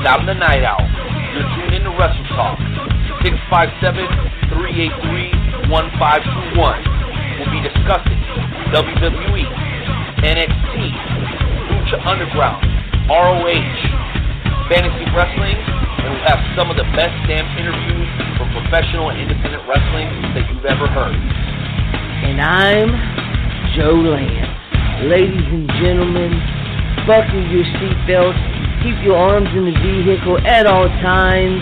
And I'm the Night Owl. You're tuned in to Wrestle Talk. 657-383-1521. We'll be discussing WWE, NXT, Lucha Underground, ROH, fantasy wrestling, and we'll have some of the best damn interviews for professional and independent wrestling that you've ever heard. And I'm Joe Lance. Ladies and gentlemen, buckle your seatbelts, keep your arms in the vehicle at all times.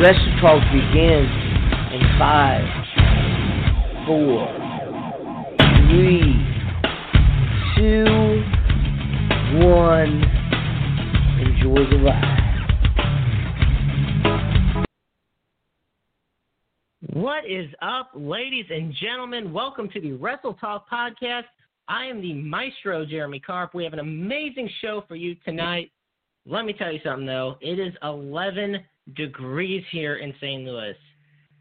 Wrestle Talk begins in five, four, three, two, one. Enjoy the ride. What is up, ladies and gentlemen? Welcome to the Wrestle Talk podcast. I am the maestro, Jeremy Karp. We have an amazing show for you tonight. Let me tell you something, though. It is 11 degrees here in St. Louis.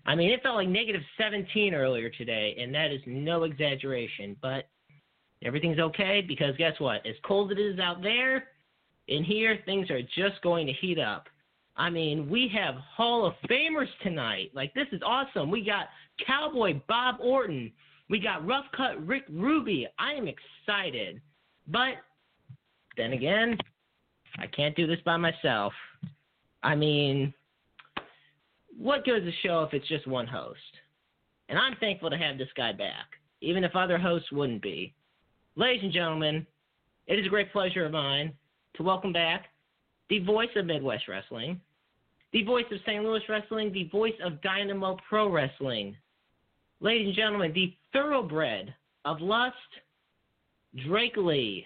I mean, it felt like negative 17 earlier today, and that is no exaggeration. But everything's okay because guess what? As cold as it is out there, in here, things are just going to heat up. I mean, we have Hall of Famers tonight. Like, this is awesome. We got Cowboy Bob Orton. We got Rough Cut Rick Ruby. I am excited. But then again, I can't do this by myself. I mean, what is a show if it's just one host? And I'm thankful to have this guy back, even if other hosts wouldn't be. Ladies and gentlemen, it is a great pleasure of mine to welcome back the voice of Midwest Wrestling, the voice of St. Louis Wrestling, the voice of Dynamo Pro Wrestling. Ladies and gentlemen, the thoroughbred of lust, Drake Lee.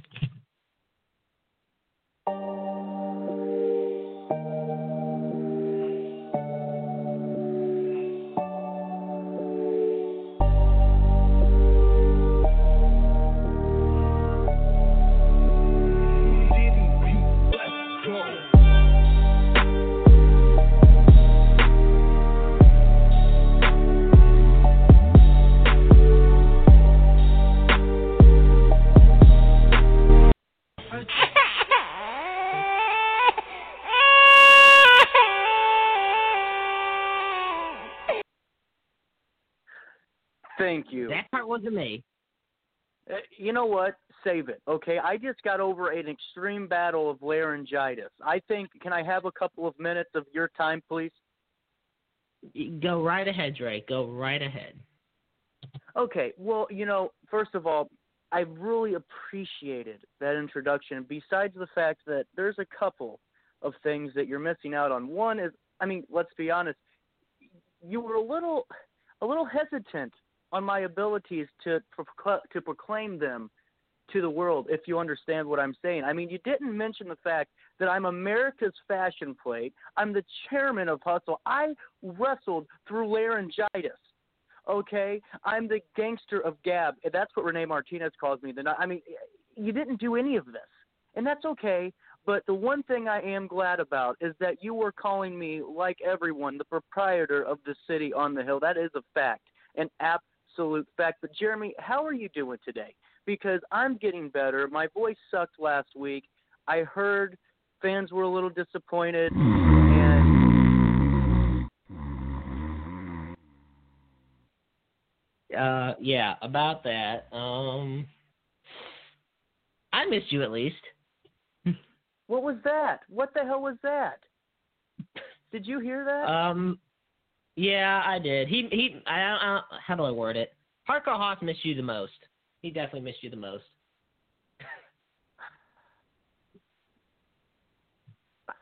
Thank you. That part wasn't me. Uh, you know what? Save it. Okay. I just got over an extreme battle of laryngitis. I think. Can I have a couple of minutes of your time, please? Go right ahead, Drake. Go right ahead. Okay. Well, you know, first of all, I really appreciated that introduction. Besides the fact that there's a couple of things that you're missing out on. One is, I mean, let's be honest, you were a little, a little hesitant on my abilities to to proclaim them to the world. If you understand what I'm saying, I mean, you didn't mention the fact that I'm America's fashion plate. I'm the chairman of Hustle. I wrestled through laryngitis. Okay, I'm the gangster of Gab. That's what Renee Martinez calls me. I mean, you didn't do any of this, and that's okay. But the one thing I am glad about is that you were calling me, like everyone, the proprietor of the city on the hill. That is a fact, an absolute fact. But Jeremy, how are you doing today? Because I'm getting better. My voice sucked last week. I heard fans were a little disappointed, and Uh, yeah, about that. Um, I missed you at least. what was that? What the hell was that? Did you hear that? Um, yeah, I did. He he. I, I how do I word it? Hardcore Hoss missed you the most. He definitely missed you the most. Oh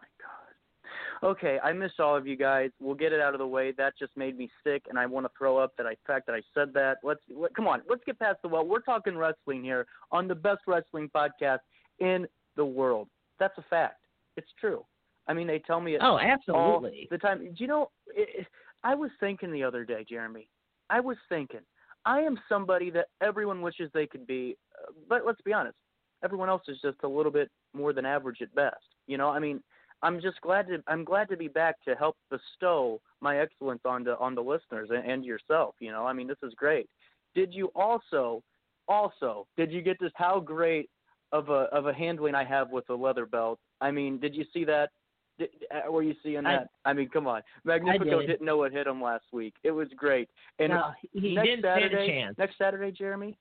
my god. Okay, I miss all of you guys. We'll get it out of the way. That just made me sick, and I want to throw up that I fact that I said that. Let's let, come on. Let's get past the well. We're talking wrestling here on the best wrestling podcast in the world. That's a fact. It's true. I mean, they tell me Oh, all absolutely. the time. Do you know? It, it- I was thinking the other day, Jeremy. I was thinking. I am somebody that everyone wishes they could be, uh, but let's be honest. Everyone else is just a little bit more than average at best. You know, I mean, I'm just glad to I'm glad to be back to help bestow my excellence on the on the listeners and, and yourself. You know, I mean, this is great. Did you also also did you get this? How great of a of a handling I have with the leather belt. I mean, did you see that? Did, uh, were you seeing that? I, mean, come on. Magnifico did. didn't know what hit him last week. It was great. And no, he next didn't Saturday, stand a chance. next Saturday, Jeremy,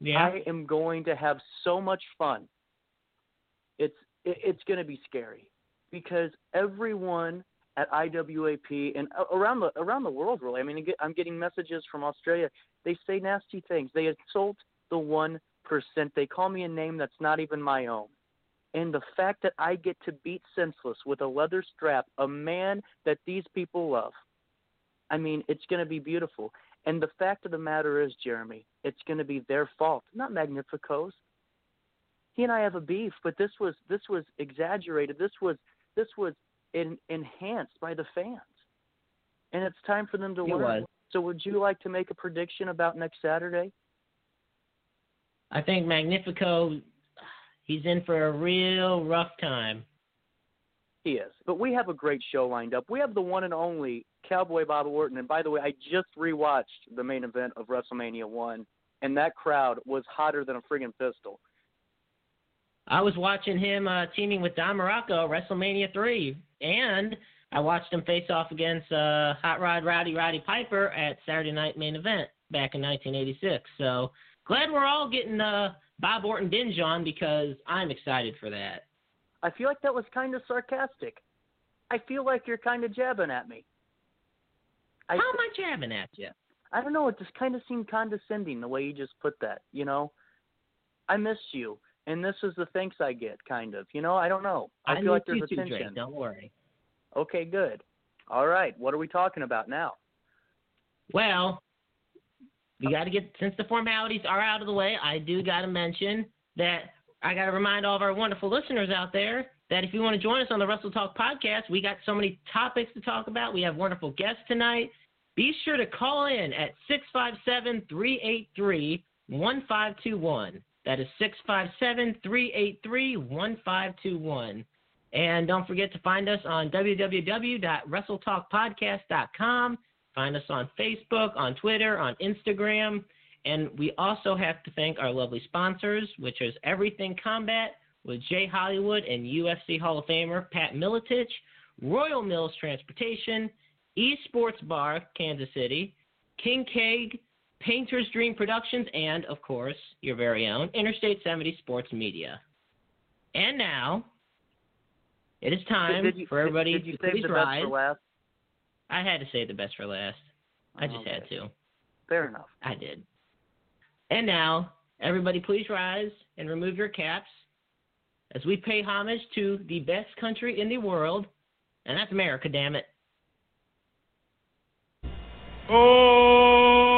yeah. I am going to have so much fun. It's it, it's going to be scary because everyone at IWAP and around the around the world really. I mean, I'm getting messages from Australia. They say nasty things. They insult the one percent. They call me a name that's not even my own. And the fact that I get to beat senseless with a leather strap, a man that these people love. I mean, it's going to be beautiful. And the fact of the matter is, Jeremy, it's going to be their fault, not Magnifico's. He and I have a beef, but this was this was exaggerated. This was this was en- enhanced by the fans, and it's time for them to It learn. was. So, would you like to make a prediction about next Saturday? I think Magnifico, he's in for a real rough time. He is. But we have a great show lined up. We have the one and only Cowboy Bob Orton. And by the way, I just rewatched the main event of WrestleMania 1, and that crowd was hotter than a friggin' pistol. I was watching him uh, teaming with Don Muraco WrestleMania 3, and I watched him face off against uh, Hot Rod Rowdy Roddy Piper at Saturday Night Main Event back in 1986. So glad we're all getting uh, Bob Orton binge on because I'm excited for that. I feel like that was kind of sarcastic. I feel like you're kind of jabbing at me. I, How am I jabbing at you? I don't know. It just kind of seemed condescending the way you just put that. You know, I miss you, and this is the thanks I get, kind of. You know, I don't know. I, feel like there's you a too, tension. Drake, don't worry. Okay, good. All right, what are we talking about now? Well, we got to get since the formalities are out of the way. I do got to mention that I got to remind all of our wonderful listeners out there that if you want to join us on the Wrestle Talk podcast, we got so many topics to talk about. We have wonderful guests tonight. Be sure to call in at 657 383 1521. That is 657 383 1521. And don't forget to find us on www.wrestletalkpodcast.com. Find us on Facebook, on Twitter, on Instagram. And we also have to thank our lovely sponsors, which is Everything Combat with Jay Hollywood and UFC Hall of Famer Pat Miletich, Royal Mills Transportation, Esports Bar, Kansas City, King Keg, Painter's Dream Productions, and, of course, your very own Interstate 70 Sports Media. And now, it is time did you, for everybody did, did you to save please the rise. best for last? I had to say the best for last. I just Okay. had to. Fair enough. I did. And now, everybody, please rise and remove your caps as we pay homage to the best country in the world, and that's America, damn it. Oh,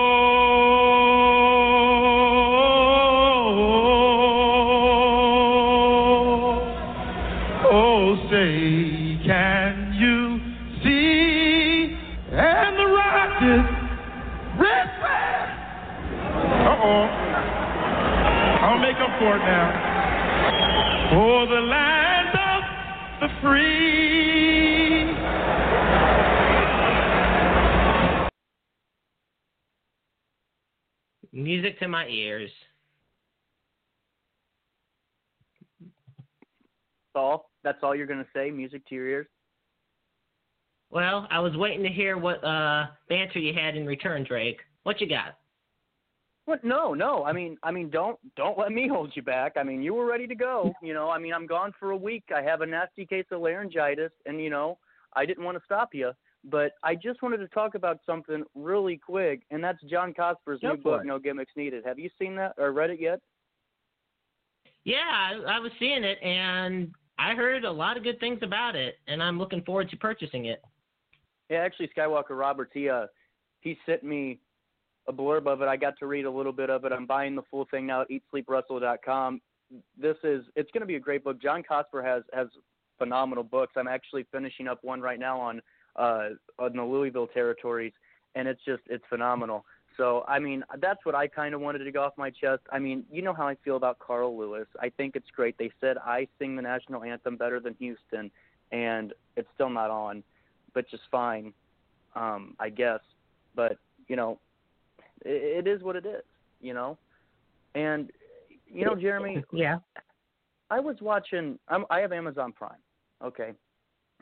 for it now. For the land of the free. Music to my ears. That's all. That's all you're going to say. Music to your ears. Well, I was waiting to hear what uh, banter you had in return, Drake. What you got? What? No, no. I mean, I mean, don't don't let me hold you back. I mean, you were ready to go. You know, I mean, I'm gone for a week. I have a nasty case of laryngitis, and you know, I didn't want to stop you, but I just wanted to talk about something really quick, and that's John Cosper's Go new book, it. No Gimmicks Needed. Have you seen that or read it yet? Yeah, I, I was seeing it, and I heard a lot of good things about it, and I'm looking forward to purchasing it. Yeah, actually, Skywalker Roberts, he uh, he sent me a blurb of it. I got to read a little bit of it. I'm buying the full thing now at EatSleepWrestle.com. This is it's going to be a great book. John Cosper has has phenomenal books. I'm actually finishing up one right now on uh on the Louisville territories, and it's just it's phenomenal. So I mean that's what I kind of wanted to go off my chest. I mean you know how I feel about Carl Lewis. I think it's great. They said I sing the national anthem better than Houston, and it's still not on, but just fine, um, I guess. But you know, it, it is what it is. You know, and you know Jeremy, Yeah. I was watching. I'm, I have Amazon Prime, okay,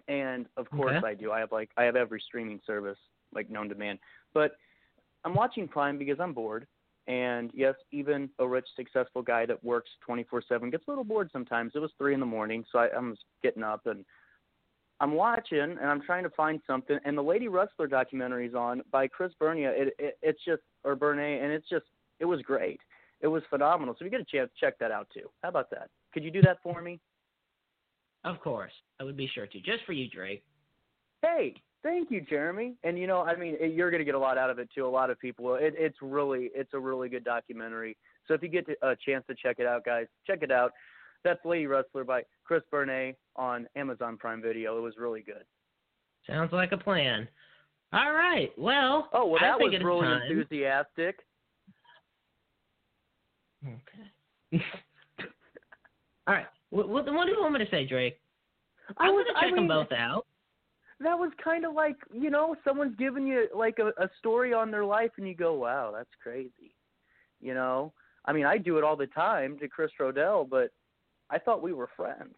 and of course Okay. I do. I have like I have every streaming service like known to man. But I'm watching Prime because I'm bored, and yes, even a rich, successful guy that works 24/7 gets a little bored sometimes. It was three in the morning, so I, I'm getting up and I'm watching, and I'm trying to find something. And the Lady Wrestler documentary is on by Chris Bernia. It, it it's just or Bernay, and it's just it was great. It was phenomenal. So if you get a chance, check that out too. How about that? Could you do that for me? Of course. I would be sure to. Just for you, Drake. Hey, thank you, Jeremy. And you know, I mean, it- you're going to get a lot out of it too. A lot of people. It, it's really, it's a really good documentary. So if you get to- a chance to check it out, guys, check it out. That's Lady Wrestler by Chris Bernay on Amazon Prime Video. It was really good. Sounds like a plan. All right. Well, Oh well, I that was really time. enthusiastic. Okay. All right. What, what, what do you want me to say, Drake? I I'm was, gonna I check them both out. That was kind of like you know, someone's giving you like a, a story on their life, and you go, "Wow, that's crazy." You know, I mean, I do it all the time to Chris Rodell, but I thought we were friends.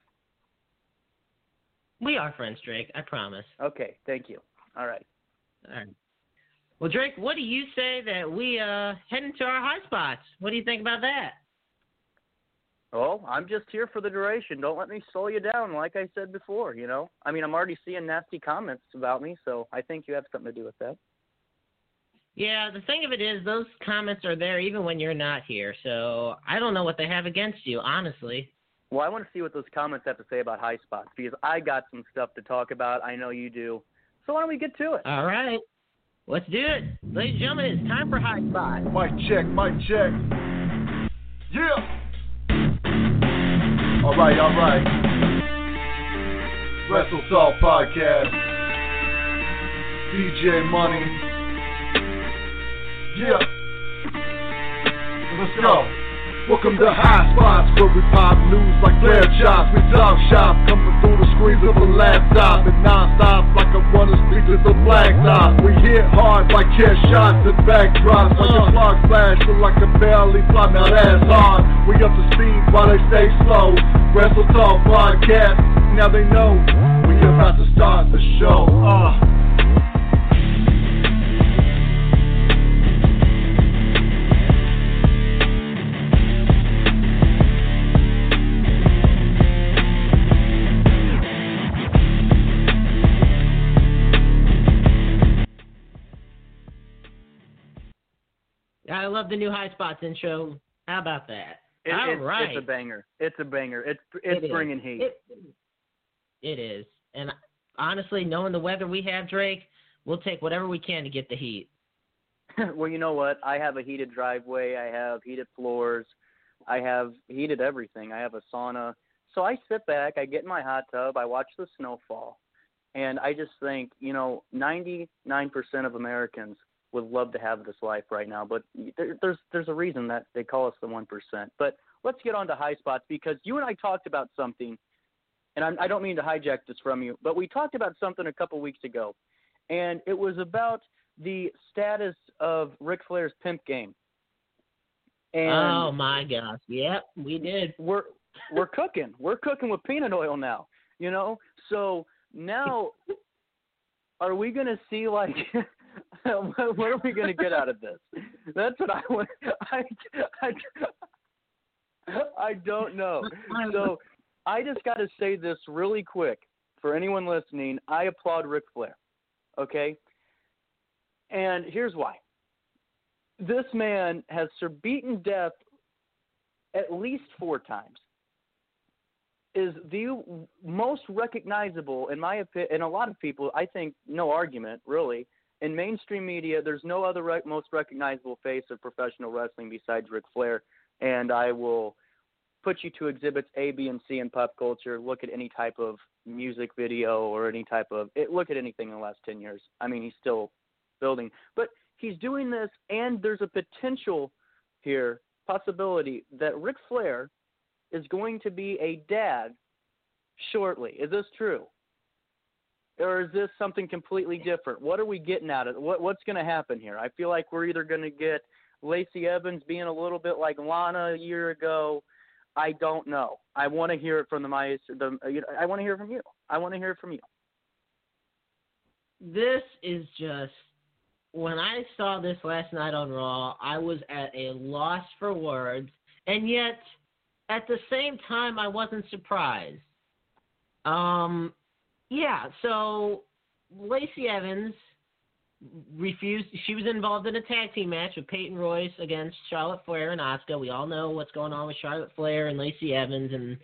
We are friends, Drake. I promise. Okay, thank you. All right. All right. Well, Drake, what do you say that we uh head into our high spots? What do you think about that? Well, I'm just here for the duration. Don't let me slow you down, like I said before. You know, I mean, I'm already seeing nasty comments about me, so I think you have something to do with that. Yeah, the thing of it is, those comments are there even when you're not here. So I don't know what they have against you, honestly. Well, I want to see what those comments have to say about high spots because I got some stuff to talk about. I know you do. So why don't we get to it? All right, let's do it, ladies and gentlemen. It's time for high spot. Mic check, mic check. Yeah. All right, all right. Wrestle Talk Podcast. DJ Money. Yeah. Let's go. Welcome to High Spots, where we pop news like flare shots. We talk shop, coming through the screens of a laptop and non-stop like I wanna speak to the blacktop. We hit hard like head shots and backdrops, like a clock flash, look like a barely fly. Now that's hard. We up to speed while they stay slow. Wrestle Talk Podcast, now they know we about to start the show. Uh. Love the new high spots intro. How about that? It, All it's, right. it's a banger. It's a banger. It's It it's is. bringing heat. It, it is. And honestly, knowing the weather we have, Drake, we'll take whatever we can to get the heat. well, you know what? I have a heated driveway. I have heated floors. I have heated everything. I have a sauna. So I sit back, I get in my hot tub, I watch the snowfall, and I just think, you know, 99% of Americans would love to have this life right now, but there, there's there's a reason that they call us the 1%. But let's get on to high spots because you and I talked about something, and I'm, I don't mean to hijack this from you, but we talked about something a couple weeks ago, and it was about the status of Ric Flair's pimp game. And oh my gosh. Yep, we did. we're we're cooking. We're cooking with peanut oil now. You know, so now are we going to see like what are we going to get out of this? That's what I want. I, I, I don't know. So I just got to say this really quick for anyone listening. I applaud Ric Flair. Okay, and here's why. This man has beaten death at least four times. is the most recognizable, in my opinion, and a lot of people, I think, no argument really. In mainstream media, there's no other re- most recognizable face of professional wrestling besides Ric Flair, and I will put you to exhibits A, B, and C in pop culture. Look at any type of music video or any type of it, look at anything in the last ten years. I mean, he's still building, but he's doing this, and there's a potential here, possibility that Ric Flair is going to be a dad shortly. Is this true? Or is this something completely different? What are we getting out of it? What what's going to happen here? I feel like we're either going to get Lacey Evans being a little bit like Lana a year ago. I don't know. I want to hear it from the my the I want to hear from you. I want to hear from you. This is just when I saw this last night on Raw, I was at a loss for words, and yet at the same time, I wasn't surprised. Um, yeah, so Lacey Evans refused. She was involved in a tag team match with Peyton Royce against Charlotte Flair and Asuka. We all know what's going on with Charlotte Flair and Lacey Evans, and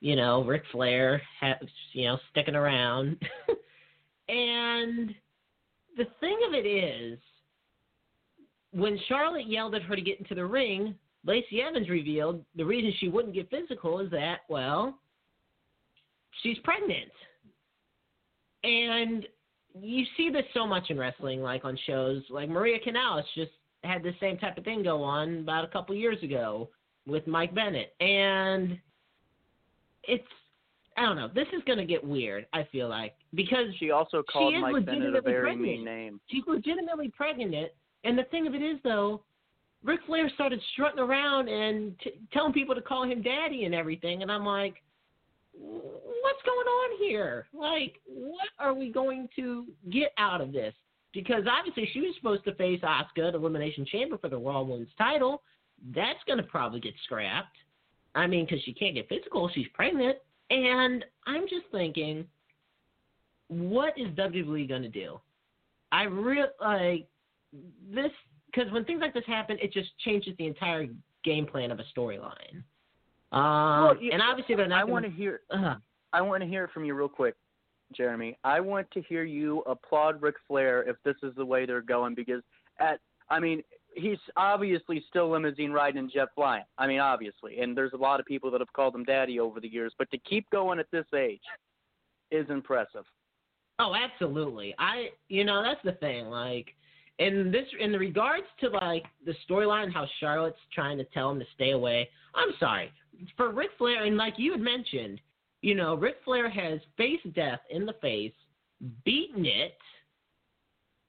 you know Ric Flair, ha- you know, sticking around. and the thing of it is, when Charlotte yelled at her to get into the ring, Lacey Evans revealed the reason she wouldn't get physical is that, well, she's pregnant. And you see this so much in wrestling, like on shows like Maria Kanellis just had the same type of thing go on about a couple years ago with Mike Bennett. And it's I don't know. This is going to get weird. I feel like because she also called she Mike Bennett a very pregnant. mean name. She's legitimately pregnant, and the thing of it is, though, Ric Flair started strutting around and t- telling people to call him daddy and everything, and I'm like, what's going on here? Like, what are we going to get out of this? Because obviously she was supposed to face Asuka at Elimination Chamber for the Raw Women's title. That's going to probably get scrapped. I mean, because she can't get physical, she's pregnant. And I'm just thinking, what is WWE going to do? I really like this because when things like this happen, it just changes the entire game plan of a storyline. Um, Well, you- and obviously they're not. I want to hear. Uh, I want to hear it from you real quick, Jeremy. I want to hear you applaud Ric Flair if this is the way they're going because at I mean he's obviously still limousine riding and jet flying. I mean obviously, and there's a lot of people that have called him daddy over the years, but to keep going at this age is impressive. Oh, absolutely. I, you know, that's the thing. Like, in this, in the regards to like the storyline, how Charlotte's trying to tell him to stay away. I'm sorry for Ric Flair, and like you had mentioned, you know, Ric Flair has faced death in the face, beaten it,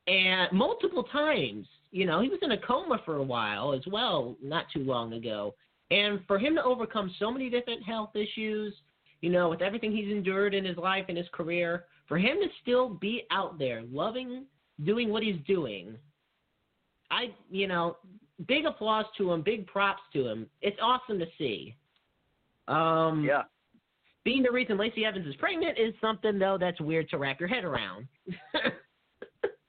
and multiple times. You know, he was in a coma for a while as well, not too long ago. And for him to overcome so many different health issues, you know, with everything he's endured in his life and his career, for him to still be out there loving doing what he's doing, I, you know, big applause to him, big props to him. It's awesome to see. Um, Yeah. Being the reason Lacey Evans is pregnant is something though that's weird to wrap your head around.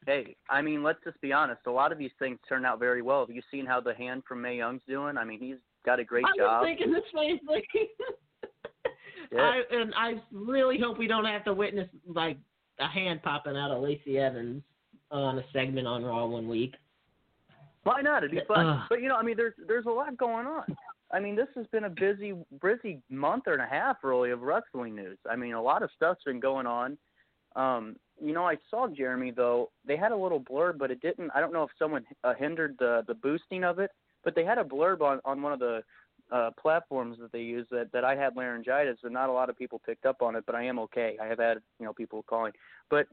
Hey, I mean, let's just be honest. A lot of these things turn out very well. Have you seen how the hand from Mae Young's doing? I mean, he's got a great I job. was thinking this way, like, Yeah. I, and I really hope we don't have to witness like a hand popping out of Lacey Evans on a segment on Raw one week. Why not? It'd be fun. Ugh. But you know, I mean, there's there's a lot going on. I mean, this has been a busy busy month and a half really of wrestling news. I mean, a lot of stuff's been going on. Um, you know, I saw Jeremy though. They had a little blurb, but it didn't. I don't know if someone uh, hindered the the boosting of it, but they had a blurb on on one of the uh, platforms that they use that that I had laryngitis, and not a lot of people picked up on it. But I am okay. I have had you know people calling. But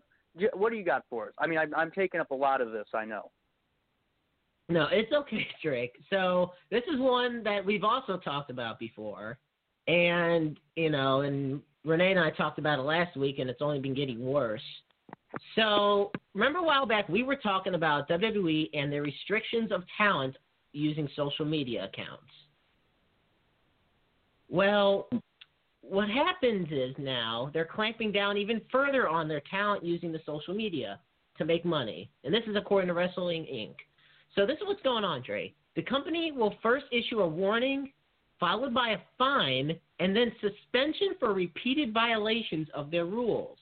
what do you got for us? I mean, I'm, I'm taking up a lot of this. I know. No, it's okay, Drake. So this is one that we've also talked about before, and you know, and Renee and I talked about it last week, and it's only been getting worse. So remember a while back we were talking about WWE and their restrictions of talent using social media accounts. Well, what happens is now they're clamping down even further on their talent using the social media to make money, and this is according to Wrestling Inc. So this is what's going on, Dre. The company will first issue a warning followed by a fine, and then suspension for repeated violations of their rules.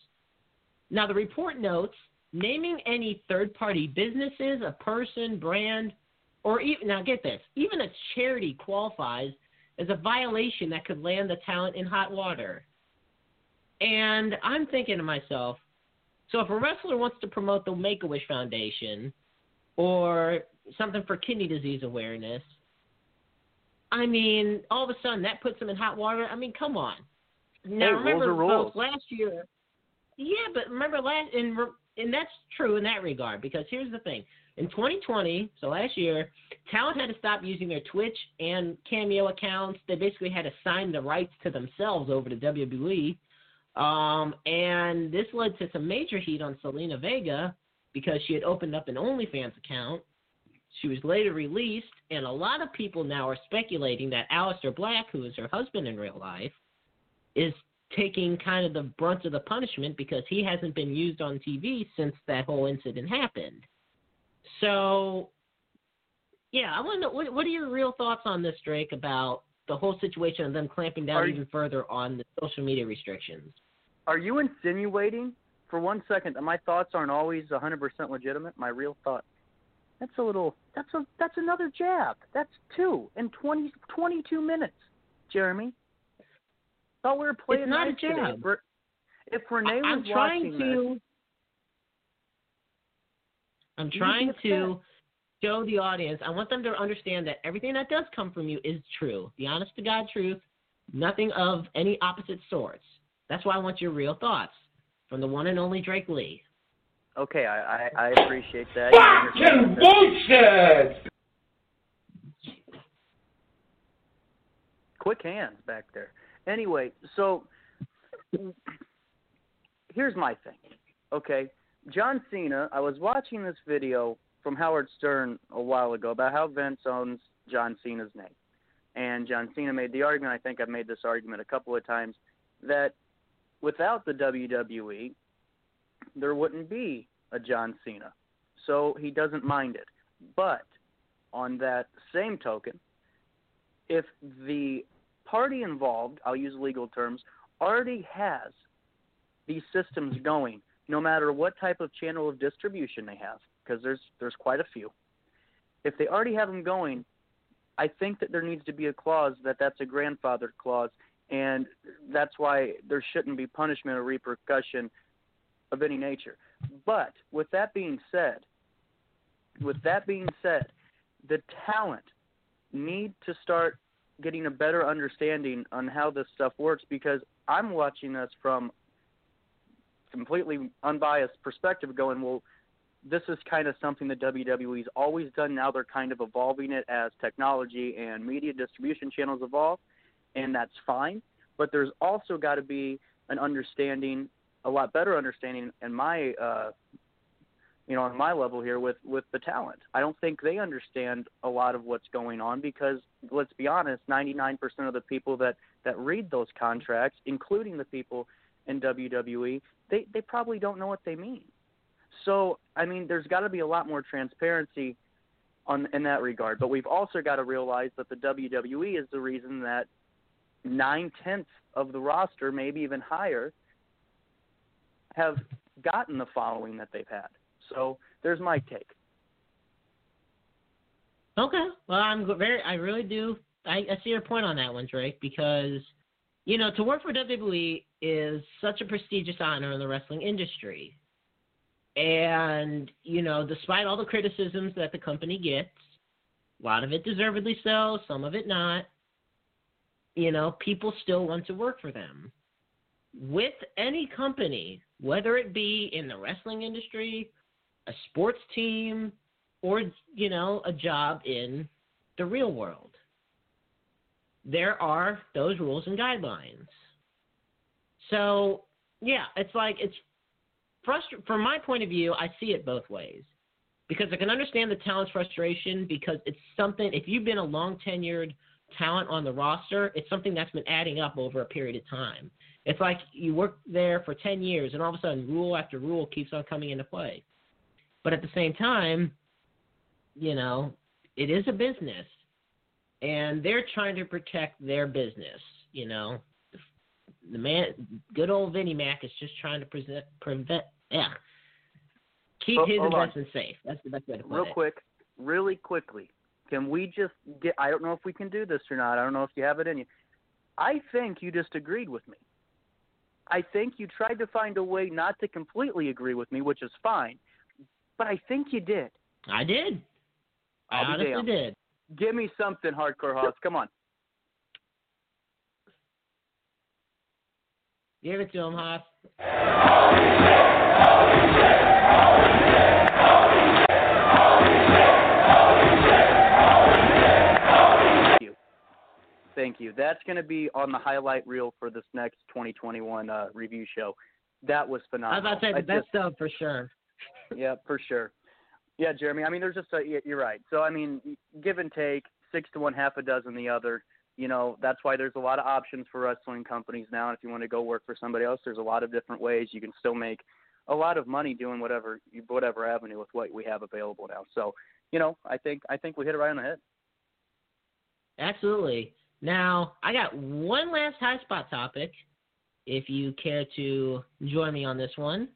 Now, the report notes naming any third party businesses, a person, brand, or even, now get this, even a charity qualifies as a violation that could land the talent in hot water. And I'm thinking to myself, so if a wrestler wants to promote the Make a Wish Foundation or something for kidney disease awareness, I mean, all of a sudden that puts them in hot water. I mean, come on. Now Hey, remember, rules folks, last year. Yeah, but remember last, and and that's true in that regard because here's the thing: in 2020, so last year, talent had to stop using their Twitch and Cameo accounts. They basically had to sign the rights to themselves over to WWE. Um, and this led to some major heat on Zelina Vega because she had opened up an OnlyFans account. She was later released, and a lot of people now are speculating that Aleister Black, who is her husband in real life, is taking kind of the brunt of the punishment because he hasn't been used on TV since that whole incident happened. So, yeah, I want to know what, what are your real thoughts on this, Drake, about the whole situation of them clamping down Are you- even further on the social media restrictions? Are you insinuating for one second that my thoughts aren't always 100% legitimate? My real thoughts. That's a little. That's a. That's another jab. That's two in 20, 22 minutes, Jeremy. Thought we were playing It's not a nice today. jab. If Re- If Renee was I'm trying watching to. I'm trying to show the audience. I want them to understand that everything that does come from you is true, the honest to God truth, nothing of any opposite sorts. That's why I want your real thoughts from the one and only Drake Lee. Okay, I, I I appreciate that. Understand bullshit! quick hands back there. Anyway, so here's my thing. Okay, John Cena. I was watching this video from Howard Stern a while ago about how Vince owns John Cena's name, and John Cena made the argument. I think I've made this argument a couple of times that without the WWE, there wouldn't be a John Cena. So he doesn't mind it. But on that same token, if the party involved, I'll use legal terms, already has these systems going, no matter what type of channel of distribution they have, because there's there's quite a few. If they already have them going, I think that there needs to be a clause that that's a grandfathered clause, and that's why there shouldn't be punishment or repercussion of any nature. But with that being said, with that being said, the talent need to start getting a better understanding on how this stuff works because I'm watching this from completely unbiased perspective going, well, this is kind of something that WWE's always done. Now they're kind of evolving it as technology and media distribution channels evolve, and that's fine. But there's also got to be an understanding, a lot better understanding, in my, uh, you know, on my level here with with the talent. I don't think they understand a lot of what's going on because let's be honest, 99% of the people that that read those contracts, including the people in WWE, they they probably don't know what they mean. So, I mean, there's got to be a lot more transparency on in that regard. But we've also got to realize that the WWE is the reason that nine tenths of the roster, maybe even higher, have gotten the following that they've had. So there's my take. Okay. Well, I'm very. I really do. I, I see your point on that one, Drake, because you know to work for WWE is such a prestigious honor in the wrestling industry, and you know, despite all the criticisms that the company gets, a lot of it deservedly so, some of it not. You know, people still want to work for them. With any company, whether it be in the wrestling industry, a sports team, or you know a job in the real world. There are those rules and guidelines. So yeah it's like it's frustr- from my point of view i see it both ways. Because i can understand the talent's frustration because it's something if you've been a long tenured talent on the roster it's something that's been adding up over a period of time it's like you work there for 10 years and all of a sudden rule after rule keeps on coming into play but at the same time you know, it is a business. and they're trying to protect their business. You know, the man, good old Vinnie Mac is just trying to present, prevent, yeah, keep Oh, his on. investment safe. That's the best way to put Real it. Real quick, really quickly, can we just get? I don't know if we can do this or not. I don't know if you have it in you. I think you just agreed with me. I think you tried to find a way not to completely agree with me, which is fine. But I think you did. I did. I I'll honestly damned. did. Give me something, Hardcore Hoss. Come on. Give it to him, Haas. Thank you. That's going to be on the highlight reel for this next 2021 uh, review show. That was phenomenal. I was about to say the best just- stuff for sure. yeah, for sure. Yeah, Jeremy. I mean, there's just a, you're right. So I mean, give and take, six to one, half a dozen the other. You know, that's why there's a lot of options for wrestling companies now. And if you want to go work for somebody else, there's a lot of different ways you can still make a lot of money doing whatever whatever avenue with what we have available now. So, you know, I think I think we hit it right on the head. Absolutely. Now, I got one last high spot topic. If you care to join me on this one.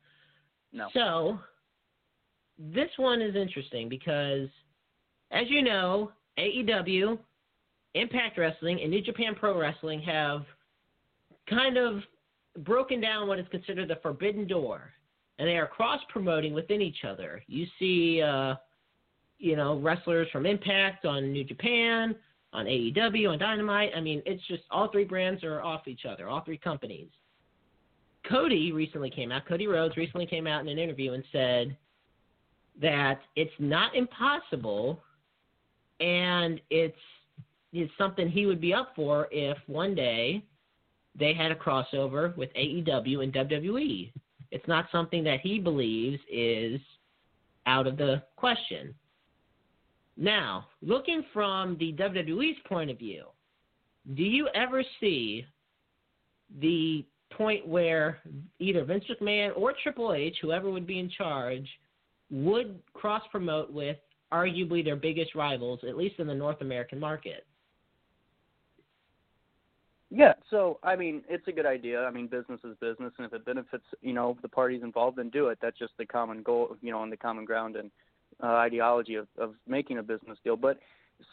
No. So, this one is interesting because, as you know, AEW, Impact Wrestling, and New Japan Pro Wrestling have kind of broken down what is considered the forbidden door, and they are cross promoting within each other. You see, uh, you know, wrestlers from Impact on New Japan, on AEW, on Dynamite. I mean, it's just all three brands are off each other, all three companies. Cody recently came out, Cody Rhodes recently came out in an interview and said that it's not impossible and it's it's something he would be up for if one day they had a crossover with AEW and WWE. It's not something that he believes is out of the question. Now, looking from the WWE's point of view, do you ever see the point where either Vince McMahon or Triple H, whoever would be in charge, would cross promote with arguably their biggest rivals, at least in the North American market? Yeah, so I mean, it's a good idea. I mean, business is business, and if it benefits, you know, the parties involved, then do it. That's just the common goal, you know, and the common ground and uh, ideology of, of making a business deal. But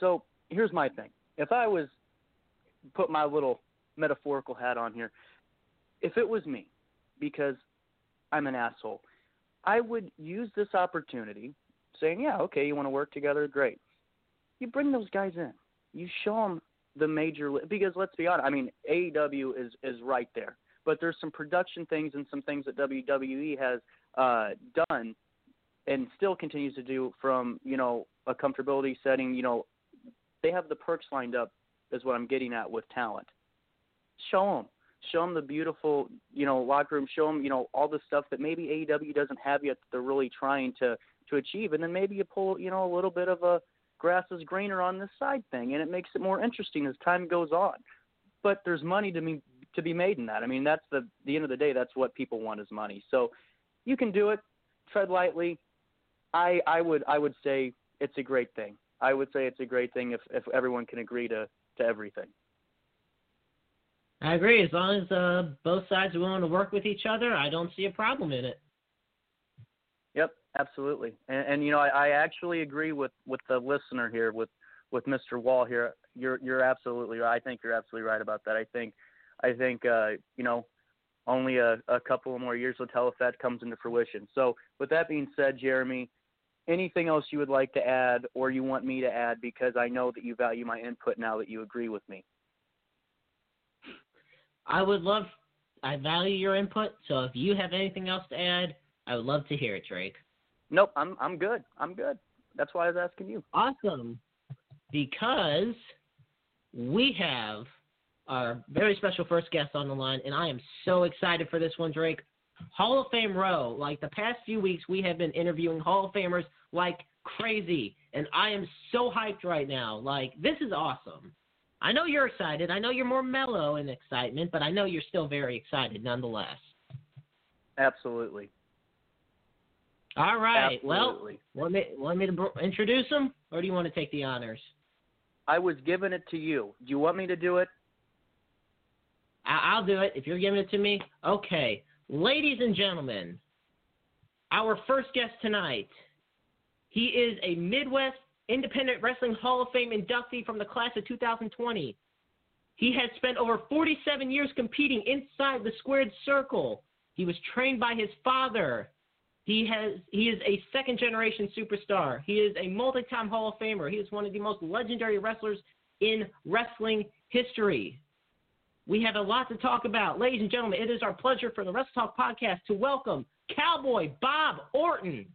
so here's my thing: if I was put my little metaphorical hat on here, if it was me, because I'm an asshole, I would use this opportunity, saying, "Yeah, okay, you want to work together, great." You bring those guys in. You show them the major because let's be honest. I mean, AEW is is right there, but there's some production things and some things that WWE has uh, done and still continues to do from you know a comfortability setting. You know, they have the perks lined up, is what I'm getting at with talent. Show them, show them the beautiful you know locker room. Show them you know all the stuff that maybe AEW doesn't have yet. That they're really trying to to achieve, and then maybe you pull you know a little bit of a grass is greener on this side thing, and it makes it more interesting as time goes on. But there's money to be to be made in that. I mean, that's the the end of the day. That's what people want is money. So you can do it. Tread lightly. I I would I would say it's a great thing. I would say it's a great thing if if everyone can agree to to everything. I agree. As long as uh, both sides are willing to work with each other, I don't see a problem in it. Yep, absolutely. And, and you know, I, I actually agree with with the listener here, with with Mr. Wall here. You're you're absolutely right. I think you're absolutely right about that. I think I think uh, you know, only a, a couple more years will tell if that comes into fruition. So, with that being said, Jeremy, anything else you would like to add, or you want me to add, because I know that you value my input now that you agree with me. I would love, I value your input. So if you have anything else to add, I would love to hear it, Drake. Nope, I'm I'm good. I'm good. That's why I was asking you. Awesome. Because we have our very special first guest on the line, and I am so excited for this one, Drake. Hall of Fame Row. Like the past few weeks, we have been interviewing Hall of Famers like crazy, and I am so hyped right now. Like, this is awesome. I know you're excited. I know you're more mellow in excitement, but I know you're still very excited nonetheless. Absolutely. All right. Well, Absolutely. want me, want me to br- introduce him, or do you want to take the honors? I was giving it to you. Do you want me to do it? I- I'll do it if you're giving it to me. Okay. Ladies and gentlemen, our first guest tonight. He is a Midwest Independent Wrestling Hall of Fame inductee from the class of 2020. He has spent over 47 years competing inside the squared circle. He was trained by his father. He has he is a second generation superstar. He is a multi-time Hall of Famer. He is one of the most legendary wrestlers in wrestling history. We have a lot to talk about. Ladies and gentlemen, it is our pleasure for the Wrestle Talk podcast to welcome Cowboy Bob Orton.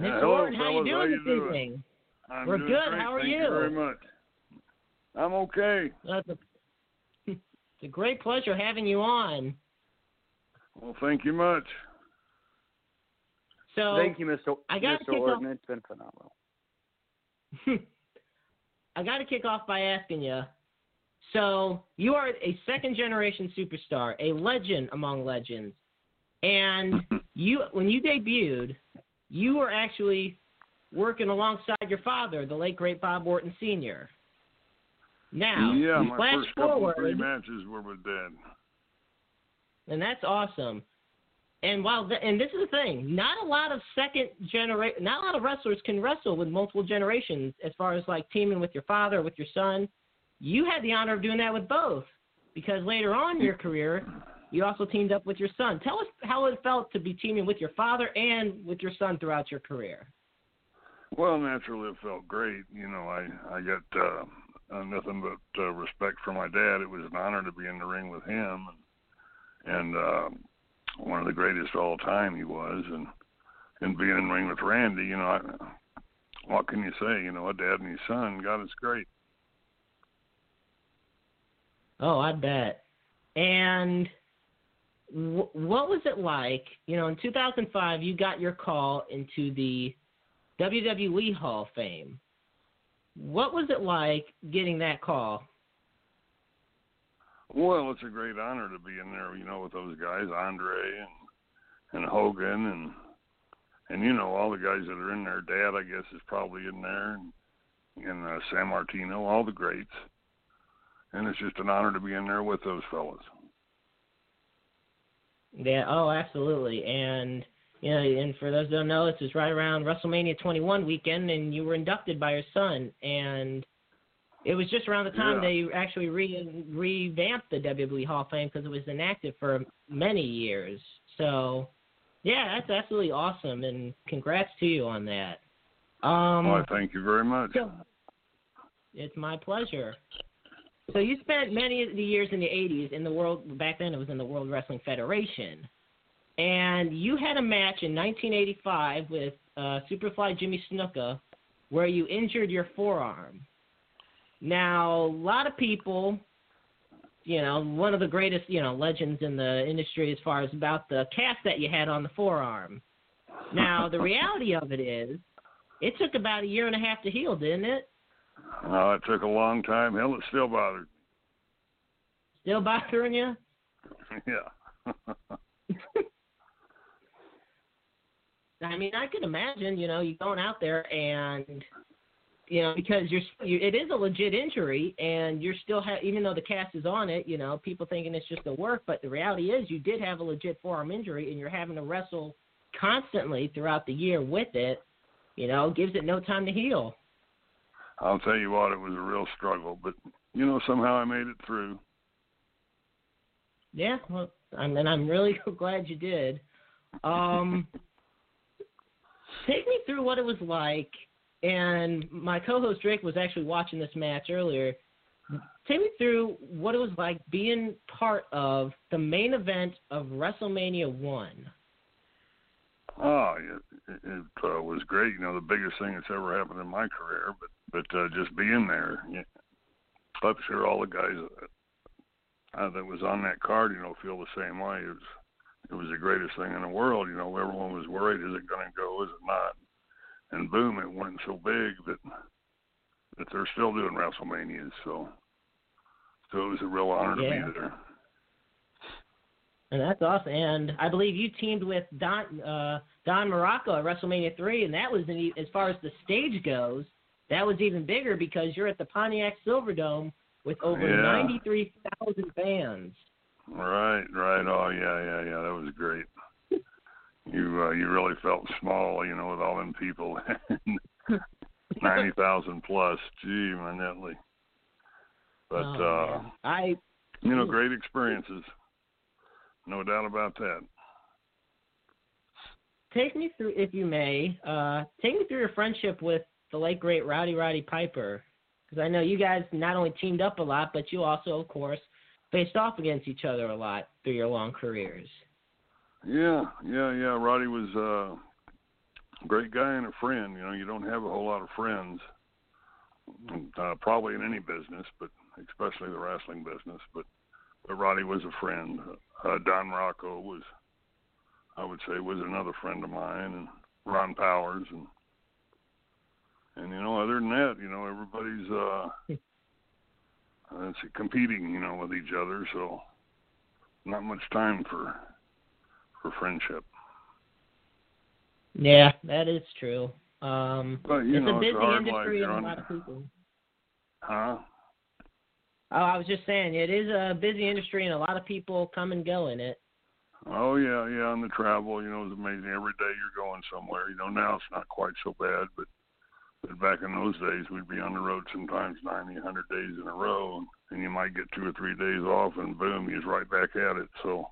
Mr. Yeah, hello, Orton, how you doing How you this doing? evening? I'm We're doing good. great. How are Thank you? you very much. I'm okay. Uh, it's, a, it's a great pleasure having you on. Well, thank you much. So Thank you, Mr. I gotta Mr. kick Orton. It's been phenomenal. I got to kick off by asking you. So you are a second generation superstar, a legend among legends, and you when you debuted, you were actually working alongside your father, the late great Bob Orton Sr. Now, yeah, my flash first couple forward, three matches were with Dad. and that's awesome. And while the, and this is the thing, not a lot of second generation, not a lot of wrestlers can wrestle with multiple generations as far as like teaming with your father, with your son. You had the honor of doing that with both, because later on in your career, you also teamed up with your son. Tell us how it felt to be teaming with your father and with your son throughout your career. Well, naturally, it felt great. You know, I I got uh, uh, nothing but uh, respect for my dad. It was an honor to be in the ring with him, and, and uh, one of the greatest of all time he was, and and being in the ring with Randy. You know, I, what can you say? You know, a dad and his son. God, it's great. Oh, I bet. And wh- what was it like? You know, in 2005, you got your call into the WWE Hall of Fame. What was it like getting that call? Well, it's a great honor to be in there, you know, with those guys, Andre and and Hogan and and you know all the guys that are in there. Dad, I guess, is probably in there, and and uh, Sammartino, all the greats. And it's just an honor to be in there with those fellas. Yeah, oh, absolutely. And you know, and for those who don't know, this is right around WrestleMania 21 weekend, and you were inducted by your son. And it was just around the time Yeah. they actually re- revamped the WWE Hall of Fame because it was inactive for many years. So, yeah, that's absolutely awesome, and congrats to you on that. Um, well, thank you very much. so, it's my pleasure. So you spent many of the years in the 80s in the world. Back then, it was in the World Wrestling Federation, and you had a match in 1985 with uh, Superfly Jimmy Snuka, where you injured your forearm. Now, a lot of people, you know, one of the greatest, you know, legends in the industry as far as about the cast that you had on the forearm. Now, the reality of it is, it took about a year and a half to heal, didn't it? Oh, it took a long time. Hell, it still bothered. Still bothering you? yeah. I mean, I could imagine, you know, you going out there and, you know, because you're, you, it is a legit injury, and you're still, ha- even though the cast is on it, you know, people thinking it's just a work, but the reality is, you did have a legit forearm injury, and you're having to wrestle constantly throughout the year with it. You know, gives it no time to heal. I'll tell you what, it was a real struggle, but you know, somehow I made it through. Yeah, well, I mean, I'm really glad you did. Um, take me through what it was like. And my co-host Drake was actually watching this match earlier. Take me through what it was like being part of the main event of WrestleMania One. Oh, it, it, it uh, was great. You know, the biggest thing that's ever happened in my career. But but uh, just being there, yeah, I'm sure all the guys uh, uh, that was on that card, you know, feel the same way. It was it was the greatest thing in the world. You know, everyone was worried, is it going to go? Is it not? And boom, it went so big that that they're still doing WrestleManias. So so it was a real honor Yeah. to be there. And that's awesome. And I believe you teamed with Don uh, Don Muraco at WrestleMania three, and that was e- as far as the stage goes, that was even bigger because you're at the Pontiac Silverdome with over Yeah. ninety three thousand fans. Right, right. Oh yeah, yeah, yeah. That was great. You uh, you really felt small, you know, with all them people. Ninety thousand plus. Gee, manetly. But Oh, uh. I you know, great experiences. No doubt about that. take me through, if you may, uh, take me through your friendship with the late great Rowdy Roddy Piper, because I know you guys not only teamed up a lot, but you also, of course, faced off against each other a lot through your long careers. Yeah, yeah, yeah. Roddy was uh, a great guy and a friend. You know, you don't have a whole lot of friends, uh, probably in any business, but especially the wrestling business. But but Roddy was a friend. Uh, Don Rocco was, I would say, was another friend of mine, and Ron Powers, and and you know, other than that, you know, everybody's uh, uh, it's competing, you know, with each other. So not much time for for friendship. Yeah, that is true. Um, But you it's know, a busy it's industry and a lot of people. huh? Oh, I was just saying, it is a busy industry and a lot of people come and go in it. Oh yeah, yeah. On the travel, you know, it's amazing. Every day you're going somewhere. You know, now it's not quite so bad, but but back in those days, we'd be on the road sometimes 90, 100 days in a row, and you might get two or three days off, and boom, you're right back at it. So,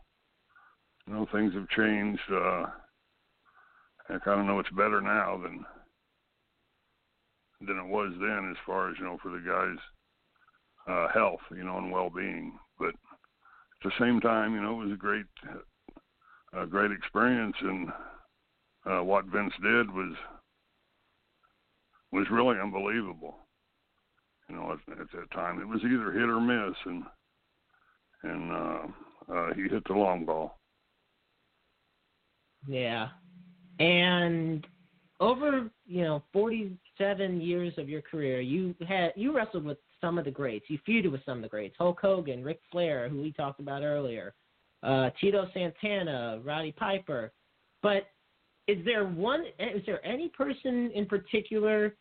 you know, things have changed. Uh, I kind of know it's better now than than it was then, as far as you know, for the guys' uh, health, you know, and well-being. But at the same time, you know, it was a great, a great experience, and uh, what Vince did was was really unbelievable. You know, at, at that time, it was either hit or miss, and and uh, uh, he hit the long ball. Yeah. And over, you know, 47 years of your career, you had you wrestled with some of the greats. You feuded with some of the greats. Hulk Hogan, Ric Flair, who we talked about earlier, uh, Tito Santana, Roddy Piper. But is there one is there any person in particular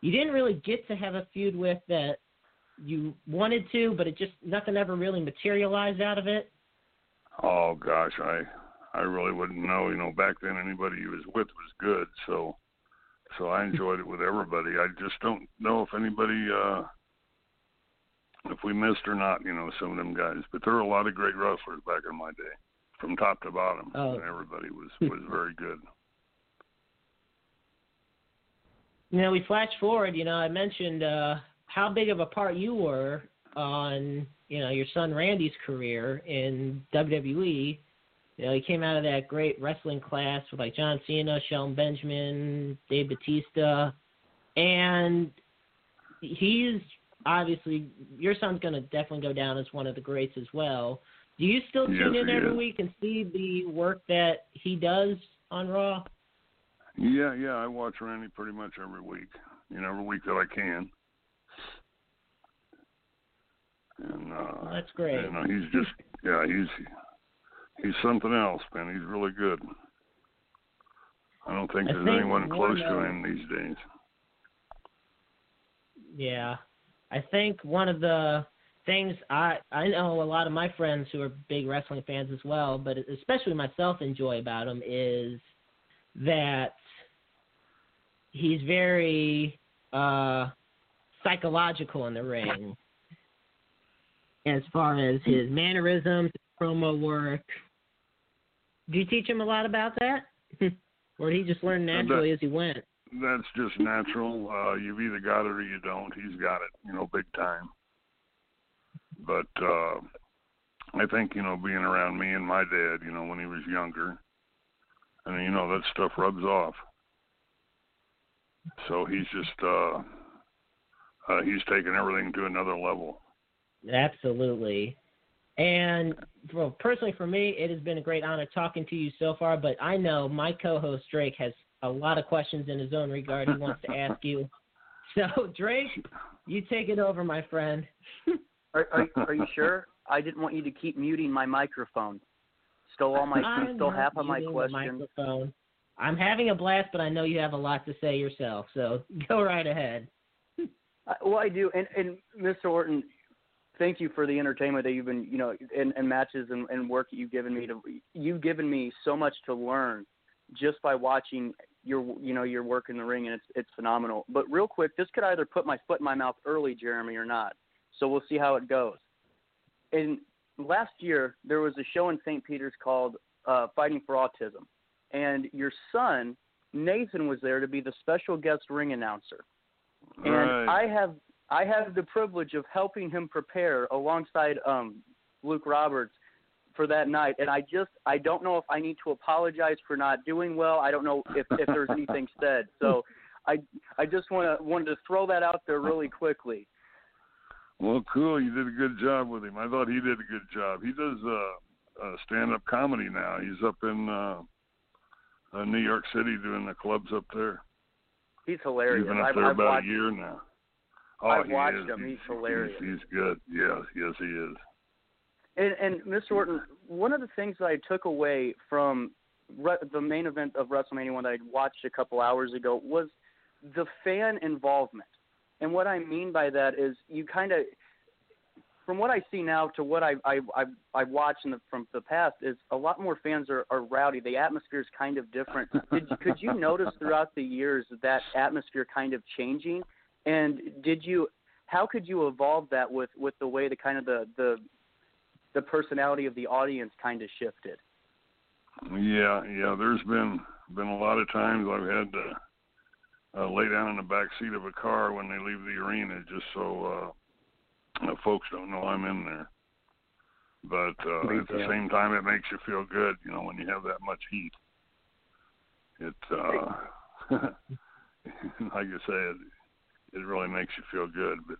you didn't really get to have a feud with that you wanted to, but it just nothing ever really materialized out of it? Oh gosh, I I really wouldn't know. You know, back then anybody you was with was good, so so I enjoyed it with everybody. I just don't know if anybody uh if we missed or not, you know, some of them guys. But there were a lot of great wrestlers back in my day, from top to bottom, Oh. and everybody was was very good. You know, we flash forward. You know, I mentioned uh, how big of a part you were on, you know, your son Randy's career in WWE. You know, he came out of that great wrestling class with like John Cena, Shelton Benjamin, Dave Batista, and he's obviously your son's going to definitely go down as one of the greats as well. Do you still tune Yes, in every is. week and see the work that he does on Raw? Yeah, yeah, I watch Randy pretty much every week. You know, every week that I can. And uh Well, that's great. You know, he's just yeah, he's he's something else, man. He's really good. I don't think I there's think anyone one close to him these days. Yeah. I think one of the things I I know a lot of my friends who are big wrestling fans as well, but especially myself enjoy about him is that he's very uh psychological in the ring as far as his mannerisms, promo work. Do you teach him a lot about that? or did he just learn Uh, that- naturally as he went? That's just natural. Uh you've either got it or you don't. He's got it, you know, big time. But uh I think, you know, being around me and my dad, you know, when he was younger, and you know, that stuff rubs off. So he's just uh uh he's taken everything to another level. Absolutely. And well, personally, for me, it has been a great honor talking to you so far. But I know my co-host Drake has a lot of questions in his own regard he wants to ask you. So Drake, you take it over, my friend. Are, are, are you sure? I didn't want you to keep muting my microphone. Stole all my, I'm stole half of my questions. I'm having a blast, but I know you have a lot to say yourself. So go right ahead. Uh, well, I do, and and Mr. Orton, thank you for the entertainment that you've been, you know, and, and matches and, and work that you've given me. To you've given me so much to learn just by watching your, you know, your work in the ring, and it's it's phenomenal. But real quick, this could either put my foot in my mouth early, Jeremy, or not. So we'll see how it goes. And last year there was a show in St. Peter's called uh, Fighting for Autism, and your son Nathan was there to be the special guest ring announcer. And Right. I have I have the privilege of helping him prepare alongside um, Luke Roberts for that night. And I just I don't know if I need to apologize for not doing well. I don't know if if there's anything said. So I I just want to wanted to throw that out there really quickly. Well, cool. You did a good job with him. I thought he did a good job. He does uh, uh, stand-up comedy now. He's up in uh, uh, New York City doing the clubs up there. He's hilarious. He's been up I've, there I've about watched a year now. Oh, I've he watched is. him. He's hilarious. He's, he's good. Yes, yes, he is. And, and Mr. Orton, one of the things that I took away from re- the main event of WrestleMania one that I watched a couple hours ago was the fan involvement. And what I mean by that is you kind of, from what I see now to what I I I, I watched in the, from the past is a lot more fans are, are rowdy. The atmosphere is kind of different. Did, could you notice throughout the years that atmosphere kind of changing? And did you, how could you evolve that with with the way the kind of the the the personality of the audience kind of shifted. Yeah, yeah. There's been been a lot of times I've had to uh, lay down in the back seat of a car when they leave the arena, just so uh, uh, folks don't know I'm in there. But uh, Me at the same time, it makes you feel good, you know, when you have that much heat. It, uh, like I say, it, it really makes you feel good. But,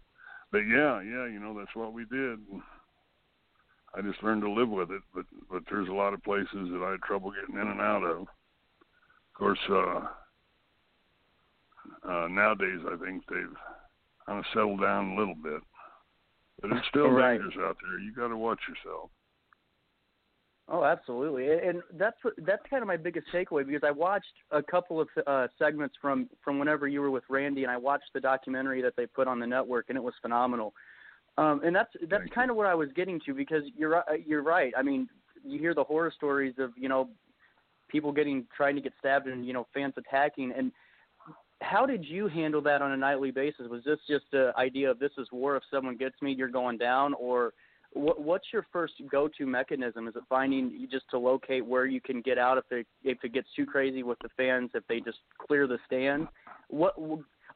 but yeah, yeah, you know, that's what we did. I just learned to live with it, but but there's a lot of places that I had trouble getting in and out of. Of course, uh, uh, nowadays I think they've kind of settled down a little bit, but it's still Right. dangerous out there. You got to watch yourself. Oh, absolutely, And- that's that's kind of my biggest takeaway because I watched a couple of uh, segments from from whenever you were with Randy, and I watched the documentary that they put on the network, and it was phenomenal. Um, and that's that's Thank kind of what I was getting to because you're you're right. I mean, you hear the horror stories of you know people getting trying to get stabbed and you know fans attacking and how did you handle that on a nightly basis? Was this just the idea of this is war. If someone gets me you're going down or what, what's your first go-to mechanism? Is it finding just to locate where you can get out if it if it gets too crazy with the fans if they just clear the stand? What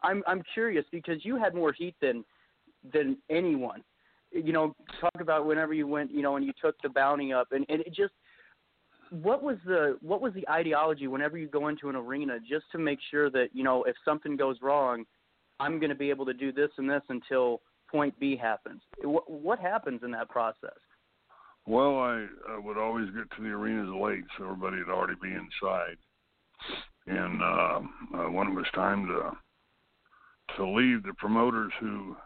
i'm i'm curious because you had more heat than than anyone. You know talk about whenever you went you know and you took the bounty up and, and it just what was the what was the ideology whenever you go into an arena just to make sure that you know if something goes wrong i'm going to be able to do this and this until point b happens what what happens in that process Well, I uh, would always get to the arenas late, so everybody would already be inside. And uh, uh, when it was time to to leave, the promoters who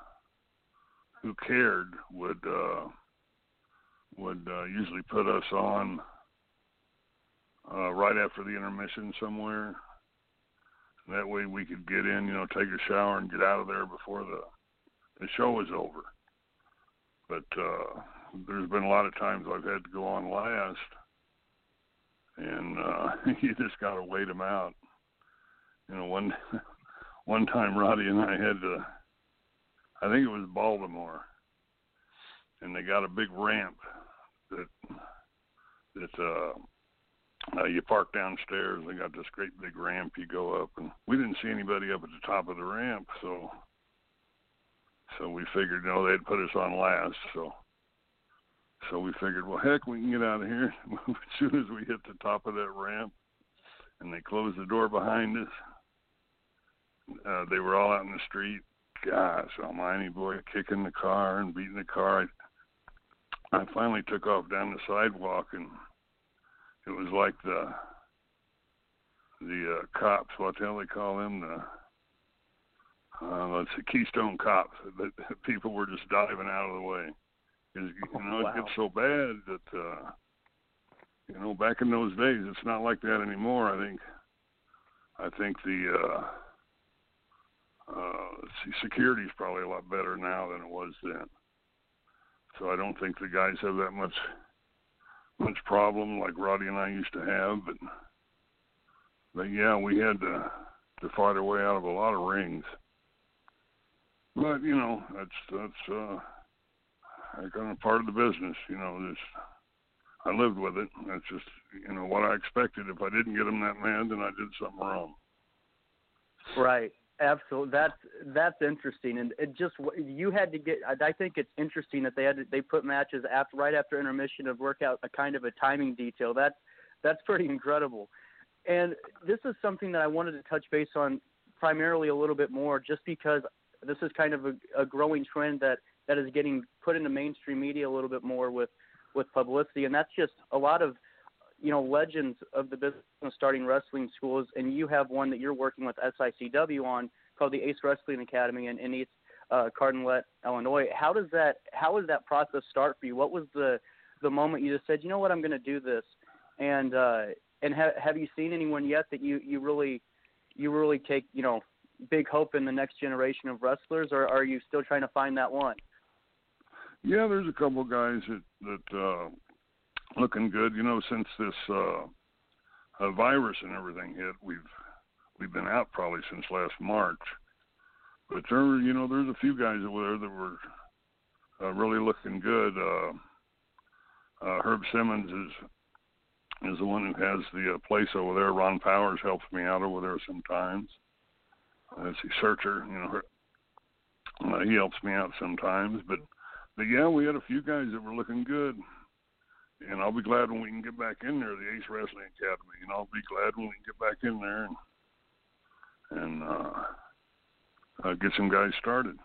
who cared would uh, would uh, usually put us on uh, right after the intermission somewhere. That way we could get in, you know, take a shower and get out of there before the the show was over. But uh, there's been a lot of times I've had to go on last, and uh, you just got to wait them out. You know, one one time Roddy and I had to, I think it was Baltimore, and they got a big ramp that that uh, uh, you park downstairs. They got this great big ramp you go up, and we didn't see anybody up at the top of the ramp, so so we figured, you know, they'd put us on last, so so we figured, well, heck, we can get out of here as soon as we hit the top of that ramp, and they closed the door behind us. Uh, they were all out in the street. Gosh, almighty boy, kicking the car and beating the car. I finally took off down the sidewalk, and it was like the the uh, cops. What the hell they call them? The uh, let's see, Keystone cops. That people were just diving out of the way because you know Wow. it gets so bad that uh, you know back in those days it's not like that anymore. I think I think the uh, uh, see, security is probably a lot better now than it was then. So I don't think the guys have that much much problem like Roddy and I used to have, but but yeah, we had to to fight our way out of a lot of rings. But you know, that's that's uh, kind of part of the business. You know, this I lived with it. That's just you know what I expected. If I didn't get them that mad, then I did something wrong. Right. Absolutely. That's that's interesting, and it just you had to get. I think it's interesting that they had to, they put matches after right after intermission to work out a kind of a timing detail. That's that's pretty incredible, and this is something that I wanted to touch base on primarily a little bit more, just because this is kind of a, a growing trend that that is getting put into mainstream media a little bit more with with publicity, and that's just a lot of you know legends of the business starting wrestling schools, and you have one that you're working with SICW on called the Ace Wrestling Academy in, in East uh, Carondelet, Illinois. How does that how does that process start for you? What was the the moment you just said, you know what, I'm going to do this, and uh, and ha- have you seen anyone yet that you you really you really take you know big hope in the next generation of wrestlers, or are you still trying to find that one? Yeah, there's a couple guys that that uh, looking good. You know, since this uh, uh, virus and everything hit, we've we've been out probably since last March. But there, you know, there's a few guys over there that were uh, really looking good. Uh, uh, Herb Simmons is is the one who has the uh, place over there. Ron Powers helps me out over there sometimes. Uh, see Searcher, you know, her, uh, he helps me out sometimes. But but yeah, we had a few guys that were looking good. And I'll be glad when we can get back in there, the Ace Wrestling Academy. And I'll be glad when we can get back in there and and uh, uh, get some guys started.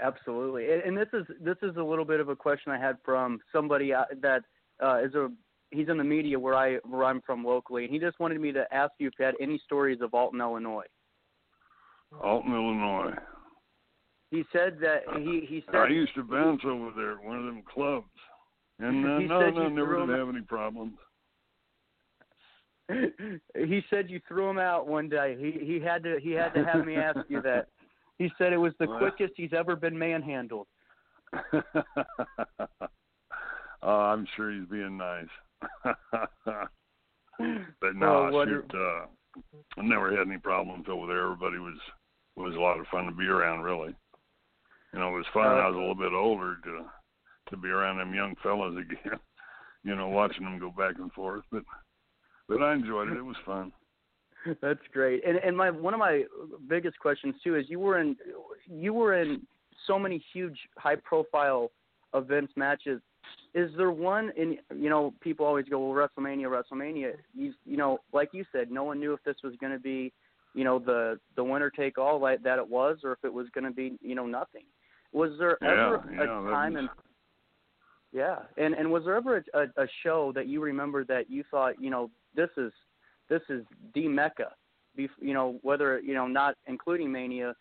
Absolutely, and, and this is this is a little bit of a question I had from somebody uh, that uh, is a he's in the media where I where I'm from locally, and he just wanted me to ask you if you had any stories of Alton, Illinois. Alton, Illinois. He said that he he said I used to bounce over there at one of them clubs, and uh, no, no, never did him- have any problems. he said you threw him out one day. He he had to he had to have me ask you that. He said it was the Well. quickest he's ever been manhandled. oh, I'm sure he's being nice. but no, Oh, shoot, uh, I never had any problems over there. Everybody was was a lot of fun to be around. Really, you know, it was fun. Uh, I was a little bit older to to be around them young fellas again. You know, watching them go back and forth. But but I enjoyed it. It was fun. That's great. And and my one of my biggest questions too is you were in you were in so many huge high profile events matches. Is there one in you know people always go well WrestleMania WrestleMania you you know like you said no one knew if this was going to be you know the the winner take all like that it was or if it was going to be you know nothing. Was there ever yeah, a time was- and yeah, and and was there ever a, a, a show that you remember that you thought, you know, this is this is the mecca, Bef- you know, whether you know not including Mania.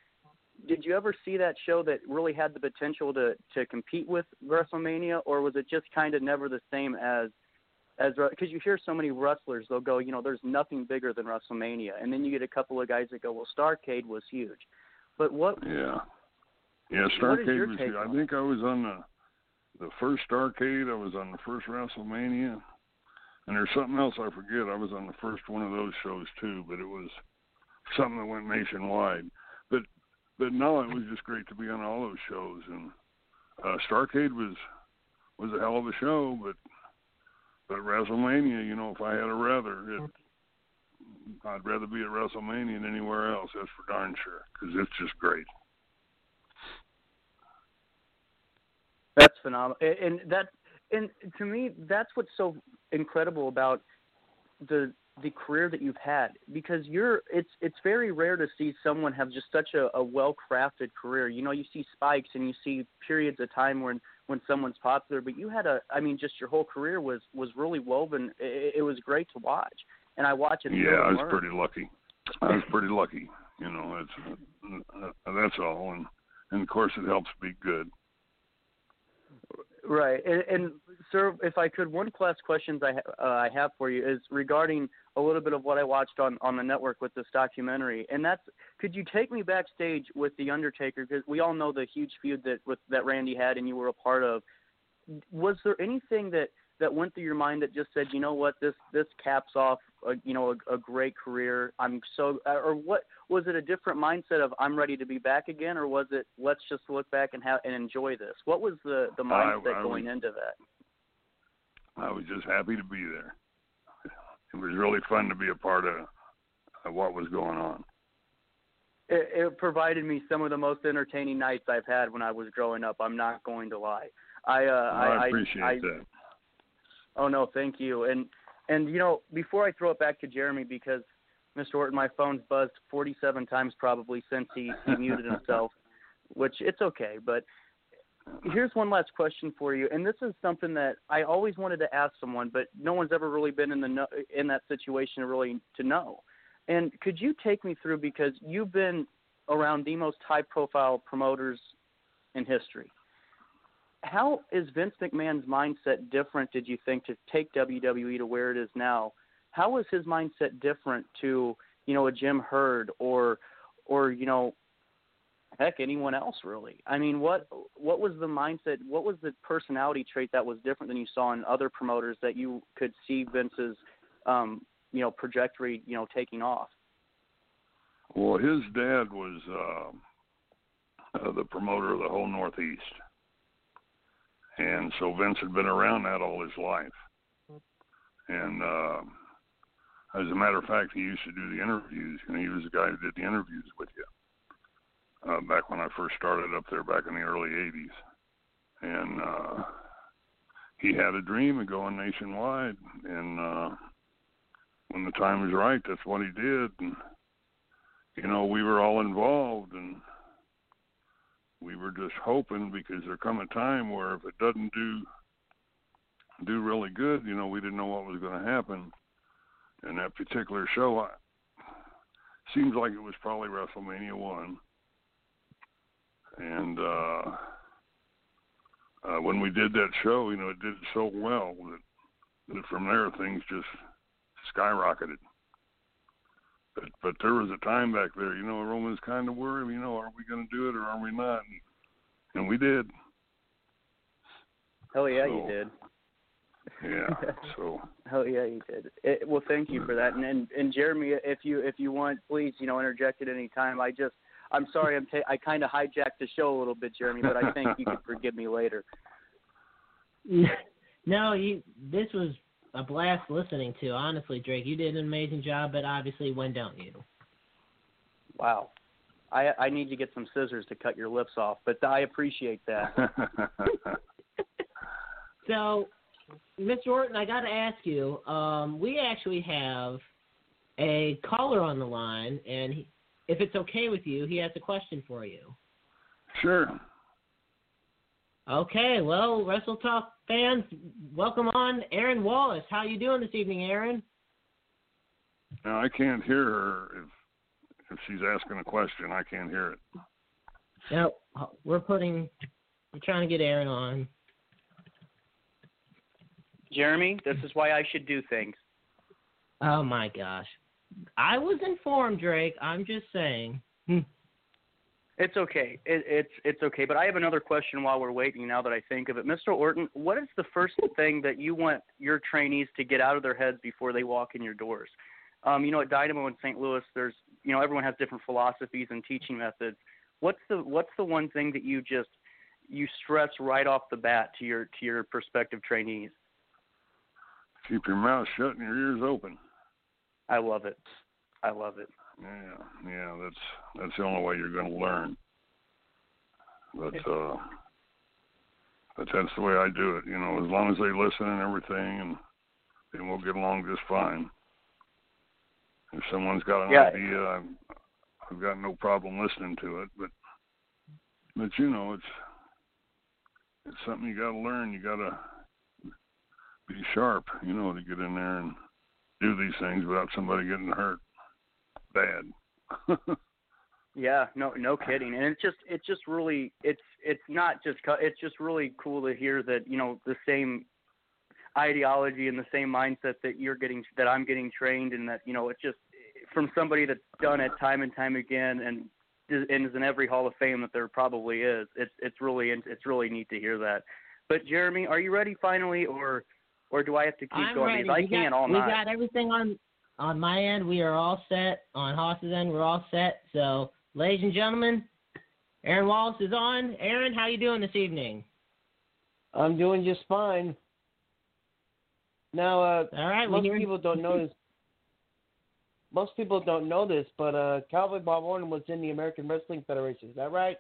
Did you ever see that show that really had the potential to to compete with WrestleMania, or was it just kind of never the same as as because you hear so many wrestlers they'll go, you know, there's nothing bigger than WrestleMania, and then you get a couple of guys that go, well, Starcade was huge, but what Yeah. Yeah, Starcade was. I think I was on the the first Starcade, I was on the first WrestleMania. And there's something else I forget. I was on the first one of those shows too, but it was something that went nationwide. But but no, it was just great to be on all those shows and uh Starcade was was a hell of a show, but but WrestleMania, you know, if I had a rather, it, I'd rather be at WrestleMania than anywhere else. That's for darn sure, because it's just great. That's phenomenal, and that and to me, that's what's so incredible about the the career that you've had because you're it's it's very rare to see someone have just such a, a well crafted career. You know, you see spikes and you see periods of time when when someone's popular, but you had a I mean just your whole career was was really woven. It, it was great to watch, and I watch it. Yeah, I was learn. pretty lucky. I was pretty lucky. You know, it's uh, that's all, and and of course it helps be good. Right, and, and sir, if I could, one last questions I ha- uh, I have for you is regarding a little bit of what I watched on on the network with this documentary, and that's could you take me backstage with the Undertaker because we all know the huge feud that with that Randy had and you were a part of. Was there anything that that went through your mind that just said, you know what, this this caps off, a, you know, a, a great career. I'm so, uh, or what was it? A different mindset of I'm ready to be back again, or was it let's just look back and have and enjoy this? What was the the mindset I going was- into that? I was just happy to be there. It was really fun to be a part of, of what was going on. It, it provided me some of the most entertaining nights I've had when I was growing up. I'm not going to lie. I uh, I, I appreciate I, that. Oh no, thank you. And and you know, before I throw it back to Jeremy, because Mr. Orton, my phone's buzzed 47 times probably since he, he muted himself, which it's okay. But here's one last question for you, and this is something that I always wanted to ask someone, but no one's ever really been in the in that situation really to know. And could you take me through because you've been around the most high-profile promoters in history how is Vince McMahon's mindset different? Did you think to take WWE to where it is now? How is his mindset different to you know a Jim Herd or or you know heck anyone else really? I mean, what what was the mindset? What was the personality trait that was different than you saw in other promoters that you could see Vince's um, you know trajectory you know taking off? Well, his dad was uh, uh, the promoter of the whole Northeast, and so Vince had been around that all his life. And uh, as a matter of fact, he used to do the interviews. You know, he was the guy who did the interviews with you uh, back when I first started up there back in the early '80s. And uh, he had a dream of going nationwide, and uh, when the time was right, that's what he did. And you know, we were all involved, and we were just hoping because there come a time where if it doesn't do do really good, you know, we didn't know what was going to happen. And that particular show, I, seems like it was probably WrestleMania one, and uh, uh, when we did that show, you know, it did so well that, that from there things just skyrocketed. But but there was a time back there, you know, everyone was kind of worried, you know, are we going to do it or are we not? And, and we did. Hell yeah, So- you did. Yeah. So Hell yeah, you did. It, well, thank you for that. And, and and Jeremy, if you if you want, please, you know, interject at any time. I just, I'm sorry, I'm ta- I kind of hijacked the show a little bit, Jeremy, but I think you can forgive me later. No, you. This was a blast listening to. Honestly, Drake, you did an amazing job. But obviously, when don't you? Wow. I I need to get some scissors to cut your lips off, but I appreciate that. So, Mr. Orton, I got to ask you. Um, we actually have a caller on the line, and he, if it's okay with you, he has a question for you. sure. Okay, well, Wrestle Talk fans, welcome on, Aaron Wallace. How you doing this evening, Aaron? Now I can't hear her if if she's asking a question. I can't hear it. No, we're putting, we're trying to get Aaron on. Jeremy, this is why I should do things. Oh my gosh, I was informed, Drake. I'm just saying. It's okay. It, it's it's okay. But I have another question while we're waiting. Now that I think of it, Mr. Orton, what is the first thing that you want your trainees to get out of their heads before they walk in your doors? Um, you know, at Dynamo in St. Louis, there's you know everyone has different philosophies and teaching methods. What's the what's the one thing that you just you stress right off the bat to your to your prospective trainees? Keep your mouth shut and your ears open. I love it. I love it. Yeah, yeah. That's that's the only way you're going to learn. But uh, but that's the way I do it. You know, as long as they listen and everything, and then we'll get along just fine. If someone's got an Yeah. idea, I've, I've got no problem listening to it. But but you know, it's it's something you got to learn. You got to be sharp, you know, to get in there and do these things without somebody getting hurt bad. Yeah, no, no kidding. And it's just, it's just really, it's, it's not just, cu- it's just really cool to hear that you know the same ideology and the same mindset that you're getting, that I'm getting trained, and that you know it's just from somebody that's done it time and time again, and is- and is in every Hall of Fame that there probably is. It's, it's really, it's really neat to hear that. But Jeremy, are you ready finally, or, or do I have to keep I'm going? ready. I we can got, all we got everything on on my end. We are all set. On Haas's end, we're all set. So, ladies and gentlemen, Aaron Wallace is on. Aaron, how you doing this evening? I'm doing just fine. Now, uh, All right, most hear people don't know this. Most people don't know this, but uh, Cowboy Bob Orton was in the American Wrestling Federation. Is that right?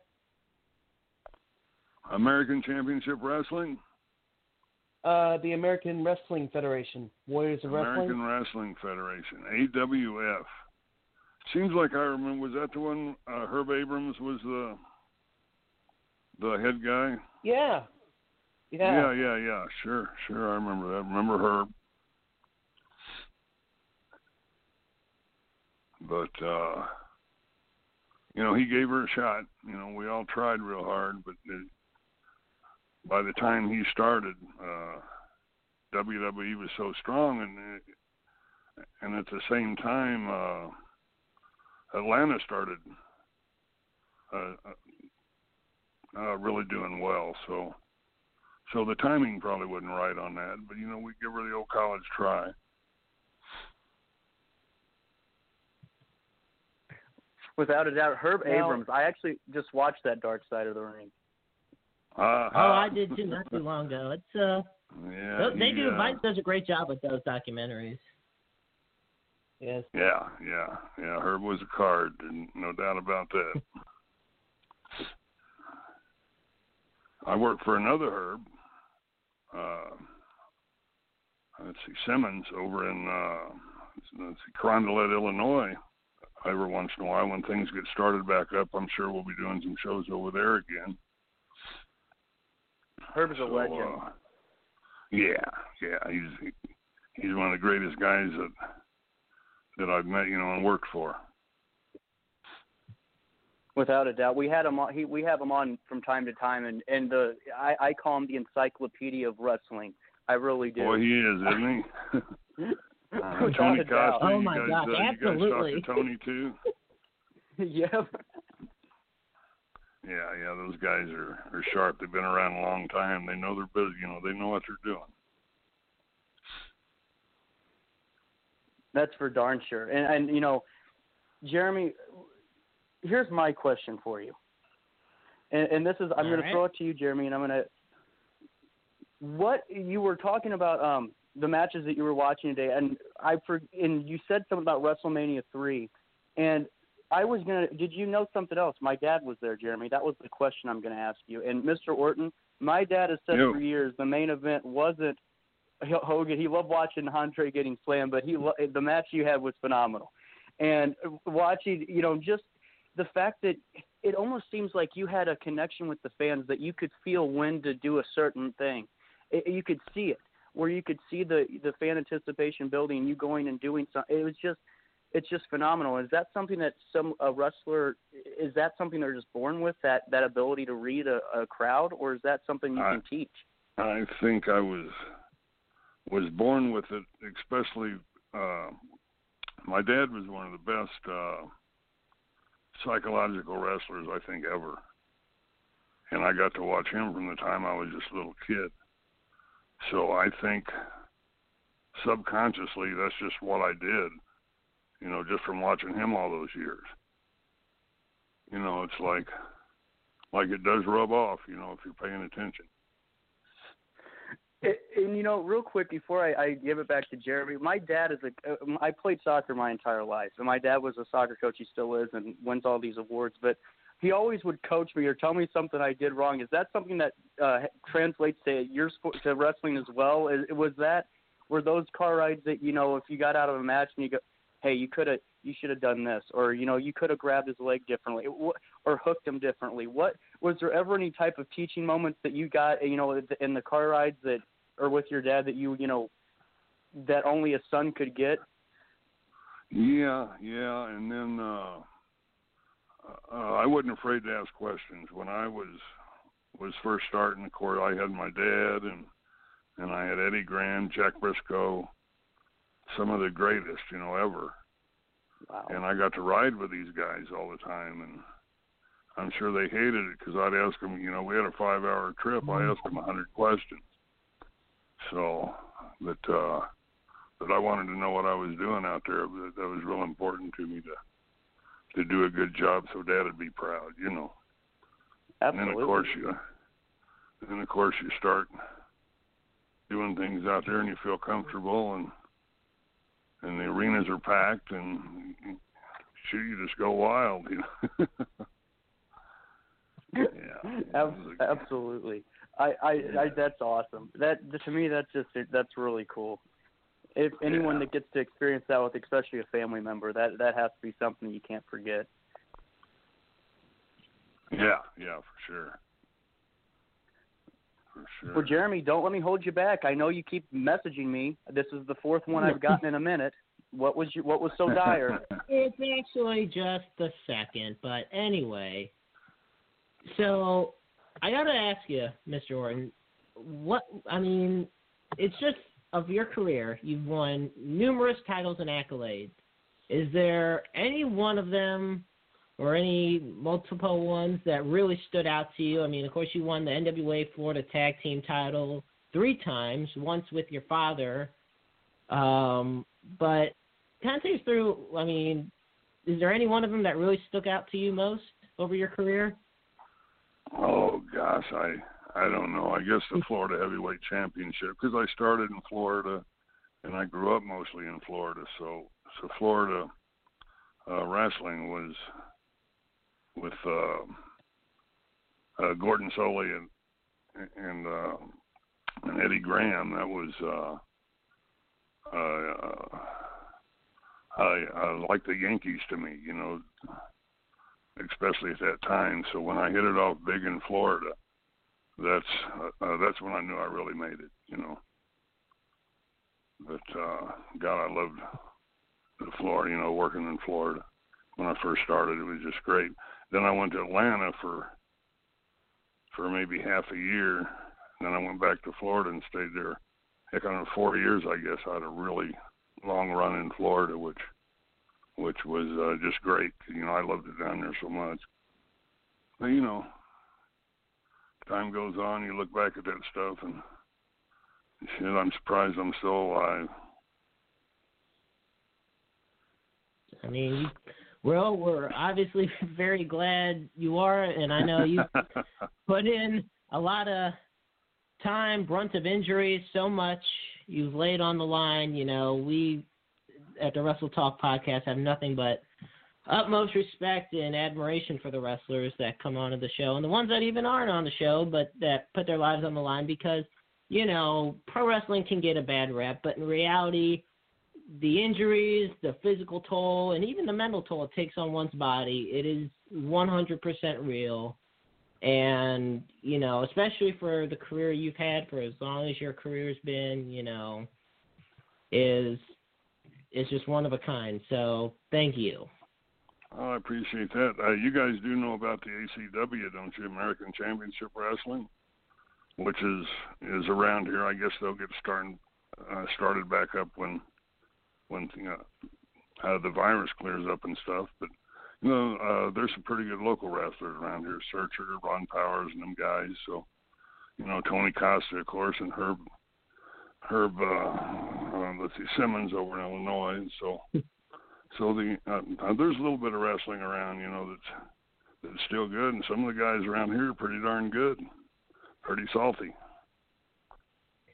American Championship Wrestling, Uh, the American Wrestling Federation, Warriors of Wrestling. American Wrestling. Wrestling Federation, AWF. Seems like I remember. Was that the one? Uh, Herb Abrams was the the head guy. Yeah. Yeah, Yeah. yeah, yeah. Sure, sure. I remember that. Remember Herb. But uh you know, he gave her a shot. You know, we all tried real hard, but it, by the time he started, uh WWE was so strong and and at the same time uh Atlanta started uh, uh really doing well, so so the timing probably wasn't right on that, but you know, we give her the old college try. Without a doubt, Herb Now- Abrams. I actually just watched that Dark Side of the Ring. Uh, Oh, I did too, not too long ago. It's uh, Yeah, they he, do. uh, Vice does a great job with those documentaries. Yes. Yeah, yeah, yeah. Herb was a card, and no doubt about that. I worked for another Herb. Uh, let's see, Simmons over in uh, let's see, Carondelet, Illinois. Every once in a while, when things get started back up, I'm sure we'll be doing some shows over there again. Herb's a So, legend. uh, yeah, yeah, he's he's one of the greatest guys that that I've met, you know, and worked for. Without a doubt, we had him on. He, we have him on from time to time, and and the I, I call him the encyclopedia of wrestling. I really do. Boy, he is, isn't he? Uh, Tony. Costa, Oh you my guys, gosh, uh, you absolutely. guys talk to Tony too. yeah. Yeah, yeah, those guys are are sharp. They've been around a long time. They know their business. You know, they know what they're doing. That's for darn sure. And and you know, Jeremy, here's my question for you. And, and this is I'm going right. to throw it to you, Jeremy, and I'm going to. What you were talking about um, the matches that you were watching today, and I for, and you said something about WrestleMania three, and I was gonna. Did you know something else? My dad was there, Jeremy. That was the question I'm going to ask you. And Mr. Orton, my dad has said for years the main event wasn't Hogan. He loved watching Andre getting slammed, but he lo- the match you had was phenomenal. And watching, you know, just the fact that it almost seems like you had a connection with the fans that you could feel when to do a certain thing. It, you could see it, where you could see the the fan anticipation building, you going and doing something. It was just, it's just phenomenal. Is that something that some a wrestler is that something they're just born with that that ability to read a, a crowd, or is that something you I- can teach? I think I was was born with it, especially uh my dad was one of the best uh psychological wrestlers I think ever. And I got to watch him from the time I was just a little kid. So I think subconsciously that's just what I did. You know, just from watching him all those years. You know, it's like like it does rub off, you know, if you're paying attention. And, and you know, real quick before I, I give it back to Jeremy, my dad is a. Uh, I played soccer my entire life, and my dad was a soccer coach. He still is, and wins all these awards. But he always would coach me or tell me something I did wrong. Is that something that uh, translates to your sport to wrestling as well? Is, was that were those car rides that you know if you got out of a match and you go, hey, you could have, you should have done this, or you know, you could have grabbed his leg differently, or hooked him differently. What was there ever any type of teaching moments that you got, you know, in the car rides that, or with your dad that you, you know, that only a son could get? Yeah, yeah, and then uh, uh, I wasn't afraid to ask questions when I was was first starting the court. I had my dad and and I had Eddie Graham, Jack Briscoe, some of the greatest, you know, ever. Wow. And I got to ride with these guys all the time, and I'm sure they hated it because I'd ask them. You know, we had a five-hour trip. I asked them a hundred questions. So, but uh, but I wanted to know what I was doing out there. That, that was real important to me to to do a good job, so Dad would be proud. You know. Absolutely. And then of course you, then of course you start doing things out there, and you feel comfortable, and and the arenas are packed, and shoot, you just go wild. You know. yeah. absolutely. I, I, I, that's awesome. That to me, that's just that's really cool. If anyone Yeah. that gets to experience that with, especially a family member, that that has to be something you can't forget. Yeah, yeah, for sure. For sure. Well, Jeremy, don't let me hold you back. I know you keep messaging me. This is the fourth one I've gotten in a minute. What was you, What was so dire? It's actually just the second, but anyway. So I gotta ask you, Mr. Orton, what I mean, it's just of your career, you've won numerous titles and accolades. Is there any one of them or any multiple ones that really stood out to you? I mean, of course, you won the NWA Florida Tag Team title three times, once with your father. Um, but kind of take us through. I mean, is there any one of them that really stuck out to you most over your career? Oh gosh, I I don't know. I guess the Florida Heavyweight Championship because I started in Florida, and I grew up mostly in Florida. So so Florida uh, wrestling was with uh, uh, Gordon Solie and and uh, and Eddie Graham. That was uh, uh, I I like the Yankees to me, you know, especially at that time. So when I hit it off big in Florida, that's uh, that's when I knew I really made it, you know. But uh, God, I loved the Florida, you know, working in Florida when I first started. It was just great. Then I went to Atlanta for for maybe half a year. Then I went back to Florida and stayed there. Heck, know, four years, I guess. I had a really long run in Florida, which which was uh, just great. You know, I loved it down there so much. But you know, time goes on, you look back at that stuff, and shit, I'm surprised I'm still alive. I mean, well, we're obviously very glad you are, and I know you put in a lot of time, brunt of injuries, so much you've laid on the line. You know, we at the Wrestle Talk podcast have nothing but utmost respect and admiration for the wrestlers that come onto the show and the ones that even aren't on the show but that put their lives on the line because you know pro wrestling can get a bad rep but in reality the injuries the physical toll and even the mental toll it takes on one's body it is 100% real and you know especially for the career you've had for as long as your career's been you know is is just one of a kind so thank you Oh, I appreciate that. Uh, you guys do know about the ACW, don't you? American Championship Wrestling, which is is around here. I guess they'll get started uh, started back up when when you know, uh, the virus clears up and stuff. But you know, uh, there's some pretty good local wrestlers around here. Searcher, Ron Powers, and them guys. So you know, Tony Costa, of course, and Herb Herb. Uh, uh, let's see, Simmons over in Illinois. So. So the uh, uh, there's a little bit of wrestling around, you know, that's that's still good, and some of the guys around here are pretty darn good, pretty salty.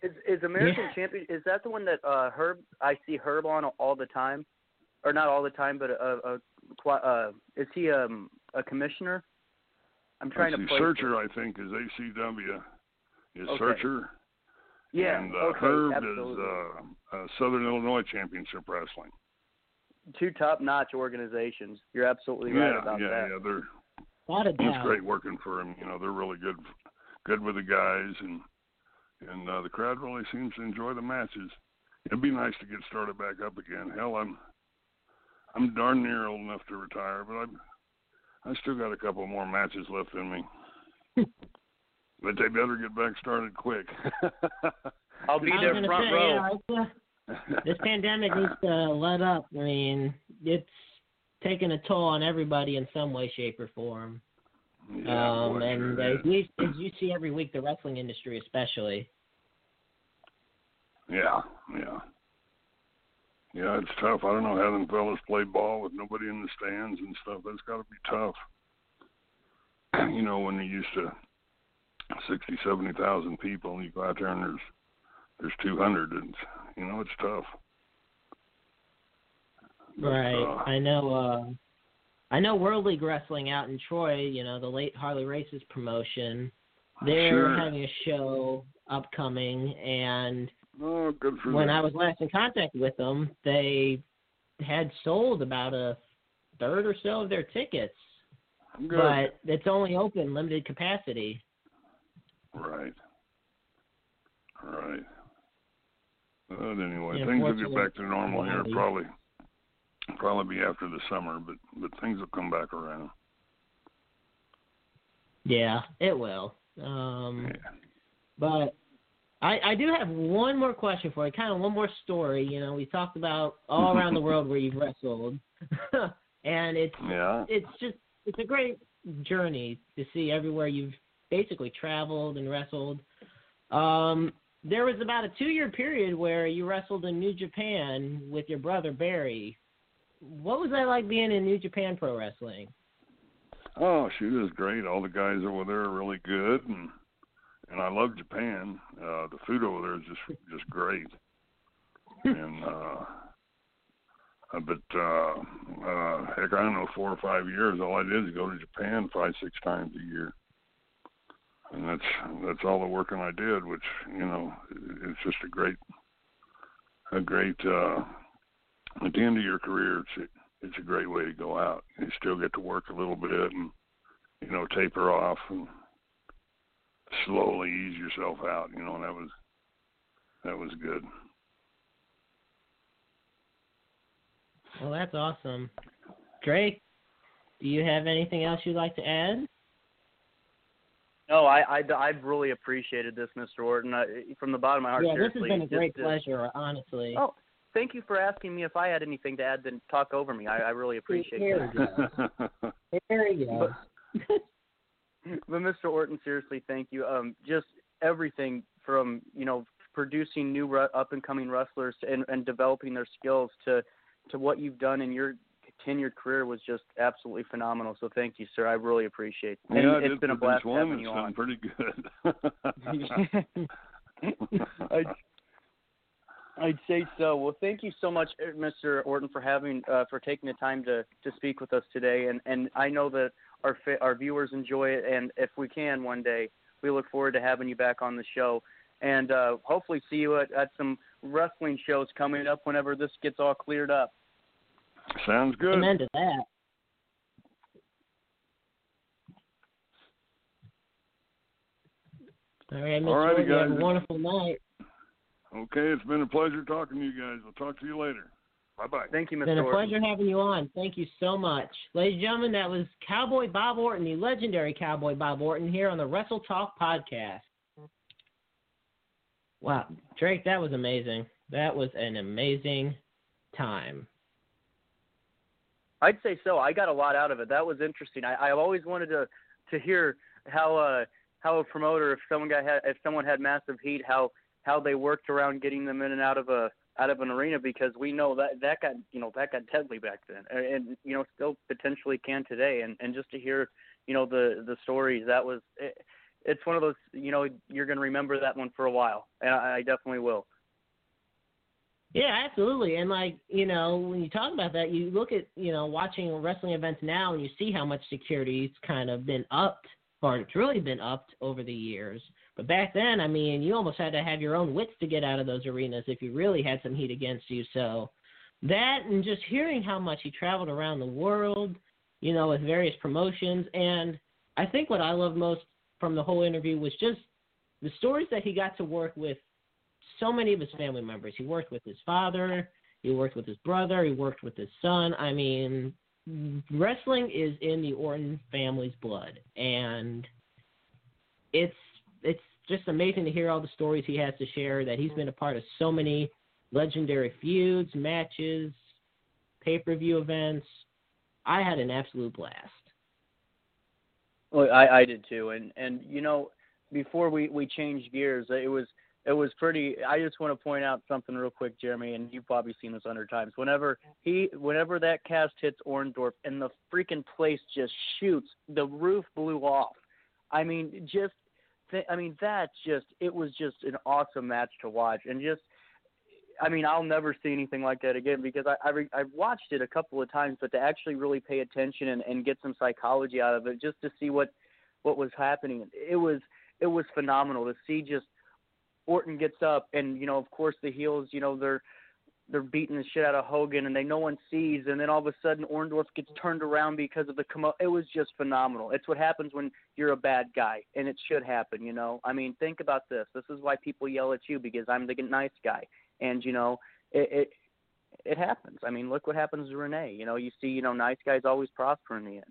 Is is American Yeah. Champion? Is that the one that uh Herb? I see Herb on all the time, or not all the time, but a, a, a uh, is he um a commissioner? I'm trying Let's to see, place Searcher, it. I think, is ACW. Is Okay. Searcher, Yeah. and uh, okay. Herb absolutely. is uh, uh, Southern Illinois Championship Wrestling. Two top-notch organizations. You're absolutely right yeah, about yeah, that. yeah. They're Not a It's great working for him. You know, they're really good, good with the guys, and and uh, the crowd really seems to enjoy the matches. It'd be nice to get started back up again. Hell, I'm I'm darn near old enough to retire, but I'm I still got a couple more matches left in me. but they better get back started quick. I'll be there front say, row. yeah, this pandemic needs to let up. I mean, it's taking a toll on everybody in some way, shape, or form. Yeah, um, and sure as, we, as you see every week, the wrestling industry, especially. Yeah, yeah. Yeah, it's tough. I don't know how them fellas play ball with nobody in the stands and stuff. That's got to be tough. You know, when you're used to sixty, seventy thousand people, and you go out there and there's there's two hundred, and you know it's tough. Right. uh, I know. Uh, I know World League Wrestling out in Troy. You know the late Harley Race's promotion. They're Sure. having a show upcoming, and Oh, good for when them. I was last in contact with them, they had sold about a third or so of their tickets, Good. but it's only open limited capacity. Right. Right. But anyway, Yeah, things will get back to normal here. Probably, probably be after the summer, but but things will come back around. Yeah, it will. Um, Yeah. But I, I do have one more question for you, kind of one more story. You know, we talked about all around the world where you've wrestled, and it's Yeah. it's just it's a great journey to see everywhere you've basically traveled and wrestled. Um, there was about a two year period where you wrestled in New Japan with your brother Barry. What was that like being in New Japan Pro Wrestling? Oh, shoot, it was great. All the guys over there are really good, and and I love Japan. Uh, the food over there is just just great. and uh, uh, but uh, uh, heck, I don't know, four or five years. All I did is go to Japan five, six times a year, and that's that's all the working I did. Which you know, it's just a great, a great. uh At the end of your career, it's a, it's a great way to go out. You still get to work a little bit and you know taper off and slowly ease yourself out. You know, and that was that was good. Well, that's awesome. Drake, do you have anything else you'd like to add? No, I, I, I've really appreciated this, Mr. Orton. I, from the bottom of my heart, yeah, this has been a great Just, uh, pleasure, honestly. Oh, thank you for asking me if I had anything to add. Then talk over me. I, I really appreciate Here that. we go. There you go. but Mr. Orton, seriously, thank you. Um, just everything from you know producing new ru- up and coming wrestlers and, and developing their skills to to what you've done in your tenured career was just absolutely phenomenal. So thank you, sir. I really appreciate it. And yeah, I it's did been a blast one. having you on. pretty good. I'd, I'd say so. Well, thank you so much, uh, Mr. Orton, for having uh, for taking the time to to speak with us today. And and I know that our fa- our viewers enjoy it. And if we can one day, we look forward to having you back on the show. And uh, hopefully see you at, at some wrestling shows coming up whenever this gets all cleared up. Sounds good. Amen to that. All right, Mr. All righty, Orton, have a wonderful night. Okay, it's been a pleasure talking to you guys. I'll talk to you later. Bye bye. Thank you, It's Mr. been a Orton. pleasure having you on. Thank you so much. Ladies and gentlemen, that was Cowboy Bob Orton, the legendary Cowboy Bob Orton, here on the Wrestle Talk podcast. Wow, Drake, that was amazing. That was an amazing time. I'd say so. I got a lot out of it. That was interesting. I, I've always wanted to to hear how uh how a promoter, if someone got had, if someone had massive heat, how how they worked around getting them in and out of a out of an arena because we know that that got you know that got deadly back then and, you know still potentially can today and and just to hear you know the the stories that was it, it's one of those you know you're going to remember that one for a while and I, I definitely will. Yeah, absolutely. And like, you know, when you talk about that, you look at, you know, watching wrestling events now and you see how much security's kind of been upped or it's really been upped over the years. But back then, I mean, you almost had to have your own wits to get out of those arenas if you really had some heat against you. So that and just hearing how much he traveled around the world, you know, with various promotions. And I think what I love most from the whole interview was just the stories that he got to work with so many of his family members. He worked with his father, he worked with his brother, he worked with his son. I mean, wrestling is in the Orton family's blood, and it's it's just amazing to hear all the stories he has to share. That he's been a part of so many legendary feuds, matches, pay per view events. I had an absolute blast. Well, I, I did too, and and you know, before we we changed gears, it was it was pretty. I just want to point out something real quick, Jeremy, and you've probably seen this a hundred times. Whenever he, whenever that cast hits Orndorff, and the freaking place just shoots, the roof blew off. I mean, just, I mean, that just, it was just an awesome match to watch, and just, I mean, I'll never see anything like that again because I I, re- I watched it a couple of times, but to actually really pay attention and, and get some psychology out of it, just to see what what was happening, it was it was phenomenal to see just Orton gets up, and you know, of course, the heels, you know, they're they're beating the shit out of Hogan, and they no one sees, and then all of a sudden Orndorff gets turned around because of the commo. It was just phenomenal. It's what happens when you're a bad guy, and it should happen. You know, I mean, think about this. This is why people yell at you because I'm the nice guy, and you know, it. it it happens. I mean, look what happens to Renee. You know, you see, you know, nice guys always prosper in the end.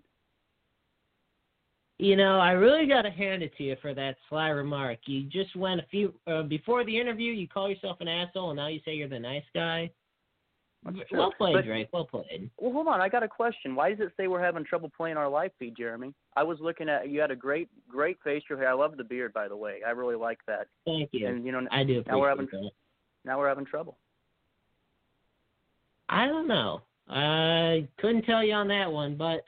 You know, I really got to hand it to you for that sly remark. You just went a few uh, before the interview. You call yourself an asshole, and now you say you're the nice guy. Well played, But- Drake. Well played. Well, hold on. I got a question. Why does it say we're having trouble playing our live feed, Jeremy? I was looking at you had a great, great facial hair. I love the beard, by the way. I really like that. Thank you. And you know, I do now we're having that. now we're having trouble. I don't know. I couldn't tell you on that one, but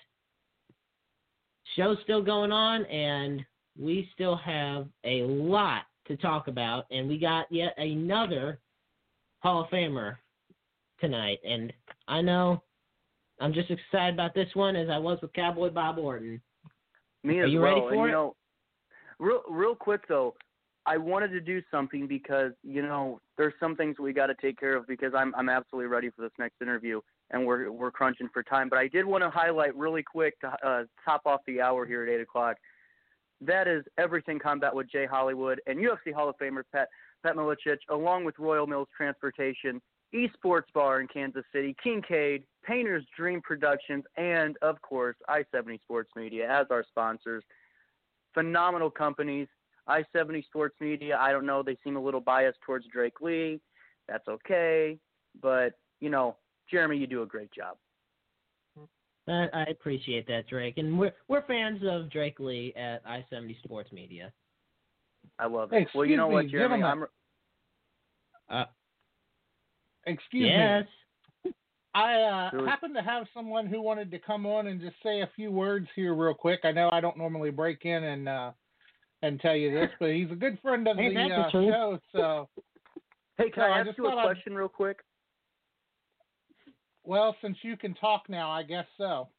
show's still going on, and we still have a lot to talk about, and we got yet another Hall of Famer tonight, and I know I'm just excited about this one as I was with Cowboy Bob Orton. Me Are as you well. ready and, for you it? know, real real quick though, I wanted to do something because you know there's some things we got to take care of because I'm I'm absolutely ready for this next interview and we're we're crunching for time. But I did want to highlight really quick to uh, top off the hour here at eight o'clock. That is everything combat with Jay Hollywood and UFC Hall of Famer Pat Pat Miletich, along with Royal Mills Transportation, Esports Bar in Kansas City, Kincaid, Painter's Dream Productions, and of course I-70 Sports Media as our sponsors. Phenomenal companies. I-70 Sports Media. I don't know. They seem a little biased towards Drake Lee. That's okay, but you know, Jeremy, you do a great job. I, I appreciate that, Drake, and we're we're fans of Drake Lee at I-70 Sports Media. I love it. Excuse well, you know what, me, Jeremy? gentlemen. I'm Uh, Excuse me. yes. me. I uh, Really? happen to have someone who wanted to come on and just say a few words here real quick. I know I don't normally break in and uh, and tell you this, but he's a good friend of Ain't the that the uh, show. So, Hey, can No, I I ask just you a thought I'd- question real quick? Well, since you can talk now, I guess so.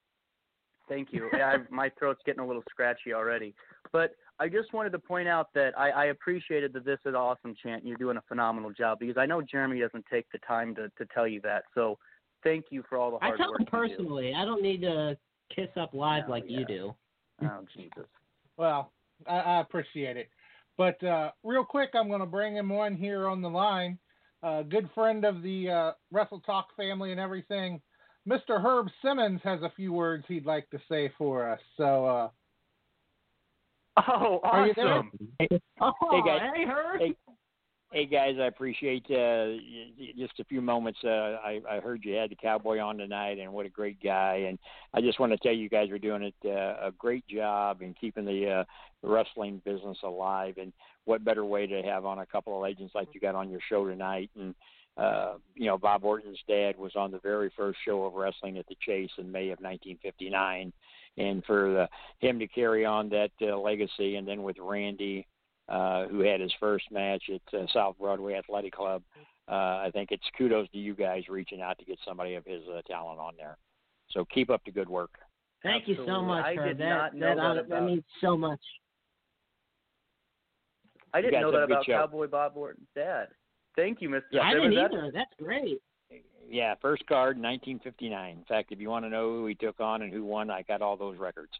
Thank you. I, my throat's getting a little scratchy already. But I just wanted to point out that I, I appreciated that This is Awesome chant. You're doing a phenomenal job because I know Jeremy doesn't take the time to, to tell you that. So thank you for all the I hard tell work him you do. personally. I don't need to kiss up live Oh, like you do. Oh, Jesus. Well, I, I appreciate it. But uh, real quick, I'm going to bring him on here on the line. Uh, good friend of the uh, Wrestle Talk family and everything. Mr. Herb Simmons has a few words he'd like to say for us. So, uh, Oh, Are you awesome. Oh, Hey, guys. hey, Herb. Hey, hey guys, I appreciate uh, y- y- just a few moments. Uh, I, I heard you had the cowboy on tonight, and what a great guy! And I just want to tell you guys we're doing it, uh, a great job in keeping the uh, wrestling business alive. And what better way to have on a couple of legends like you got on your show tonight? And uh, you know, Bob Orton's dad was on the very first show of wrestling at the Chase in May of 1959, and for the, him to carry on that uh, legacy, and then with Randy uh, who had his first match at uh, South Broadway Athletic Club. Uh, I think it's kudos to you guys reaching out to get somebody of his uh, talent on there. So keep up the good work. Thank you so much, I Herb. did that not know that, that that about- means so much. I didn't know that about. Cowboy Bob Orton's dad. Thank you, Mr. Yeah, I didn't either. That's great. yeah, first card, 1959. In fact, if you want to know who he took on and who won, I got all those records.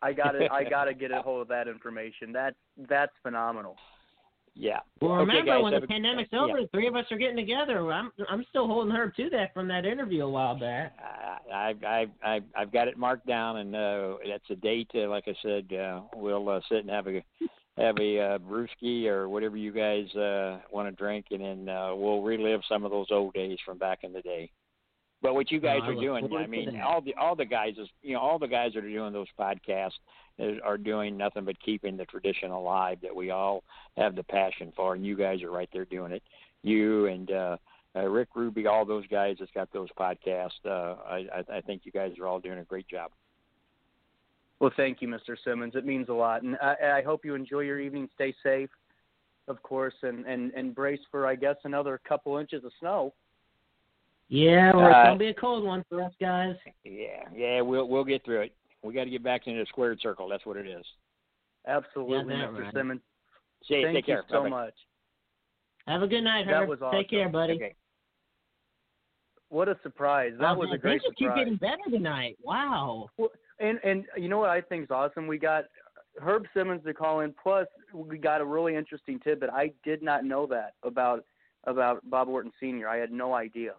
I got to I got to get a hold of that information. That's that's phenomenal. Yeah. Well, Okay, remember guys, when the a- pandemic's yeah. over, the three of us are getting together. I'm I'm still holding her to that from that interview a while back. I I I I've got it marked down, and uh, that's a date. Uh, like I said, uh, we'll uh, sit and have a have a uh, brewski or whatever you guys uh, want to drink, and then uh, we'll relive some of those old days from back in the day. But what you guys I are look doing, I mean, all the all the guys is you know all the guys that are doing those podcasts is, are doing nothing but keeping the tradition alive that we all have the passion for, and you guys are right there doing it. You and uh, uh, Rick Ruby, all those guys that's got those podcasts. Uh, I, I I think you guys are all doing a great job. Well, thank you, Mr. Simmons. It means a lot, and I, I hope you enjoy your evening. Stay safe, of course, and and and brace for I guess another couple inches of snow. Yeah, well, it's Uh, gonna be a cold one for us guys. Yeah, yeah, we'll we'll get through it. We got to get back into the squared circle. That's what it is. Absolutely, Yeah, Mr. right. Simmons. See you. Thank Take you care. so Bye-bye. much. Have a good night, That Herb. was Take care, buddy. Okay. What a surprise! That Oh, was man, a great things just keep getting better tonight. Wow. And and you know what I think is awesome? We got Herb Simmons to call in. Plus, we got a really interesting tidbit. I did not know that about about Bob Orton Sr. I had no idea.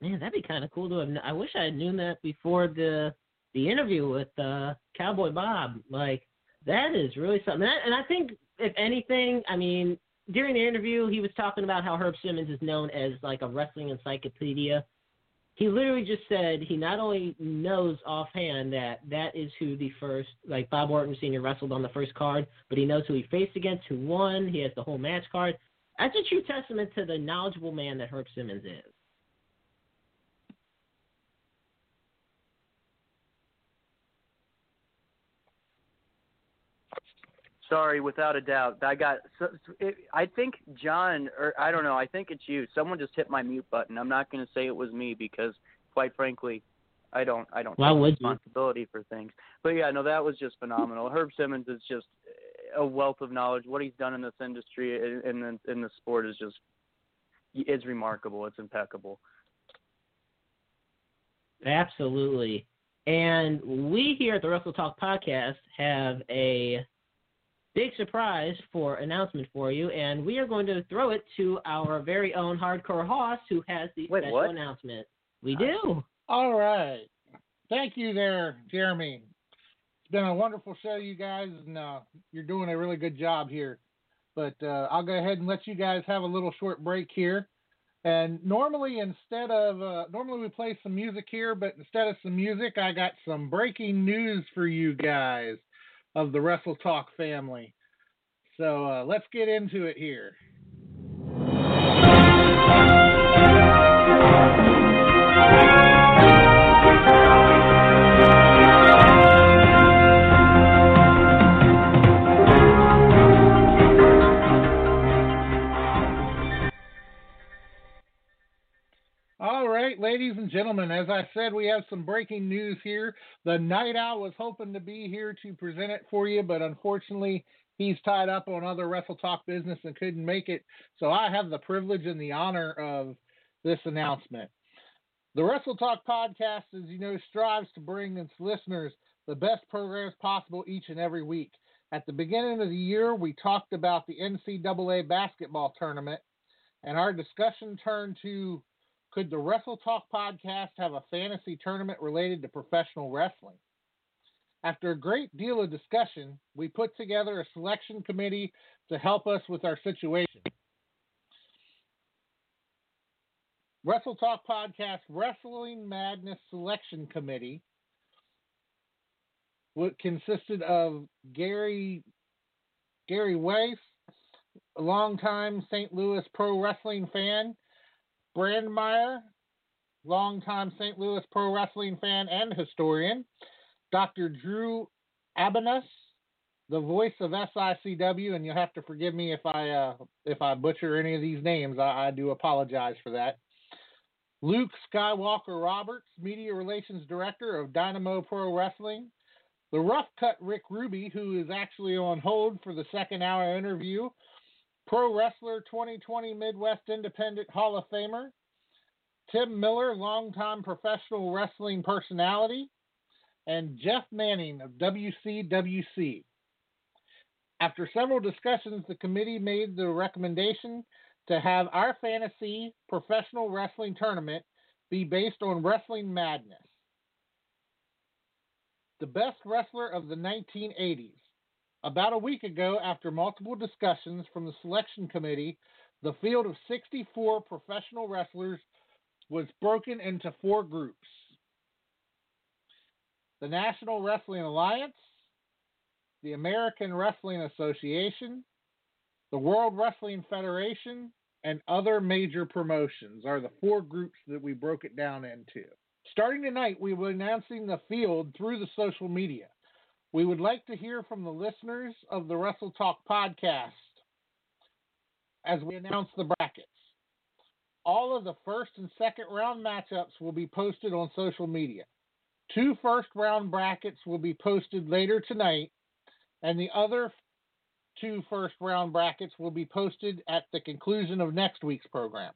Man, that'd be kind of cool to have. I wish I had known that before the the interview with uh, Cowboy Bob. Like that is really something. That, and I think if anything, I mean, during the interview, he was talking about how Herb Simmons is known as like a wrestling encyclopedia. He literally just said he not only knows offhand that that is who the first, like Bob Orton Sr. wrestled on the first card, but he knows who he faced against, who won. He has the whole match card. That's a true testament to the knowledgeable man that Herb Simmons is. Sorry, without a doubt. I got. So, it, I think John, or I don't know. I think it's you. Someone just hit my mute button. I'm not going to say it was me because, quite frankly, I don't. I don't Why take would you? for things. But yeah, no, that was just phenomenal. Herb Simmons is just a wealth of knowledge. What he's done in this industry in in the, in the sport is just it's remarkable. It's impeccable. Absolutely. And we here at the Wrestle Talk podcast have a big surprise for announcement for you, and we are going to throw it to our very own Hardcore Hoss, who has the Wait, special what? announcement. We do. All right. Thank you there, Jeremy. It's been a wonderful show, you guys, and uh, you're doing a really good job here. But uh, I'll go ahead and let you guys have a little short break here. And normally, instead of uh, normally we play some music here, but instead of some music, I got some breaking news for you guys of the Wrestle Talk family. So uh, let's get into it here. Ladies and gentlemen, as I said, we have some breaking news here. The Night Owl was hoping to be here to present it for you, but unfortunately, he's tied up on other Wrestle Talk business and couldn't make it. So I have the privilege and the honor of this announcement. The Wrestle Talk podcast, as you know, strives to bring its listeners the best programs possible each and every week. At the beginning of the year, we talked about the NCAA basketball tournament, and our discussion turned to could the Wrestle Talk podcast have a fantasy tournament related to professional wrestling? After a great deal of discussion, we put together a selection committee to help us with our situation. Wrestle Talk Podcast Wrestling Madness Selection Committee what consisted of Gary Gary Weiss, a longtime St. Louis pro wrestling fan, Brandmeyer, longtime St. Louis pro wrestling fan and historian, Dr. Drew Abanus, the voice of SICW, and you'll have to forgive me if I uh, if I butcher any of these names. I, I do apologize for that. Luke Skywalker Roberts, Media Relations Director of Dynamo Pro Wrestling. The rough cut Rick Ruby, who is actually on hold for the second hour interview. Pro Wrestler 2020 Midwest Independent Hall of Famer. Tim Miller, longtime professional wrestling personality, and Jeff Manning of WCWC. After several discussions, the committee made the recommendation to have our fantasy professional wrestling tournament be based on Wrestling Madness. The best wrestler of the 1980s. About a week ago, after multiple discussions from the selection committee, the field of 64 professional wrestlers was broken into four groups the National Wrestling Alliance, the American Wrestling Association, the World Wrestling Federation, and other major promotions are the four groups that we broke it down into. Starting tonight, we will be announcing the field through the social media. We would like to hear from the listeners of the Wrestle Talk podcast as we announce the brackets. All of the first and second round matchups will be posted on social media. Two first round brackets will be posted later tonight, and the other two first round brackets will be posted at the conclusion of next week's program.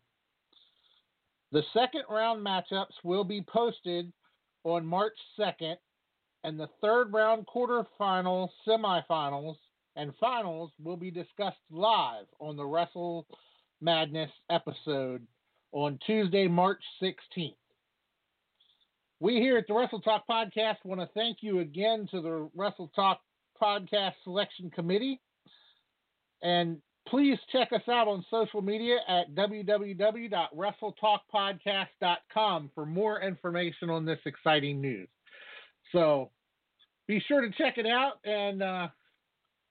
The second round matchups will be posted on March 2nd, and the third round quarterfinals, semifinals, and finals will be discussed live on the Wrestle Madness episode on Tuesday, March 16th. We here at the Wrestle Talk Podcast want to thank you again to the Wrestle Talk Podcast Selection Committee. And please check us out on social media at www.wrestletalkpodcast.com for more information on this exciting news. So be sure to check it out, and uh,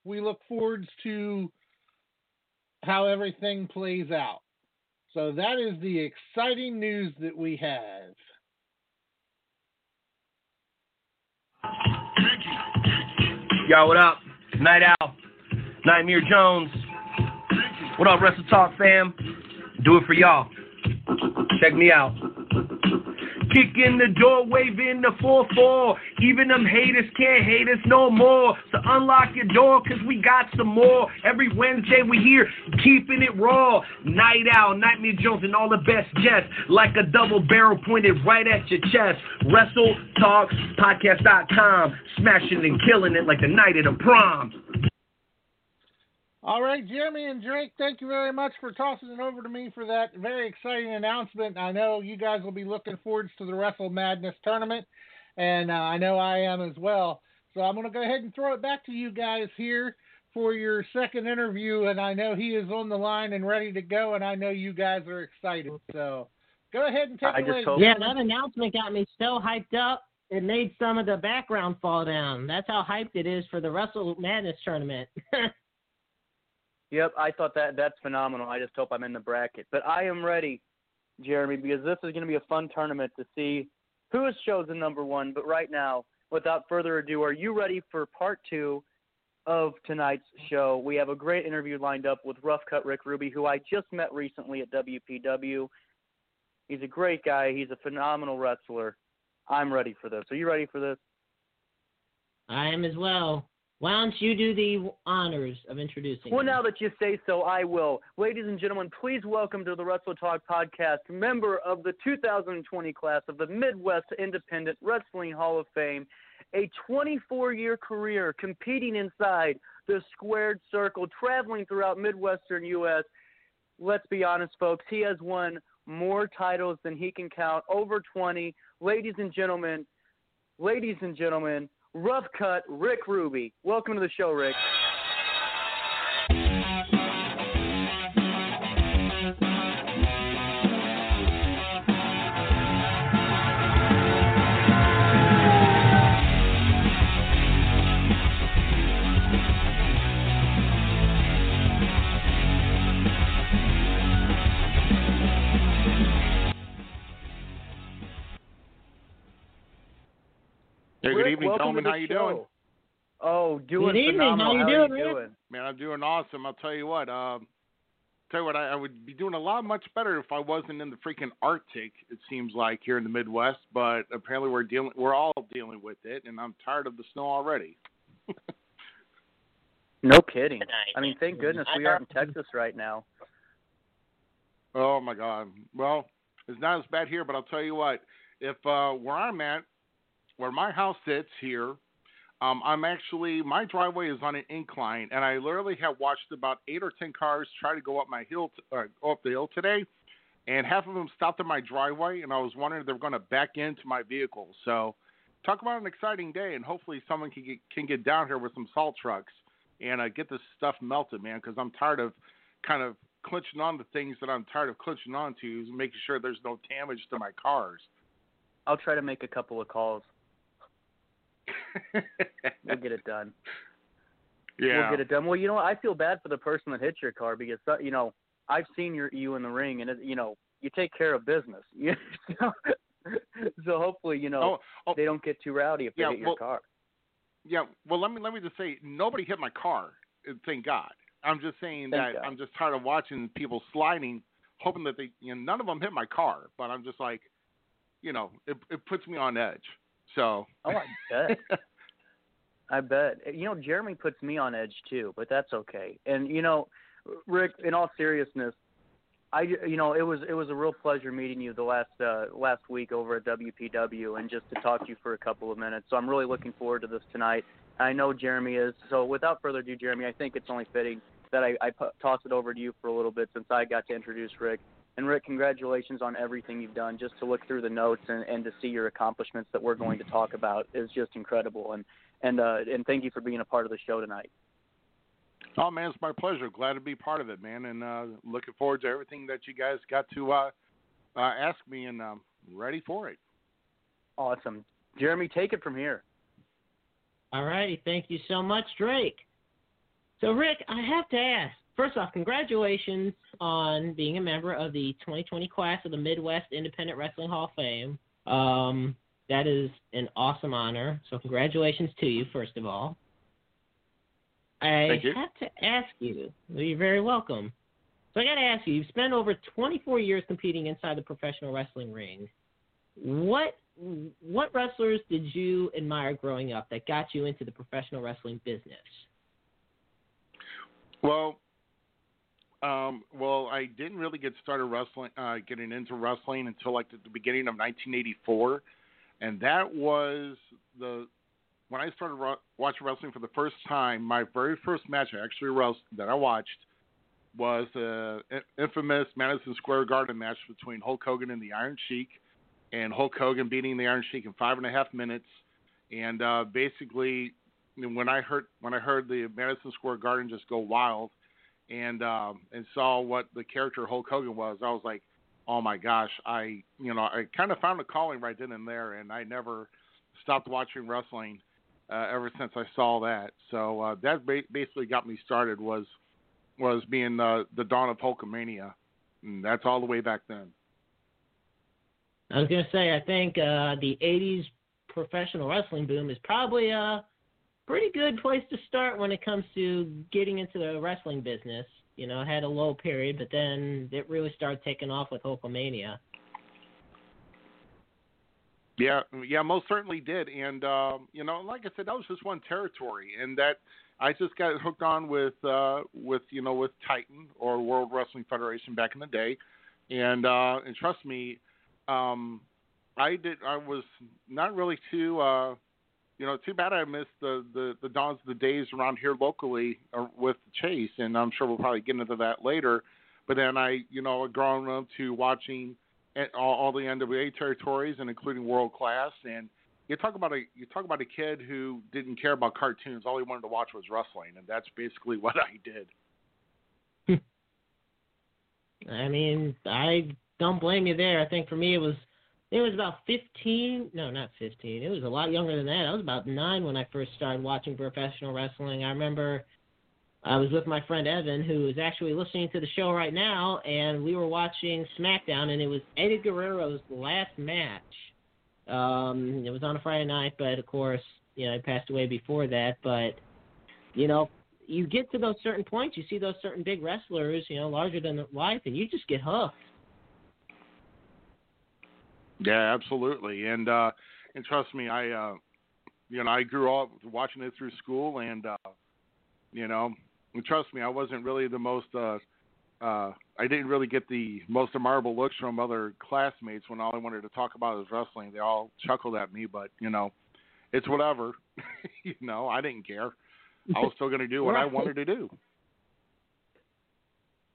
we look forward to how everything plays out. So that is the exciting news that we have. Yo, what up? Night Owl, Nightmare Jones. What up, Wrestle Talk fam? Do it for y'all. Check me out. Kick in the door, wave in the 4-4. Even them haters can't hate us no more. So unlock your door, cause we got some more. Every Wednesday we here, keeping it raw. Night Owl, Nightmare Jones, and all the best jets. Like a double barrel pointed right at your chest. Wrestle Talk Podcast.com. Smashing and killing it like the night of the prom. All right, Jeremy and Drake, thank you very much for tossing it over to me for that very exciting announcement. I know you guys will be looking forward to the Wrestle Madness tournament, and uh, I know I am as well. So I'm going to go ahead and throw it back to you guys here for your second interview, and I know he is on the line and ready to go, and I know you guys are excited. So go ahead and take I it away. hope- Yeah, that announcement got me so hyped up. It made some of the background fall down. That's how hyped it is for the Wrestle Madness tournament. Yep, I thought that that's phenomenal. I just hope I'm in the bracket. But I am ready, Jeremy, because this is going to be a fun tournament to see who is chosen number one. But right now, without further ado, are you ready for part two of tonight's show? We have a great interview lined up with Rough Cut Rick Ruby, who I just met recently at WPW. He's a great guy. He's a phenomenal wrestler. I'm ready for this. Are you ready for this? I am as well. Why don't you do the honors of introducing? Well, him? now that you say so, I will. Ladies and gentlemen, please welcome to the Wrestle Talk podcast, member of the 2020 class of the Midwest Independent Wrestling Hall of Fame, a 24 year career competing inside the squared circle, traveling throughout Midwestern U.S. Let's be honest, folks, he has won more titles than he can count, over 20. Ladies and gentlemen, ladies and gentlemen, rough cut Rick Ruby. Welcome to the show, Rick. Evening, welcome gentlemen. to How the you show. doing? Oh, doing Good evening. How phenomenal. you How doing, are man? you doing? Man, I'm doing awesome. I'll tell you what. Um, tell you what, I, I would be doing a lot much better if I wasn't in the freaking Arctic. It seems like here in the Midwest, but apparently we're dealing. We're all dealing with it, and I'm tired of the snow already. No kidding. I mean, thank goodness we aren't in Texas right now. Oh my God. Well, It's not as bad here, but I'll tell you what. If uh, where I'm at, where my house sits here, um, I'm actually my driveway is on an incline, and I literally have watched about eight or ten cars try to go up my hill, uh, go up the hill today, and half of them stopped in my driveway, and I was wondering if they were going to back into my vehicle. So, talk about an exciting day, and hopefully someone can get can get down here with some salt trucks and uh, get this stuff melted, man, because I'm tired of kind of clinching on to things that I'm tired of clinching on to, making sure there's no damage to my cars. I'll try to make a couple of calls. We'll get it done. Yeah. We'll get it done. Well, you know, what? I feel bad for the person that hit your car because you know I've seen your you in the ring, and it, you know you take care of business. You know? so hopefully, you know Oh, oh, they don't get too rowdy if they Yeah, hit your well- car. Yeah, well, let me let me just say, nobody hit my car. uh, Thank God. I'm just saying Thank that God. I'm just tired of watching people sliding, hoping that they, you know, none of them hit my car. But I'm just like, you know, it it puts me on edge. So. Oh, I bet. I bet. You know, Jeremy puts me on edge too, but that's okay. And you know, Rick, in all seriousness, I you know it was it was a real pleasure meeting you the last uh, last week over at WPW and just to talk to you for a couple of minutes. So I'm really looking forward to this tonight. I know Jeremy is. So without further ado, Jeremy, I think it's only fitting that I, I toss it over to you for a little bit since I got to introduce Rick. And Rick, congratulations on everything you've done. Just to look through the notes and, and to see your accomplishments that we're going to talk about is just incredible. And and uh, and thank you for being a part of the show tonight. Oh man, it's my pleasure. Glad to be part of it, man, and uh, looking forward to everything that you guys got to uh, uh, ask me, and um, ready for it. Awesome, Jeremy. Take it from here. All righty, thank you so much, Drake. So, Rick, I have to ask. First off, congratulations on being a member of the 2020 class of the Midwest Independent Wrestling Hall of Fame. Um, that is an awesome honor. So, congratulations to you, first of all. I Thank you. have to ask you. You're very welcome. So, I got to ask you. You've spent over 24 years competing inside the professional wrestling ring. What what wrestlers did you admire growing up that got you into the professional wrestling business? Well, um, well, I didn't really get started wrestling, uh, getting into wrestling until like the, the beginning of 1984, and that was the when I started ro- watching wrestling for the first time. My very first match I actually wrestled that I watched was the infamous Madison Square Garden match between Hulk Hogan and the Iron Sheik, and Hulk Hogan beating the Iron Sheik in five and a half minutes, and uh, basically when I heard when I heard the Madison Square Garden just go wild, and um, and saw what the character Hulk Hogan was, I was like, oh my gosh, I you know I kind of found a calling right then and there, and I never stopped watching wrestling uh, ever since I saw that. So uh, that ba- basically got me started was was being uh, the dawn of Hulkamania, and that's all the way back then. I was gonna say I think uh, the '80s professional wrestling boom is probably a pretty good place to start when it comes to getting into the wrestling business. You know, had a low period, but then it really started taking off with Hulkamania. Yeah, yeah, most certainly did, and um, you know, like I said, that was just one territory, and that I just got hooked on with uh, with you know with Titan or World Wrestling Federation back in the day, and uh, and trust me, um, I did. I was not really too uh, you know too bad. I missed the the the dawns of the days around here locally uh, with Chase, and I'm sure we'll probably get into that later. But then I you know grown up to watching all, all the NWA territories and including World Class. And you talk about a you talk about a kid who didn't care about cartoons. All he wanted to watch was wrestling, and that's basically what I did. I mean, I don't blame you there. I think for me it was it was about 15. No, not 15. It was a lot younger than that. I was about nine when I first started watching professional wrestling. I remember I was with my friend Evan, who is actually listening to the show right now, and we were watching SmackDown, and it was Eddie Guerrero's last match. Um, it was on a Friday night, but of course, you know, he passed away before that. But you know, you get to those certain points, you see those certain big wrestlers, you know, larger than life, and you just get hooked. Yeah, absolutely. And uh and trust me, I uh you know, I grew up watching it through school and uh you know, and trust me, I wasn't really the most uh uh, I didn't really get the most admirable looks from other classmates when all I wanted to talk about was wrestling. They all chuckled at me, but you know, it's whatever. you know, I didn't care. I was still going to do what I wanted to do.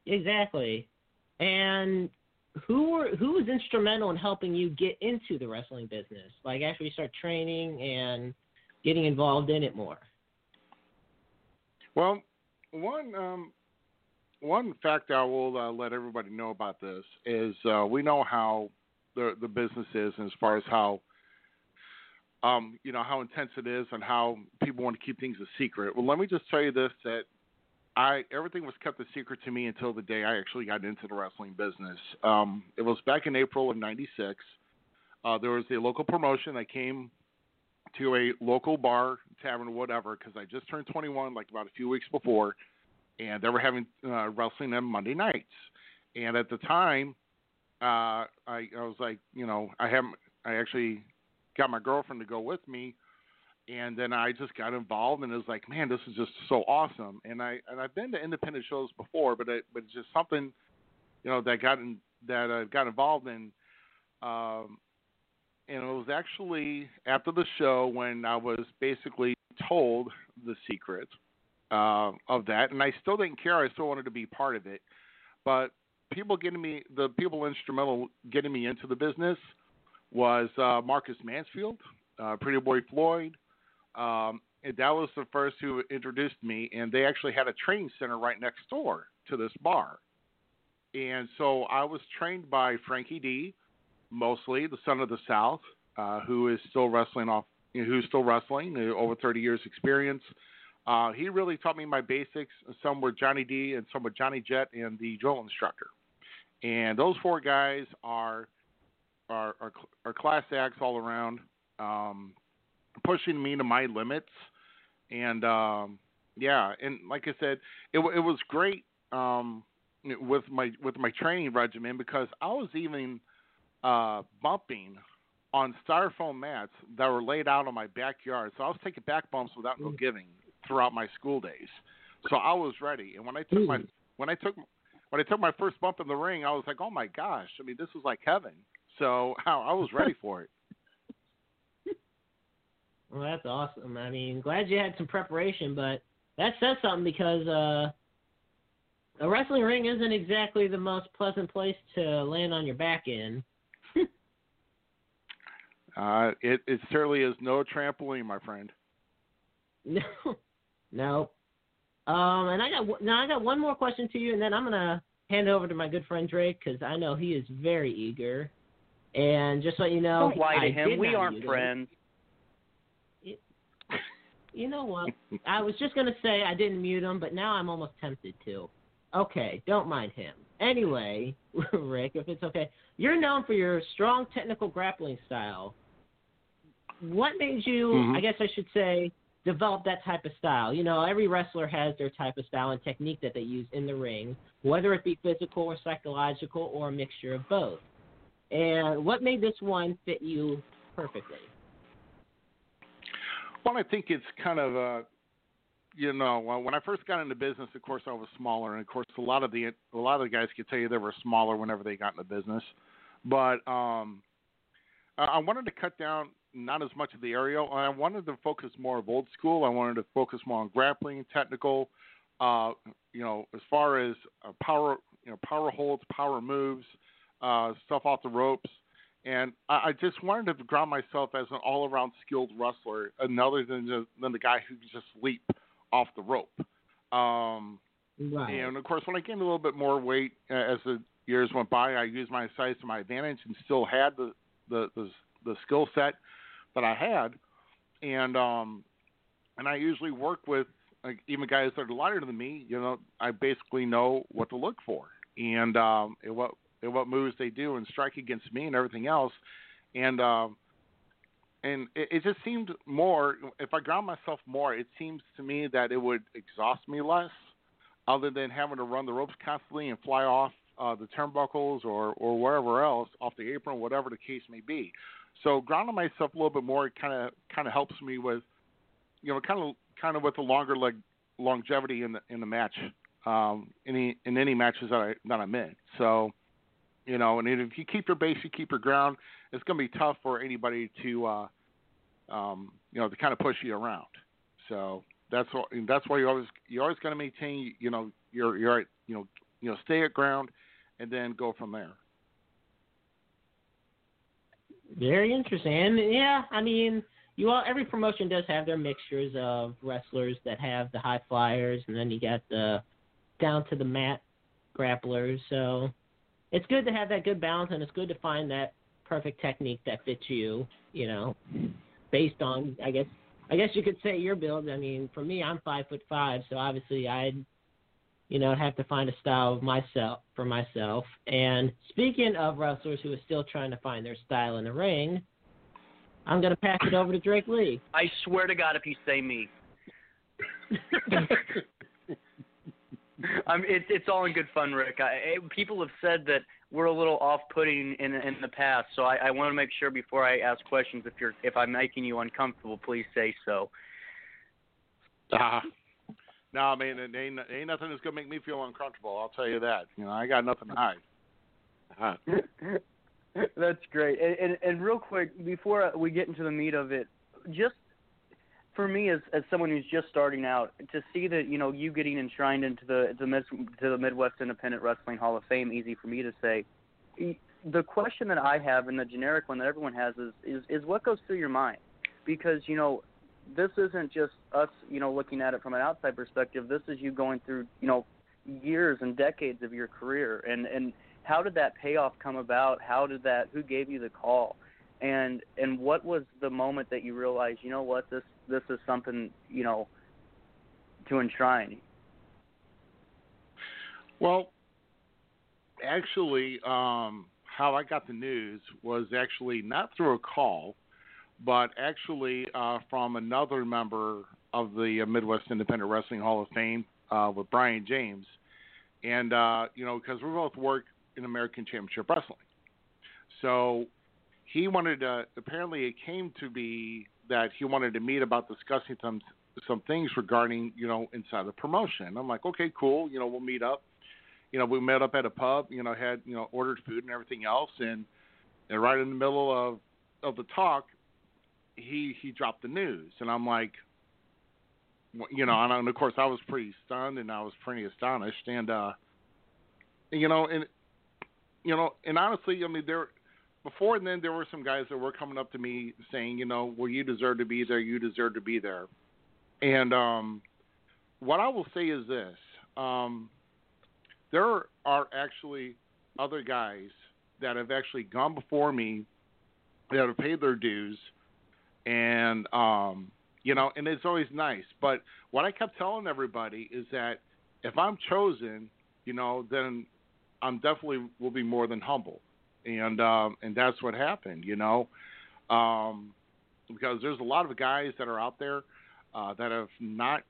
Exactly. And who were who was instrumental in helping you get into the wrestling business? Like after you start training and getting involved in it more. Well, one um, one fact I will uh, let everybody know about this is uh, we know how the the business is as far as how um, you know how intense it is and how people want to keep things a secret. Well, let me just tell you this: that I everything was kept a secret to me until the day I actually got into the wrestling business. Um, it was back in April of '96. Uh, there was a local promotion that came to a local bar, tavern, whatever, because I just turned 21, like about a few weeks before, and they were having uh, wrestling on Monday nights. And at the time, uh, I, I was like, you know, I haven't, I actually got my girlfriend to go with me, and then I just got involved, and it was like, man, this is just so awesome. And I and I've been to independent shows before, but it, but it's just something, you know, that got in, that I got involved in. Um, and it was actually after the show when I was basically told the secret uh, of that, and I still didn't care. I still wanted to be part of it, but people getting me, the people instrumental getting me into the business was uh, Marcus Mansfield, uh, Pretty Boy Floyd. Um, and that was the first who introduced me, and they actually had a training center right next door to this bar. And so I was trained by Frankie D, mostly the son of the South, uh, who is still wrestling off, you know, who's still wrestling, uh, over 30 years experience. Uh, he really taught me my basics. Some were Johnny D, and some were Johnny Jet, and the drill instructor. And those four guys are are are, are class acts all around, um, pushing me to my limits. And um, yeah, and like I said, it it was great um, with my with my training regimen because I was even uh, bumping on styrofoam mats that were laid out on my backyard. So I was taking back bumps without no giving throughout my school days. So I was ready. And when I took my when I took when I took my first bump in the ring, I was like, "Oh my gosh! I mean, this was like heaven." So I I was ready for it. Well, that's awesome. I mean, glad you had some preparation, but that says something because uh, a wrestling ring isn't exactly the most pleasant place to land on your back in. Uh, it it certainly is no trampoline, my friend. No, no. Um, and I got one- now I got one more question to you, and then I'm gonna hand it over to my good friend Drake because I know he is very eager. And just so you know, Don't lie to I him. We aren't friends. him. You know what? I was just gonna say I didn't mute him, but now I'm almost tempted to. Okay, don't mind him. Anyway, Rick, if it's okay, you're known for your strong technical grappling style. What made you? Mhm. I guess I should say develop that type of style. You know, every wrestler has their type of style and technique that they use in the ring, whether it be physical or psychological or a mixture of both. And what made this one fit you perfectly? Well, I think it's kind of uh you know, when I first got into business, of course, I was smaller, and of course, a lot of the a lot of the guys could tell you they were smaller whenever they got into business. But um, I wanted to cut down not as much of the aerial. I wanted to focus more of old school. I wanted to focus more on grappling, technical. Uh, you know, as far as uh, power, you know, power holds, power moves, uh, stuff off the ropes. And I, I just wanted to ground myself as an all-around skilled wrestler, another than just, than the guy who can just leap off the rope. Um, and of course, when I gained a little bit more weight uh, as the years went by, I used my size to my advantage and still had the the the, the skill set that I had. And um, and I usually work with like, even guys that are lighter than me. You know, I basically know what to look for and um, and what and what moves they do and strike against me and everything else. And um, and it, it just seemed more. If I ground myself more, it seems to me that it would exhaust me less, other than having to run the ropes constantly and fly off uh, the turnbuckles or or wherever else off the apron, whatever the case may be. So grounding myself a little bit more kind of kind of helps me with, you know, kind of kind of with the longer leg longevity in the in the match um, any in any matches that I that I'm in. So, you know, and if you keep your base, you keep your ground. It's going to be tough for anybody to, uh, um, you know, to kind of push you around. So that's what that's why you always you always got to maintain, you know, your your you know you know stay at ground, and then go from there. Very interesting. Yeah, I mean, you all every promotion does have their mixtures of wrestlers that have the high flyers, and then you got the down to the mat grapplers. So it's good to have that good balance, and it's good to find that perfect technique that fits you. You know, based on I guess I guess you could say your build. I mean, for me, I'm five foot five, so obviously I'd you know have to find a style of myself for myself. And speaking of wrestlers who are still trying to find their style in the ring, I'm gonna pass it over to Drake Lee. I swear to God, if you say me. I'm, it's it's all in good fun, Rick. I, people have said that we're a little off-putting in in the past, so I, I want to make sure before I ask questions, if you're if I'm making you uncomfortable, please say so. Uh, no, I mean, it ain't, ain't nothing that's gonna make me feel uncomfortable. I'll tell you that. You know, I got nothing to hide. Uh-huh. That's great. And, and and real quick before we get into the meat of it, just for me as as someone who's just starting out, to see that you know you getting enshrined into the the mid, to the Midwest Independent Wrestling Hall of Fame, easy for me to say. The question that I have, and the generic one that everyone has, is is is what goes through your mind, because you know this isn't just us, you know, looking at it from an outside perspective. This is you going through, you know, years and decades of your career, and and how did that payoff come about? How did that? Who gave you the call? And and what was the moment that you realized, you know what, this this is something, you know, to enshrine? Well, actually, um, how I got the news was actually not through a call, but actually uh, from another member of the Midwest Independent Wrestling Hall of Fame uh, with Brian James. And, uh, you know, because we both work in American Championship Wrestling. So he wanted to, apparently it came to be that he wanted to meet about discussing some some things regarding, you know, inside the promotion. I'm like, okay, cool, you know, we'll meet up. You know, we met up at a pub, you know, had, you know, ordered food and everything else and and right in the middle of of the talk, he he dropped the news and I'm like you know, and of course I was pretty stunned and I was pretty astonished and uh you know, and you know, and honestly, I mean, there before and then there were some guys that were coming up to me saying, you know, well, you deserve to be there, you deserve to be there, and um, what I will say is this: um, there are actually other guys that have actually gone before me that have paid their dues, and um, you know, and it's always nice. But what I kept telling everybody is that if I'm chosen, you know, then I'm definitely will be more than humble, and um, and that's what happened, you know, um, because there's a lot of guys that are out there uh, that have not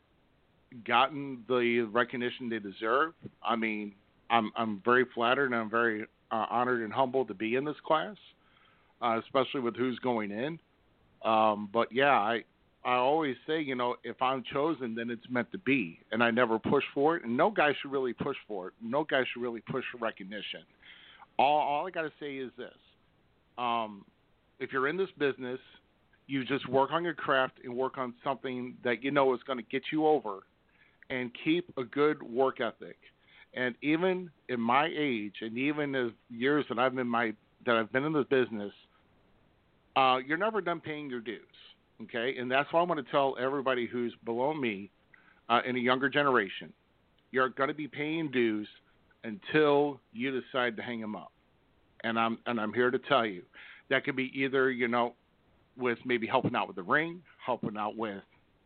gotten the recognition they deserve. I mean, I'm I'm very flattered and I'm very uh, honored and humbled to be in this class, uh, especially with who's going in. Um, but yeah, I I always say, you know, if I'm chosen, then it's meant to be, and I never push for it. And no guy should really push for it. No guy should really push for recognition. All, all I got to say is this: um, if you're in this business, you just work on your craft and work on something that you know is going to get you over, and keep a good work ethic. And even in my age, and even the years that I've been my that I've been in this business, uh, you're never done paying your dues Okay, and that's why I want to tell everybody who's below me uh, in a younger generation, you're going to be paying dues until you decide to hang them up. And I'm and I'm here to tell you that could be either you know with maybe helping out with the ring, helping out with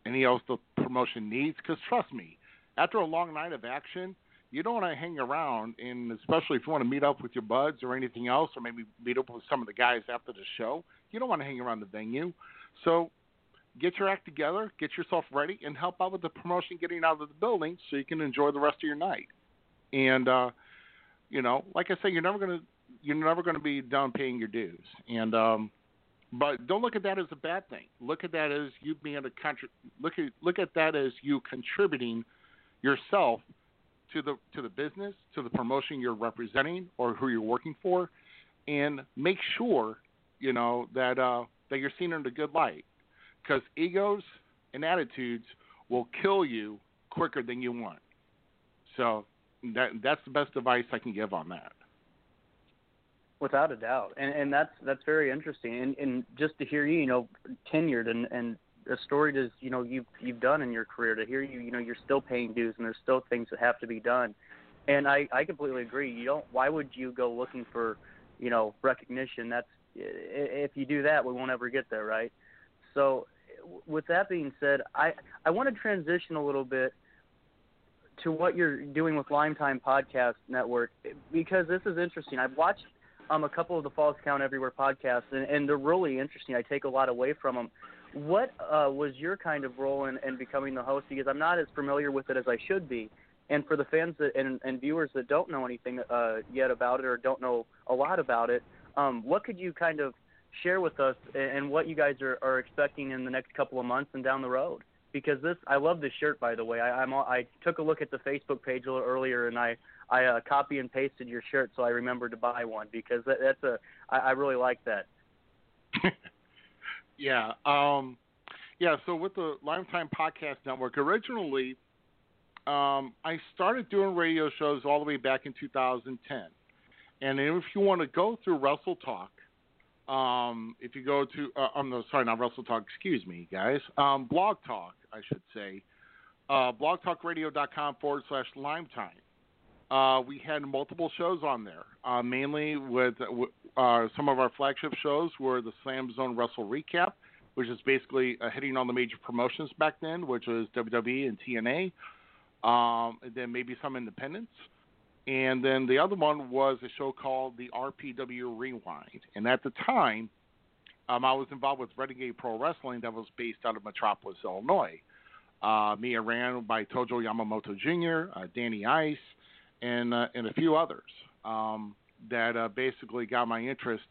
any else the promotion needs. Because trust me, after a long night of action, you don't want to hang around, and especially if you want to meet up with your buds or anything else, or maybe meet up with some of the guys after the show, you don't want to hang around the venue. So get your act together, get yourself ready, and help out with the promotion getting out of the building so you can enjoy the rest of your night. And uh, you know, like I say, you're never gonna you're never gonna be done paying your dues. And um, but don't look at that as a bad thing. Look at that as you being a contri- look at look at that as you contributing yourself to the to the business, to the promotion you're representing or who you're working for, and make sure you know that uh, that you're seen in a good light, because egos and attitudes will kill you quicker than you want. So that that's the best advice I can give on that. Without a doubt, and and that's that's very interesting, and and just to hear you, you know, tenured and and a story to you know you've you've done in your career to hear you, you know, you're still paying dues and there's still things that have to be done, and I I completely agree. You don't. Why would you go looking for, you know, recognition? That's if you do that, we won't ever get there, right? So, with that being said, I I want to transition a little bit to what you're doing with Lime Time Podcast Network because this is interesting. I've watched um, a couple of the Falls Count Everywhere podcasts, and, and they're really interesting. I take a lot away from them. What uh, was your kind of role in, in becoming the host? Because I'm not as familiar with it as I should be. And for the fans that, and, and viewers that don't know anything uh, yet about it or don't know a lot about it, um, what could you kind of share with us and what you guys are, are expecting in the next couple of months and down the road? Because this, I love this shirt by the way. I, I'm I took a look at the Facebook page a little earlier and I I uh, copy and pasted your shirt so I remembered to buy one because that, that's a I, I really like that. yeah, um, yeah. So with the Lime Time Podcast Network, originally, um, I started doing radio shows all the way back in 2010, and if you want to go through Wrestle Talk, um, if you go to, uh, I'm no, sorry, not Wrestle Talk, excuse me, guys, um, Blog Talk, I should say, uh, blogtalkradio.com forward slash Lime Time. Uh, we had multiple shows on there, uh, mainly with uh, some of our flagship shows were the Slam Zone Wrestle Recap, which is basically uh, hitting on the major promotions back then, which was WWE and TNA, um, and then maybe some independents. And then the other one was a show called the RPW Rewind. And at the time, um, I was involved with Renegade Pro Wrestling that was based out of Metropolis, Illinois. Uh, me ran by Tojo Yamamoto Jr., uh, Danny Ice, and uh, and a few others um, that uh, basically got my interest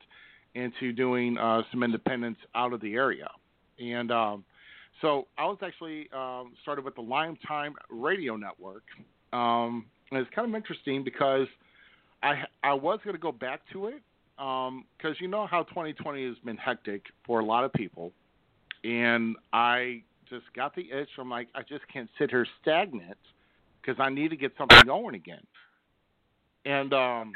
into doing uh, some independence out of the area. And um, so I was actually um, started with the Lime Time Radio Network. Um, and it's kind of interesting because I I was going to go back to it because um, you know how 2020 has been hectic for a lot of people, and I just got the itch. I'm like, I just can't sit here stagnant because I need to get something going again. And um,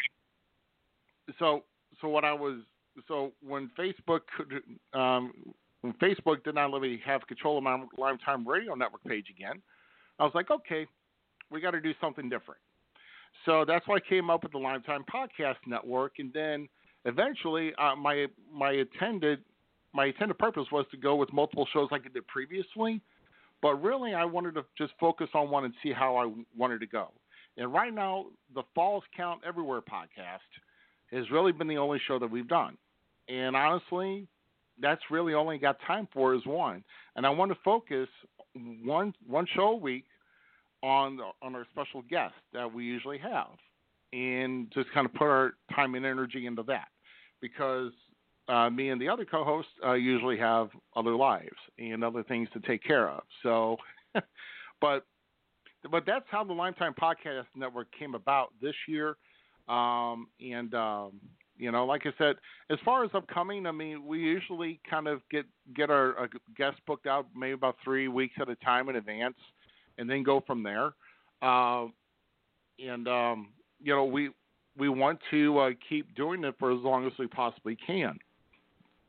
so so what I was so when Facebook could um, when Facebook did not let me have control of my Lime Time Radio Network page again, I was like, okay, we got to do something different. So that's why I came up with the Lime Time Podcast Network, and then eventually uh, my my intended my intended purpose was to go with multiple shows like I did previously, but really I wanted to just focus on one and see how I wanted to go. And right now, the Falls Count Everywhere podcast has really been the only show that we've done. And honestly, that's really all I got time for is one. And I want to focus one one show a week on the, on our special guest that we usually have, and just kind of put our time and energy into that because uh, me and the other co-hosts uh, usually have other lives and other things to take care of. So, but but that's how the Lime Time Podcast Network came about this year. Um, and um, you know, like I said, as far as upcoming, I mean, we usually kind of get get our, our guests booked out maybe about three weeks at a time in advance, and then go from there. Uh, and um, you know, we we want to uh, keep doing it for as long as we possibly can.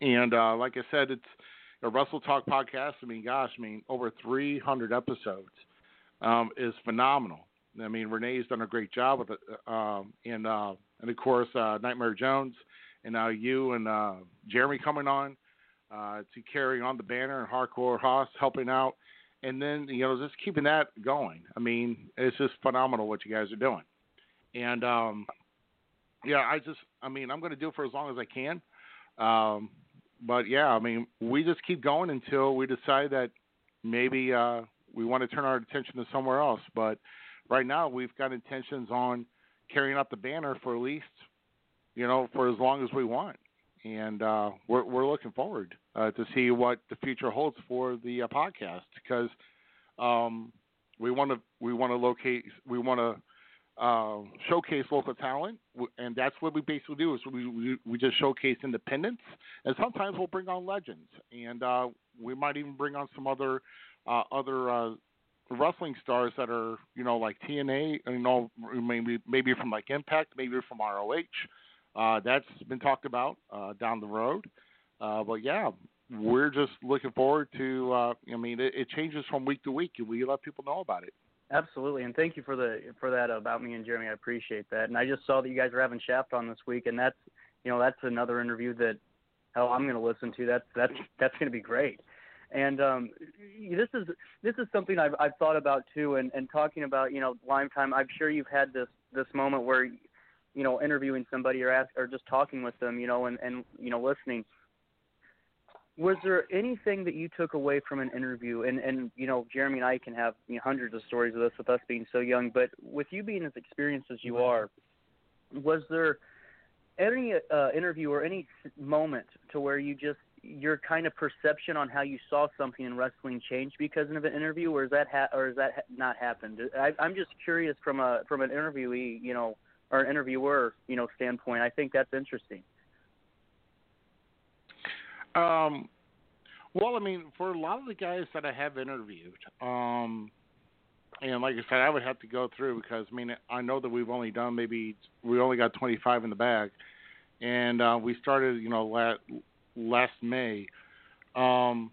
And uh, like I said, it's a Wrestle Talk podcast. I mean, gosh, I mean, over 300 episodes um, is phenomenal. I mean, Renee's done a great job with it, um, and uh, and of course uh, Nightmare Jones, and now you and uh, Jeremy coming on uh, to carry on the banner and Hardcore Hoss helping out, and then you know just keeping that going. I mean, it's just phenomenal what you guys are doing, and um, yeah, I just I mean I'm going to do it for as long as I can, um, but yeah, I mean we just keep going until we decide that maybe uh, we want to turn our attention to somewhere else. But right now, we've got intentions on carrying out the banner for at least, you know, for as long as we want, and uh, we're we're looking forward uh, to see what the future holds for the uh, podcast because um, we want to we want to locate we want to uh, showcase local talent, and that's what we basically do. Is we we, we just showcase independents, and sometimes we'll bring on legends, and uh, we might even bring on some other uh, other uh, wrestling stars that are you know like TNA, you know maybe maybe from like Impact, maybe from ROH. Uh, that's been talked about uh, down the road, but yeah, we're just looking forward to. I mean, it, it changes from week to week, and we let people know about it. Absolutely, and thank you for the for that about me and Jeremy. I appreciate that. And I just saw that you guys are having Shaft on this week, and that's you know that's another interview that hell I'm going to listen to. That's that's that's going to be great. And um, this is this is something I've I've thought about too, and and talking about you know Lime Time. I'm sure you've had this this moment where you know interviewing somebody or ask or just talking with them, you know, and and you know listening was there anything that you took away from an interview? And and you know jeremy and i can have you know, hundreds of stories of this with us being so young but with you being as experienced as you are was there any uh, interview or any moment to where you just your kind of perception on how you saw something in wrestling changed because of an interview or is that ha- or is that ha- not happened? I, i'm just curious from a from an interviewee you know or an interviewer you know standpoint. I think that's interesting Um, well, I mean, for a lot of the guys that I have interviewed, um, and like I said, I would have to go through because I mean, I know that we've only done maybe we only got 25 in the bag, and uh, we started, you know, last last May. Um,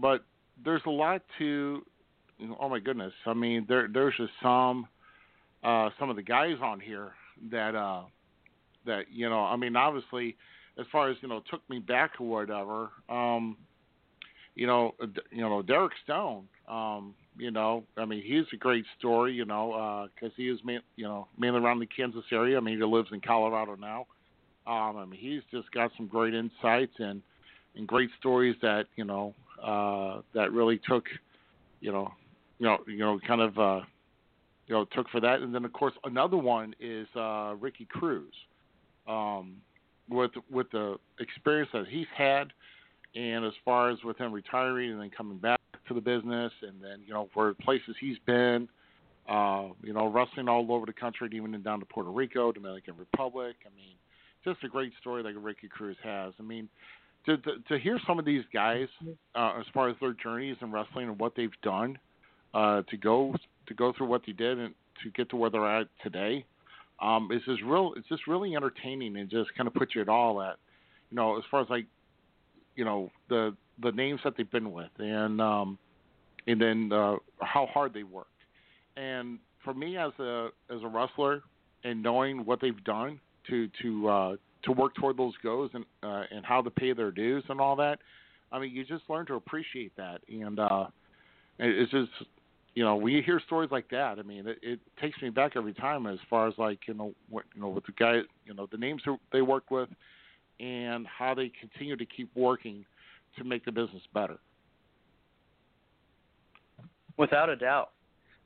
but there's a lot to. Oh my goodness! I mean, there there's just some uh, some of the guys on here that uh, that you know. I mean, obviously as far as you know took me back or whatever um you know uh, you know Derek Stone um you know I mean he's a great story you know uh cuz he is main, you know mainly around the Kansas area I mean he lives in Colorado now um I mean he's just got some great insights and and great stories that you know uh that really took you know you know you know kind of uh you know took for that and then of course another one is uh Ricky Cruz um with with the experience that he's had, and as far as with him retiring and then coming back to the business, and then you know for places he's been, uh, you know wrestling all over the country, even down to Puerto Rico, Dominican Republic. I mean, just a great story that Ricky Cruz has. I mean, to to, to hear some of these guys uh, as far as their journeys in wrestling and what they've done uh, to go to go through what they did and to get to where they're at today um, it's just real. It's just really entertaining and just kind of puts you at all at, you know, as far as like, you know, the the names that they've been with and um, and then uh, how hard they work. And for me as a as a wrestler and knowing what they've done to to uh, to work toward those goals and uh, and how to pay their dues and all that, I mean, you just learn to appreciate that. And uh, it's just you know, when you hear stories like that. I mean, it, it takes me back every time as far as like you know what you know with the guy, you know, the names they work with, and how they continue to keep working to make the business better. Without a doubt,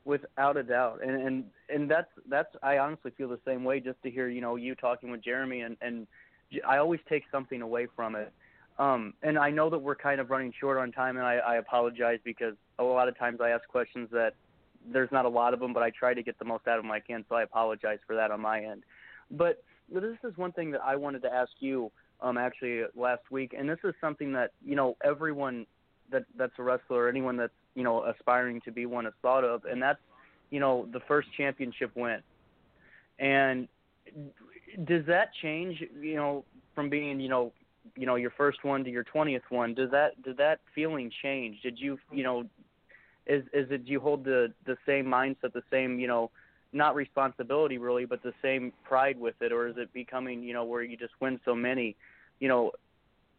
without a doubt, and and and that's that's I honestly feel the same way. Just to hear you know you talking with Jeremy, and and I always take something away from it. Um, and I know that we're kind of running short on time, and I, I apologize because a lot of times I ask questions that there's not a lot of them, but I try to get the most out of them I can. So I apologize for that on my end. But this is one thing that I wanted to ask you um, actually last week, and this is something that you know everyone that that's a wrestler, or anyone that's you know aspiring to be one, has thought of, and that's you know the first championship win. And does that change? You know, from being you know you know your first one to your twentieth one does that did that feeling change? Did you you know is is it do you hold the the same mindset the same you know not responsibility really but the same pride with it? Or is it becoming you know where you just win so many you know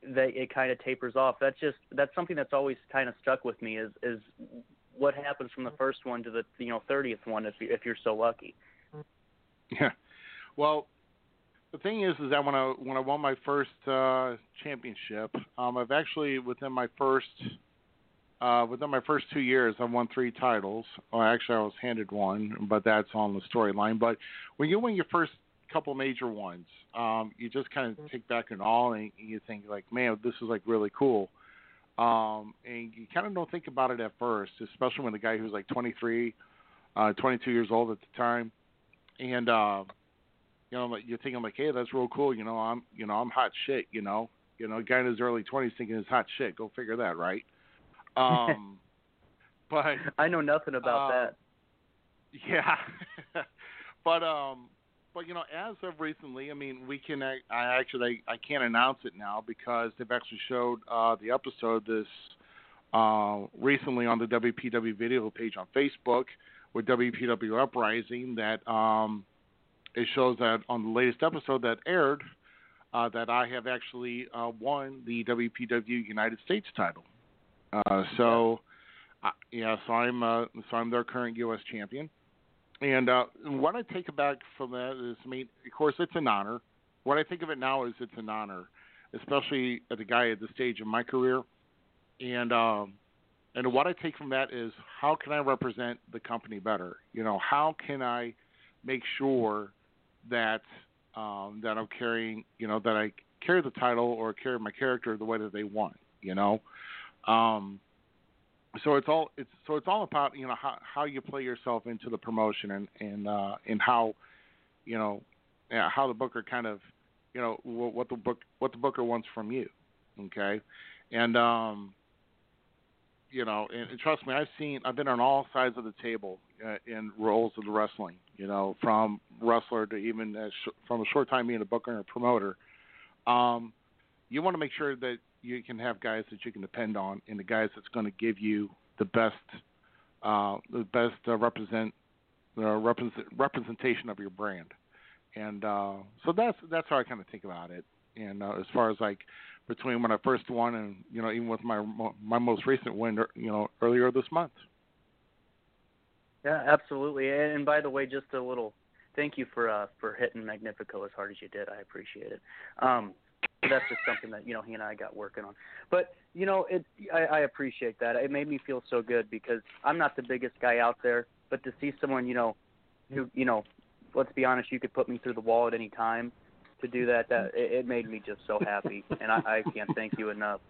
that it kind of tapers off? That's just that's something that's always kind of stuck with me is is what happens from the first one to the you know 30th one if you if you're so lucky. Yeah. Well the thing is, is that when I when I won my first uh, championship, um, I've actually within my first uh, within my first two years, I've won three titles. Well, actually, I was handed one, but that's on the storyline. But when you win your first couple major ones, um, you just kind of take back in awe and you think like, man, this is like really cool. Um, and you kind of don't think about it at first, especially when the guy who's like 23, uh, 22 years old at the time, and uh, you know, like, you're thinking like, hey, that's real cool. You know, I'm, you know, I'm hot shit. You know, you know, a guy in his early 20s thinking he's hot shit. Go figure that, right? Um, but I know nothing about uh, that. Yeah, but um, but you know, as of recently, I mean, we can. I, I actually I can't announce it now because they've actually showed uh, the episode this uh, recently on the WPW video page on Facebook with WPW Uprising that um, it shows that on the latest episode that aired uh, that I have actually uh, won the WPW United States title. Uh, so, uh, yeah, so I'm uh, so I'm their current U.S. champion. And uh, what I take back from that is, I mean, of course, it's an honor. What I think of it now is it's an honor, especially as a guy at the stage of my career. And um, and what I take from that is how can I represent the company better? You know, how can I make sure that um, that I'm carrying, you know, that I carry the title or carry my character the way that they want. You know, um, so it's all it's so it's all about you know how how you play yourself into the promotion and and uh, and how you know how the booker kind of you know what, what the book what the booker wants from you. Okay, and um, you know, and, and trust me, I've seen, I've been on all sides of the table uh, in roles of the wrestling. You know, from wrestler to even uh, sh- from a short time being a booker and a promoter. Um, you want to make sure that you can have guys that you can depend on, and the guys that's going to give you the best, uh, the best uh, represent, uh, represent representation of your brand. And uh, so that's that's how I kind of think about it. And uh, as far as like between when I first won and you know even with my my most recent win you know earlier this month. Yeah, absolutely. And, by the way, just a little thank you for uh for hitting Magnifico as hard as you did. I appreciate it. Um that's just something that you know he and I got working on. But you know, it I, I appreciate that. It made me feel so good because I'm not the biggest guy out there, but to see someone you know who you know, let's be honest, you could put me through the wall at any time to do that. That it, it made me just so happy, and I, I can't thank you enough.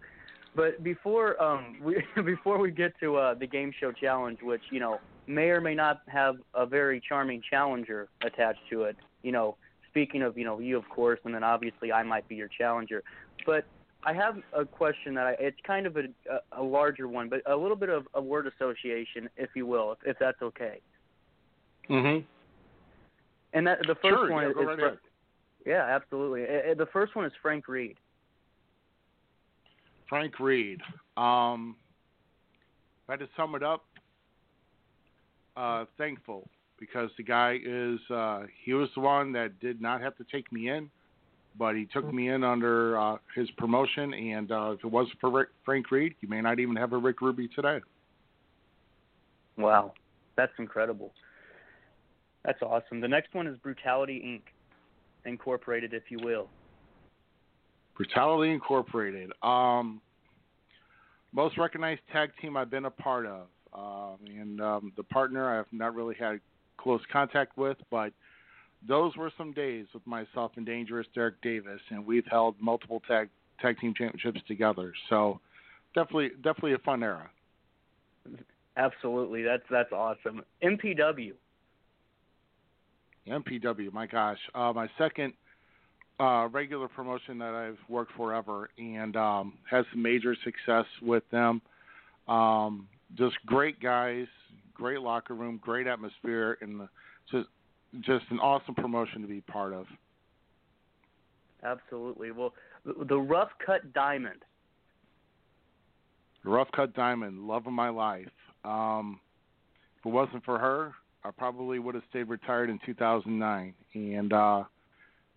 But before um we before we get to uh the game show challenge, which you know may or may not have a very charming challenger attached to it, you know, speaking of you know you of course, and then obviously I might be your challenger, but I have a question that I, it's kind of a, a, larger one, but a little bit of a word association, if you will, if, if that's okay. Mhm. And that the first sure, one yeah, is, right. Yeah, absolutely. The first one is Frank Reed. Frank Reed. Um, if I had to sum it up, uh, thankful because the guy is uh, he was the one that did not have to take me in, but he took me in under uh, his promotion. And uh, if it wasn't for Rick, Frank Reed, you may not even have a Rick Ruby today. Wow, that's incredible. That's awesome. The next one is Brutality Inc. Incorporated, if you will. Brutality Incorporated. Um, most recognized tag team I've been a part of, um, and um, the partner I've not really had close contact with, but those were some days with myself and Dangerous Derek Davis, and we've held multiple tag tag team championships together. So definitely, definitely a fun era. Absolutely, that's that's awesome. MPW. MPW, my gosh, uh, my second uh, regular promotion that I've worked for ever, and um, had some major success with them. Um, just great guys, great locker room, great atmosphere, and just just an awesome promotion to be part of. Absolutely. Well, the, the Rough Cut Diamond. Rough Cut Diamond, love of my life. Um, if it wasn't for her, I probably would have stayed retired in 2009. And uh,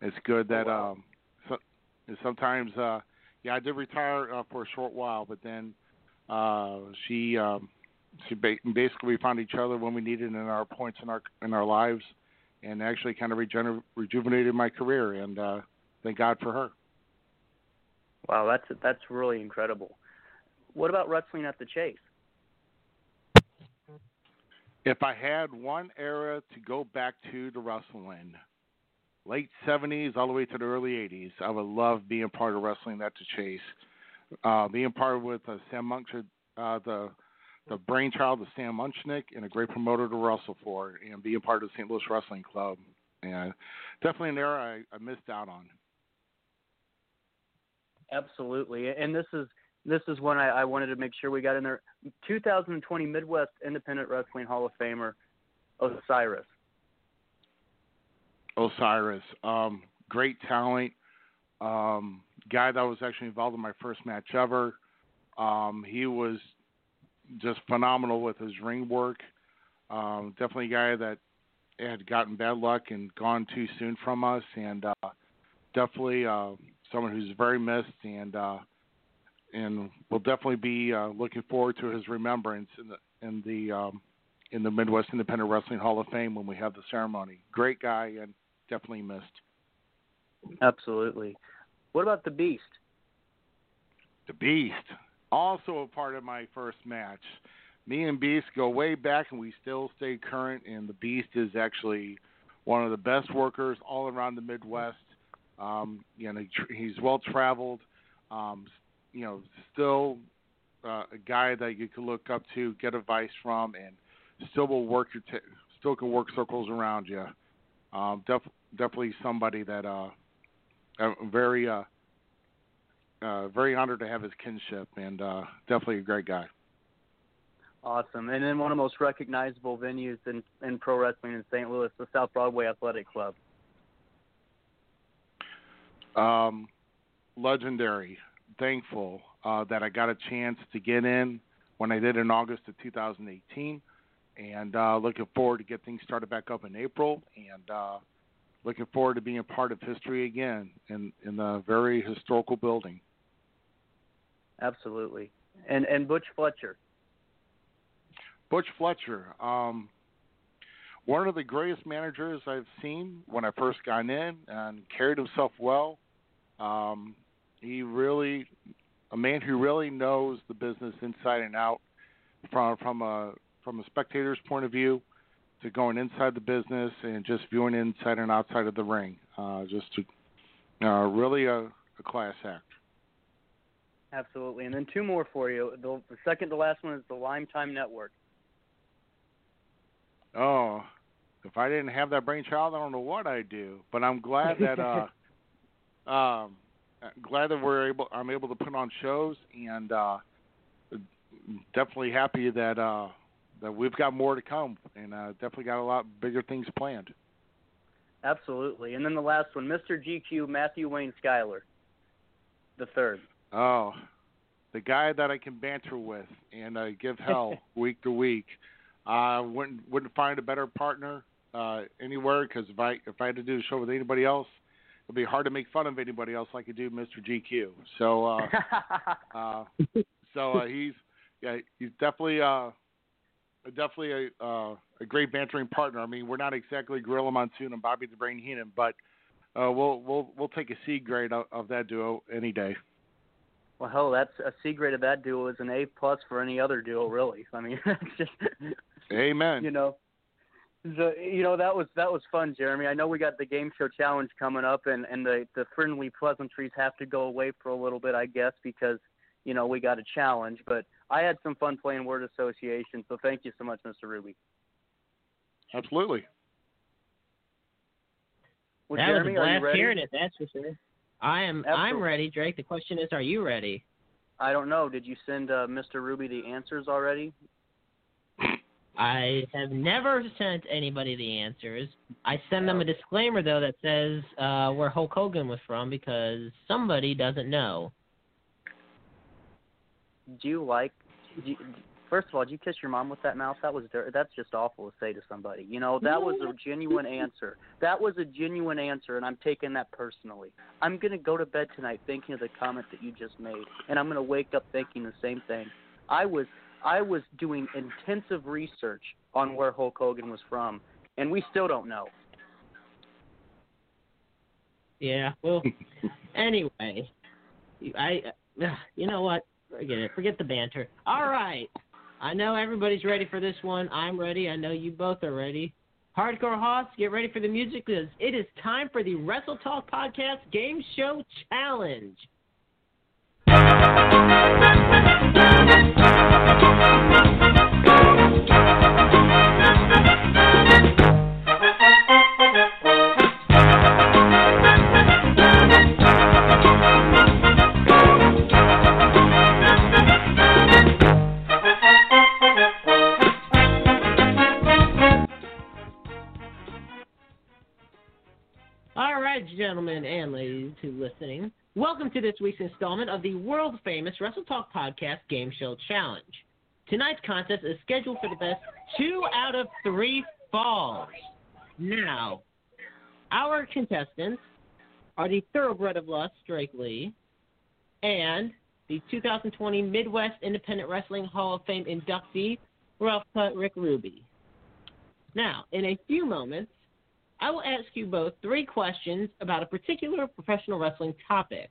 it's good that Oh, wow. um, so, sometimes, uh, yeah, I did retire uh, for a short while, but then uh, she um, she ba- basically we found each other when we needed in our points in our in our lives, and actually kind of regener- rejuvenated my career. And uh, thank God for her. Wow, that's that's really incredible. What about wrestling at the Chase? If I had one era to go back to to wrestling, late '70s all the way to the early '80s, I would love being part of wrestling at the Chase. Uh, being part with uh, Sam Munch, uh, the the brainchild of Sam Muchnick, and a great promoter to wrestle for, and being part of the St. Louis Wrestling Club. and definitely an era I, I missed out on. Absolutely, and this is this is one I, I wanted to make sure we got in there. 2020 Midwest Independent Wrestling Hall of Famer Osiris. Osiris, um, great talent, um, guy that was actually involved in my first match ever. Um, he was just phenomenal with his ring work. Um, definitely a guy that had gotten bad luck and gone too soon from us, and uh, definitely uh, someone who's very missed, and uh, and we'll definitely be uh, looking forward to his remembrance in the in the um, in the Midwest Independent Wrestling Hall of Fame when we have the ceremony. Great guy and definitely missed. Absolutely. What about the Beast? The Beast, also a part of my first match. Me and Beast go way back, and we still stay current. And the Beast is actually one of the best workers all around the Midwest. Um, you know, he's well traveled. Um, you know, still uh, a guy that you can look up to, get advice from, and still will work your t- still can work circles around you. Um, def- definitely somebody that uh, I'm very uh, uh, very honored to have his kinship, and uh, definitely a great guy. Awesome. And then one of the most recognizable venues in, in pro wrestling in St. Louis, the South Broadway Athletic Club. Um, legendary. Thankful uh, that I got a chance to get in when I did in August of 2018, and uh, looking forward to get things started back up in April, and uh, looking forward to being a part of history again in in the very historical building. Absolutely. And and Butch Fletcher. Butch Fletcher, um, one of the greatest managers I've seen when I first got in, and carried himself well. Um, he really, a man who really knows the business inside and out, from from a from a spectator's point of view, to going inside the business and just viewing inside and outside of the ring. Uh, just to, uh, really a, a class act. Absolutely. And then two more for you. The, the second to last one is the Lime Time Network. Oh, if I didn't have that brainchild, I don't know what I'd do. But I'm glad that uh, um, glad that we're able. I'm able to put on shows, and uh, definitely happy that uh, that we've got more to come, and uh, definitely got a lot bigger things planned. Absolutely. And then the last one, Mr. GQ Matthew Wayne Schuyler, the third. Oh, the guy that I can banter with and uh, give hell week to week. I wouldn't wouldn't find a better partner uh, anywhere because if I if I had to do a show with anybody else, it'd be hard to make fun of anybody else like I do Mr. GQ. So uh, uh, so uh, he's yeah he's definitely uh definitely a uh, a great bantering partner. I mean we're not exactly Gorilla Monsoon and Bobby the Brain Heenan, but uh, we'll we'll we'll take a C grade of, of that duo any day. Well, hell, that's a C grade of that duo is an A plus for any other duo, really. I mean, it's just Amen. You know, the you know that was that was fun, Jeremy. I know we got the game show challenge coming up, and and the the friendly pleasantries have to go away for a little bit, I guess, because you know we got a challenge. But I had some fun playing word association, so thank you so much, Mr. Ruby. Absolutely. Well, that Jeremy, was a blast hearing it. That's for sure. I am. I'm ready, Drake. The question is, are you ready? I don't know. Did you send uh, Mr. Ruby the answers already? I have never sent anybody the answers. I send them a disclaimer though that says uh, where Hulk Hogan was from because somebody doesn't know. Do you like? Do you, first of all, did you kiss your mom with that mouth? That was that's just awful to say to somebody. You know, that was a genuine answer. That was a genuine answer, and I'm taking that personally. I'm gonna go to bed tonight thinking of the comment that you just made, and I'm gonna wake up thinking the same thing. I was I was doing intensive research on where Hulk Hogan was from, and we still don't know. Yeah. Well, anyway, I uh, you know what? Forget it. Forget the banter. All right. I know everybody's ready for this one. I'm ready. I know you both are ready. Hardcore Hoss, get ready for the music because it is time for the Wrestle Talk Podcast Game Show Challenge. Welcome to this week's installment of the world famous Wrestle Talk Podcast Game Show Challenge. Tonight's contest is scheduled for the best two out of three falls. Now, our contestants are the Thoroughbred of Lust, Drake Lee, and the 2020 Midwest Independent Wrestling Hall of Fame inductee, Rough Cut Rick Ruby. Now, in a few moments, I will ask you both three questions about a particular professional wrestling topic.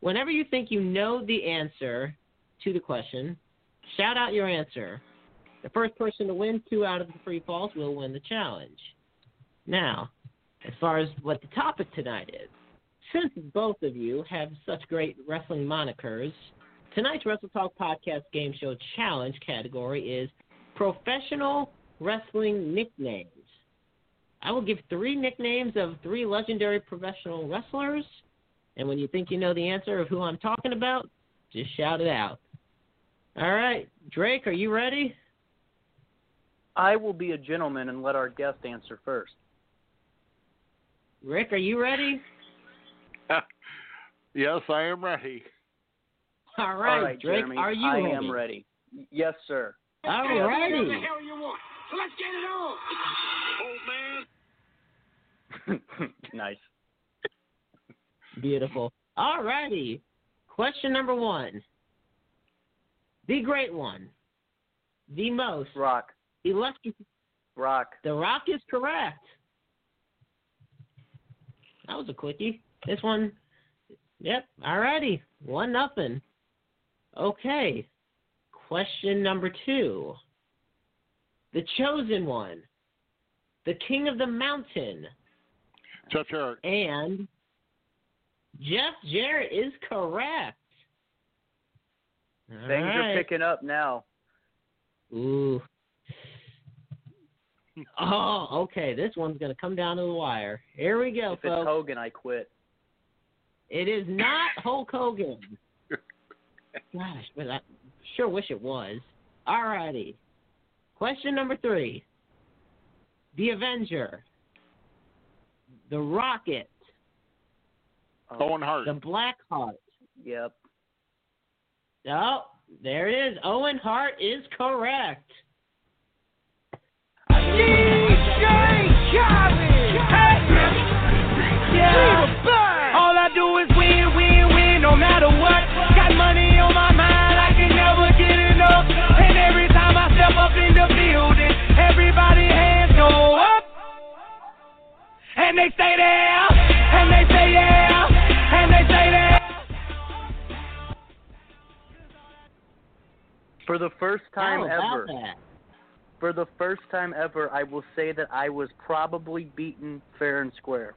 Whenever you think you know the answer to the question, shout out your answer. The first person to win two out of the three falls will win the challenge. Now, as far as what the topic tonight is, since both of you have such great wrestling monikers, tonight's Wrestle Talk Podcast Game Show Challenge category is professional wrestling nicknames. I will give three nicknames of three legendary professional wrestlers, and when you think you know the answer of who I'm talking about, just shout it out. All right, Drake, are you ready? I will be a gentleman and let our guest answer first. Rick, are you ready? yes, I am ready. All right, All right Drake, Jeremy, are you I ready? I am ready. Yes, sir. All Yes. righty. you want. So let's get it on. Old man. nice. Beautiful. All righty. Question number one. The great one. The most. Rock. Electric. Rock. The Rock is correct. That was a quickie. This one. Yep. Alrighty. One nothing. Okay. Question number two. The chosen one. The king of the mountain. Jeff Jarrett. And Jeff Jarrett is correct. All Things are picking up now. Ooh. Oh, okay. This one's going to come down to the wire. Here we go, if it's. Hogan, I quit. It is not Hulk Hogan. Gosh, but I sure wish it was. All righty. Question number three. The Avenger. The Rocket. Oh. Owen Hart. The Black Heart. Yep. Oh, there it is. Owen Hart is correct. All I do is win, win, win, no matter what. Got money on my mind, I can never get enough. And every time I step up in the building, everybody hands go up. And they stay there, For the first time ever, that? for the first time ever, I will say that I was probably beaten fair and square.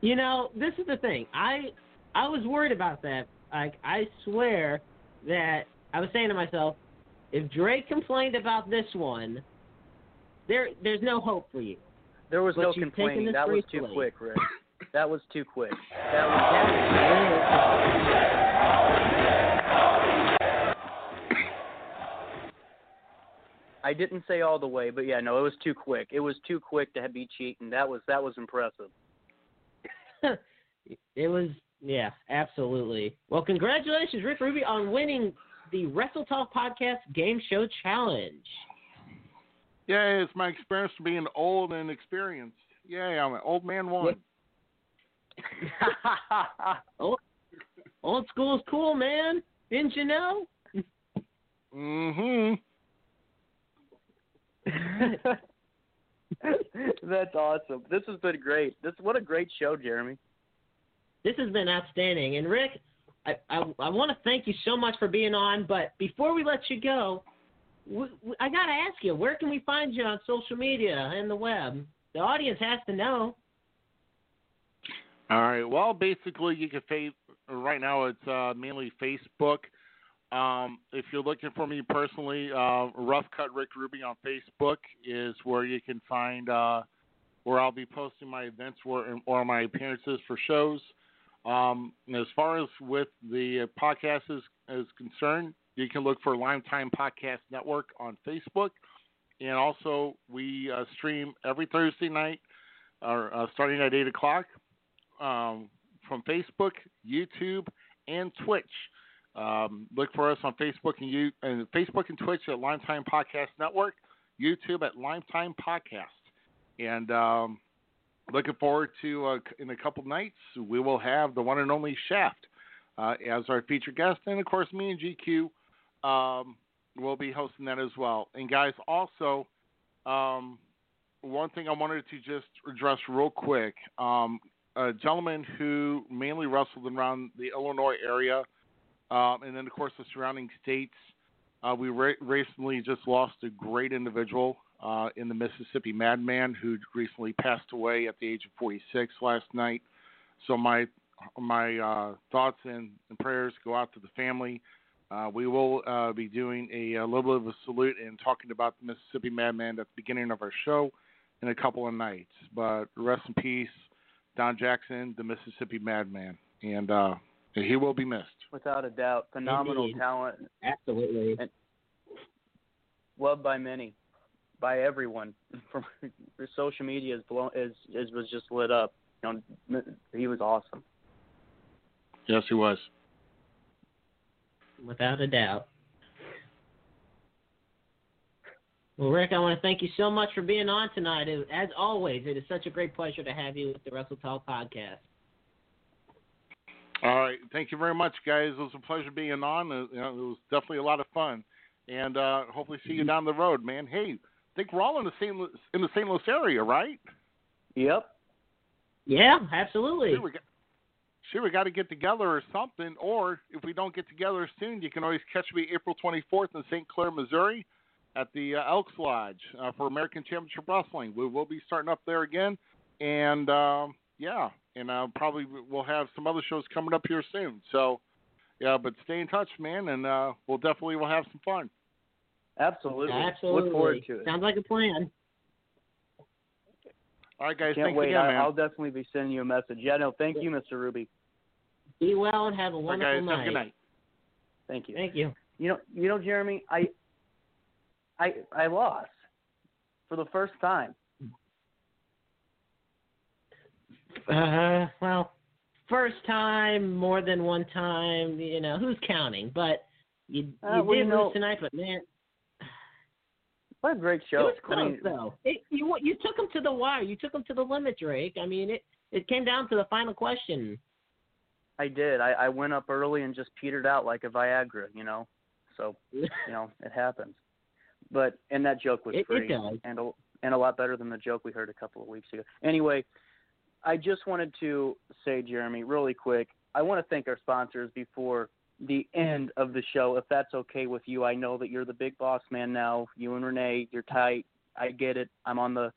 You know, this is the thing. I I was worried about that. Like I swear that I was saying to myself, if Drake complained about this one, there there's no hope for you. There was But no complaining. That was too quick, Rick. That was too quick. That was. I didn't say all the way, but yeah, no, it was too quick. It was too quick to be cheating. That was that was impressive. It was yeah, absolutely. Well, congratulations, Rick Ruby, on winning the Wrestle Talk Podcast Game Show Challenge. Yeah, it's my experience of being old and experienced. Yeah, I'm an old man one. old, old school is cool, man. Didn't you know? Mm-hmm. That's awesome. This has been great. This what a great show, Jeremy. This has been outstanding. And Rick, I, I, I want to thank you so much for being on. But before we let you go, I got to ask you, where can we find you on social media and the web? The audience has to know. All right. Well, basically, you can face right now. It's uh, mainly Facebook. Um, if you're looking for me personally, uh, Rough Cut Rick Ruby on Facebook is where you can find uh, where I'll be posting my events or, or my appearances for shows. Um, as far as with the podcast is, is concerned, you can look for Lime Time Podcast Network on Facebook, and also we uh, stream every Thursday night, uh, starting at eight o'clock um, from Facebook, YouTube, and Twitch. Um, look for us on Facebook and you and Facebook and Twitch at Lime Time Podcast Network, YouTube at Lime Time Podcast, and um, looking forward to uh, in a couple nights we will have the one and only Shaft uh, as our featured guest, and of course me and GQ um, will be hosting that as well. And guys, also um, one thing I wanted to just address real quick. Um, a gentleman who mainly wrestled around the Illinois area, um, and then of course the surrounding states. Uh, we re- recently just lost a great individual uh, in the Mississippi Madman who recently passed away at the age of 46 last night. So my my uh, thoughts and, and, prayers go out to the family. Uh, we will uh, be doing a, a, little bit of a salute and talking about the Mississippi Madman at the beginning of our show in a couple of nights. But rest in peace, Don Jackson, the Mississippi Madman, and uh, he will be missed. Without a doubt, phenomenal Indeed. talent. Absolutely. And loved by many, by everyone. From social media is blown is is was just lit up. You know, he was awesome. Yes, he was. Without a doubt. Well, Rick, I want to thank you so much for being on tonight. As always, it is such a great pleasure to have you with the Wrestle Talk podcast. All right, thank you very much, guys. It was a pleasure being on. Uh, you know, it was definitely a lot of fun, and uh, hopefully see you down the road, man. Hey, I think we're all in the St. Louis, in the St. Louis area, right? Yep. Yeah, absolutely. Sure, we got, sure, we got to get together or something. Or if we don't get together soon, you can always catch me April 24th in St. Clair, Missouri, at the uh, Elks Lodge uh, for American Championship Wrestling. We will be starting up there again, and um, yeah, and uh, probably we'll have some other shows coming up here soon. So, yeah, but stay in touch, man, and uh, we'll definitely we'll have some fun. Absolutely. Absolutely. Look forward to it. Sounds like a plan. All right, guys. Can't thanks wait. again, I, man. I'll definitely be sending you a message. Yeah, no, thank you, Mr. Ruby. Be well and have a All right, wonderful guys. night. Have a good night. Thank you. Thank you. You know, you know, Jeremy, I, I, I lost for the first time. Uh, well, first time, more than one time, you know, who's counting? But you, you Uh, well, did you know- lose tonight, but man, What a great show. it was close I mean, though. It, you you took them to the wire. You took them to the limit, Drake. I mean, it it came down to the final question. I did. I, I went up early and just petered out like a Viagra, you know. So you know it happens. But and that joke was It- it free does. and a, and a lot better than the joke we heard a couple of weeks ago. Anyway, I just wanted to say, Jeremy, really quick. I want to thank our sponsors before the end of the show, if that's okay with you. I know that you're the big boss man now. You and Renee, you're tight. I get it. I'm on the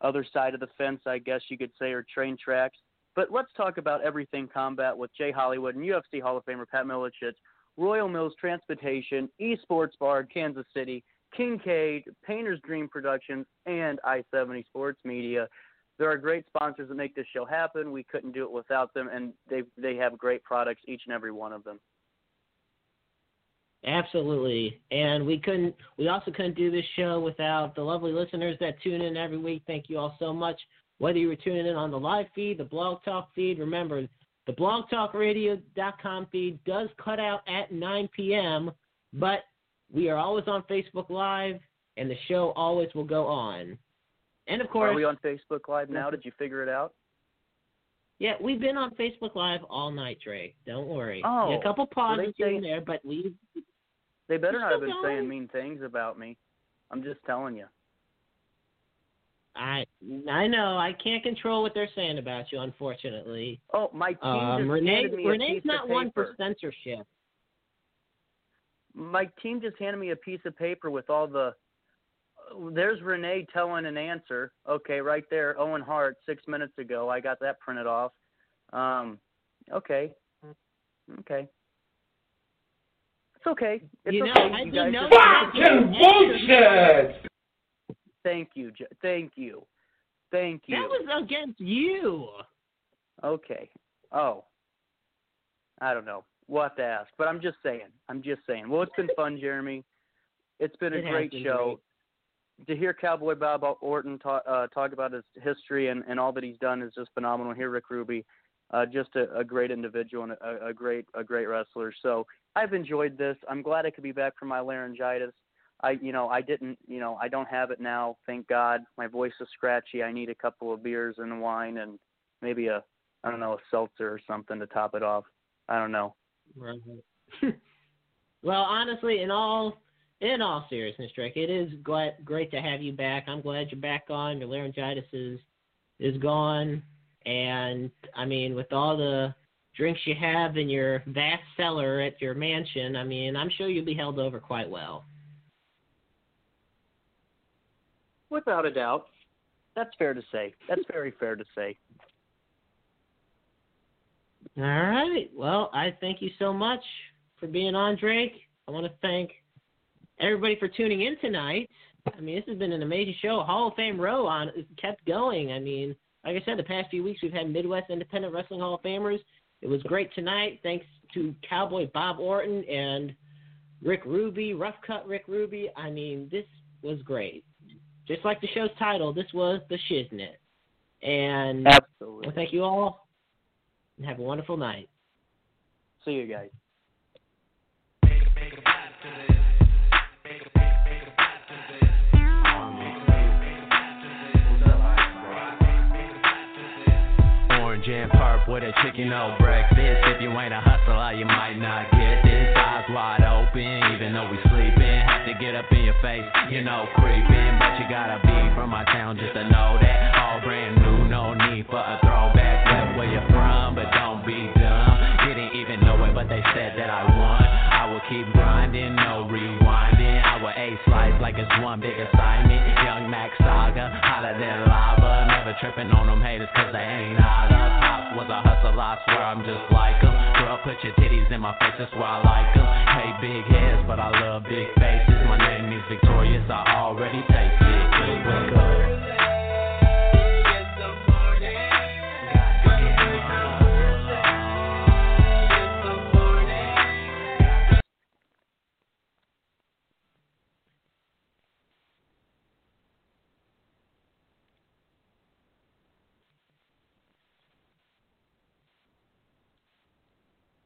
other side of the fence, I guess you could say, or train tracks. But let's talk about everything combat with Jay Hollywood and UFC Hall of Famer Pat Miletich, Royal Mills Transportation, Esports Bar, Kansas City, Kincaid, Painter's Dream Productions, and I-70 Sports Media. There are great sponsors that make this show happen. We couldn't do it without them, and they they have great products, each and every one of them. Absolutely. And we couldn't we also couldn't do this show without the lovely listeners that tune in every week. Thank you all so much. Whether you were tuning in on the live feed, the blog talk feed, remember the blogtalkradio.com feed does cut out at 9 p.m., but we are always on Facebook Live and the show always will go on. And of course, Are we on Facebook Live now? Did you figure it out? yeah, we've been on Facebook Live all night, Drake. Don't worry. Oh, a couple pauses here and there, but we They better not have been going. saying mean things about me. I'm just telling you. I I know I can't control what they're saying about you, unfortunately. Oh, my team Um, just Renee handed me a Renee's piece not of one for censorship. My team just handed me a piece of paper with all the. There's Renee telling an answer. Okay, right there. Owen Hart six minutes ago. I got that printed off. Um, okay, okay. It's okay. It's You know, okay. I you guys know just- Fucking bullshit! Thank you. Thank you. Thank you. That was against you. Okay. Oh. I don't know. We'll have to ask. But I'm just saying. I'm just saying. Well, it's been fun, Jeremy. It's been a It great been show. To hear Cowboy Bob Orton talk, uh, talk about his history and, and all that he's done is just phenomenal. Here, Rick Ruby. uh, just a, a great individual and a, a great a great wrestler. So I've enjoyed this. I'm glad I could be back from my laryngitis. I you know I didn't you know I don't have it now. Thank God. My voice is scratchy. I need a couple of beers and wine and maybe a I don't know a seltzer or something to top it off. I don't know. Right. well, honestly, in all in all seriousness, Drake, it is glad, great to have you back. I'm glad you're back on. Your laryngitis is is gone, and I mean, with all the drinks you have in your vast cellar at your mansion, I mean, I'm sure you'll be held over quite well. Without a doubt. That's fair to say. That's very fair to say. All right. Well, I thank you so much for being on, Drake. I want to thank everybody for tuning in tonight. I mean, this has been an amazing show. Hall of Fame row on kept going. I mean, like I said, the past few weeks we've had Midwest Independent Wrestling Hall of Famers. It was great tonight. Thanks to Cowboy Bob Orton and Rick Ruby, Rough Cut Rick Ruby. I mean, this was great. Just like the show's title, this was the shiznit. And Absolutely. Well, thank you all, and have a wonderful night. See you guys. And purp with a chicken or breakfast. If you ain't a hustler, you might not get this. Eyes wide open, even though we sleeping. Have to get up in your face, you know, creeping. But you gotta be from my town just to know that. All brand new, no need for a throwback. Left where you're from, but don't be dumb. Didn't even know it, but they said that I won. I will keep grinding, no rewinding. Our A slice like it's one big assignment. Young Mac saga, hotter than lava. Never tripping on them haters cause they ain't hot up. Pop was a hustler, I swear I'm just like him. Girl, put your titties in my face, that's why I like them. Hate big heads, but I love big faces. My name is Victorious, I already tasted it. Wake up.